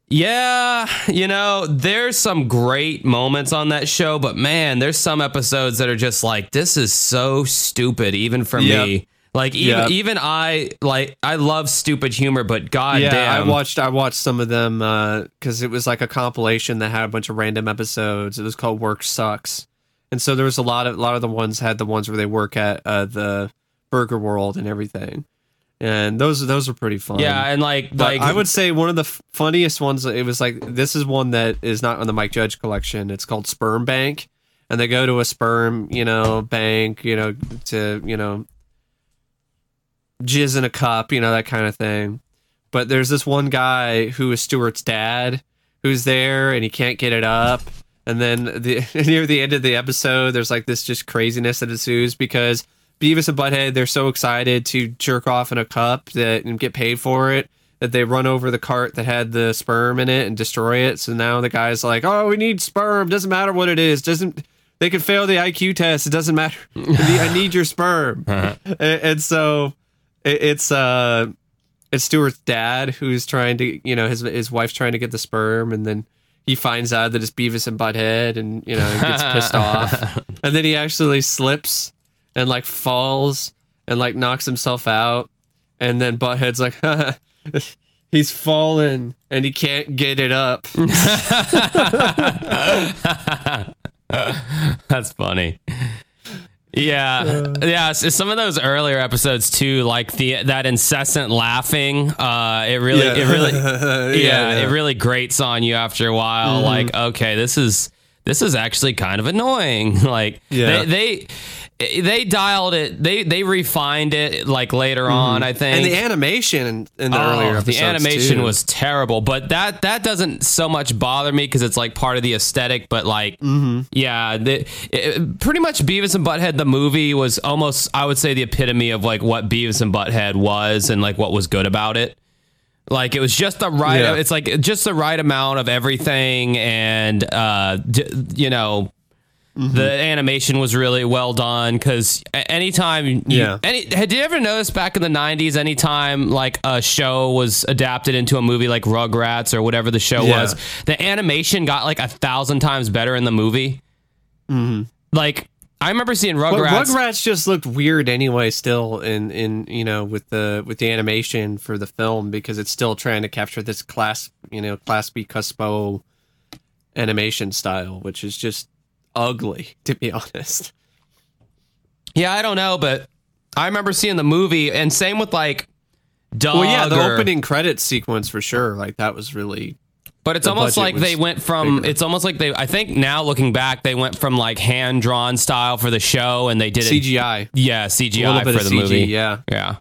Speaker 1: yeah, you know, there's some great moments on that show, but man, there's some episodes that are just like, this is so stupid, even for
Speaker 2: Yep.
Speaker 1: me. Like even
Speaker 2: Yep.
Speaker 1: even I like I love stupid humor, but god
Speaker 2: yeah,
Speaker 1: damn,
Speaker 2: I watched I watched some of them because it was like a compilation that had a bunch of random episodes. It was called Work Sucks, and so there was a lot of a lot of the ones had the ones where they work at uh, the Burger World and everything, and those those are pretty fun.
Speaker 1: yeah, and like
Speaker 2: But
Speaker 1: like
Speaker 2: I would say one of the f- funniest ones. It was like this is one that is not on the Mike Judge collection. It's called Sperm Bank, and they go to a sperm, you know, bank, you know, to you know, jizz in a cup, you know, that kind of thing. But there's this one guy who is Stuart's dad who's there, and he can't get it up. And then the near the end of the episode, there's like this just craziness that ensues because Beavis and Butthead they're so excited to jerk off in a cup that and get paid for it that they run over the cart that had the sperm in it and destroy it. So now the guy's like, "Oh, we need sperm. Doesn't matter what it is. Doesn't they could fail the IQ test? It doesn't matter. I need- your sperm." Uh-huh. and, and so it's uh it's Stuart's dad who's trying to, you know, his his wife's trying to get the sperm, and then he finds out that it's Beavis and Butthead, and you know, he gets pissed off, and then he actually slips and like falls and like knocks himself out, and then Butthead's like, he's fallen and he can't get it up.
Speaker 1: That's funny. Yeah, yeah. s some of those earlier episodes too, like the that incessant laughing. Uh, it really, it really, yeah, it really grates on you after a while.
Speaker 2: Mm-hmm.
Speaker 1: Like, okay, this is this is actually kind of annoying. like,
Speaker 2: Yeah.
Speaker 1: they, they they dialed it. They they refined it like later on. I think
Speaker 2: Mm-hmm. and the animation in, in the
Speaker 1: Oh,
Speaker 2: earlier episodes
Speaker 1: the animation
Speaker 2: too.
Speaker 1: was terrible, but that that doesn't so much bother me because it's like part of the aesthetic. But like,
Speaker 2: Mm-hmm.
Speaker 1: yeah, the, it, pretty much Beavis and Butthead the movie was almost I would say the epitome of like what Beavis and Butthead was and like what was good about it. Like it was just the right.
Speaker 2: Yeah.
Speaker 1: It's like just the right amount of everything, and uh, d- you know.
Speaker 2: Mm-hmm.
Speaker 1: The animation was really well done because anytime you,
Speaker 2: Yeah.
Speaker 1: any had you ever noticed back in the '90s, anytime like a show was adapted into a movie like Rugrats or whatever the show
Speaker 2: Yeah.
Speaker 1: was, the animation got like a thousand times better in the movie. Like I remember seeing
Speaker 2: But
Speaker 1: Rugrats.
Speaker 2: Rugrats just looked weird anyway. Still in in you know with the with the animation for the film because it's still trying to capture this class you know Klasky Csupo animation style, which is just ugly to be honest.
Speaker 1: yeah, I don't know, but I remember seeing the movie, and same with like. Dog
Speaker 2: Well, yeah, the
Speaker 1: or-
Speaker 2: opening credits sequence for sure. Like that was really
Speaker 1: But it's almost like they went from.
Speaker 2: bigger.
Speaker 1: It's almost like they. I think now looking back, they went from like hand drawn style for the show, and they did it.
Speaker 2: CGI.
Speaker 1: Yeah, CGI for the
Speaker 2: CG,
Speaker 1: movie.
Speaker 2: yeah.
Speaker 1: yeah.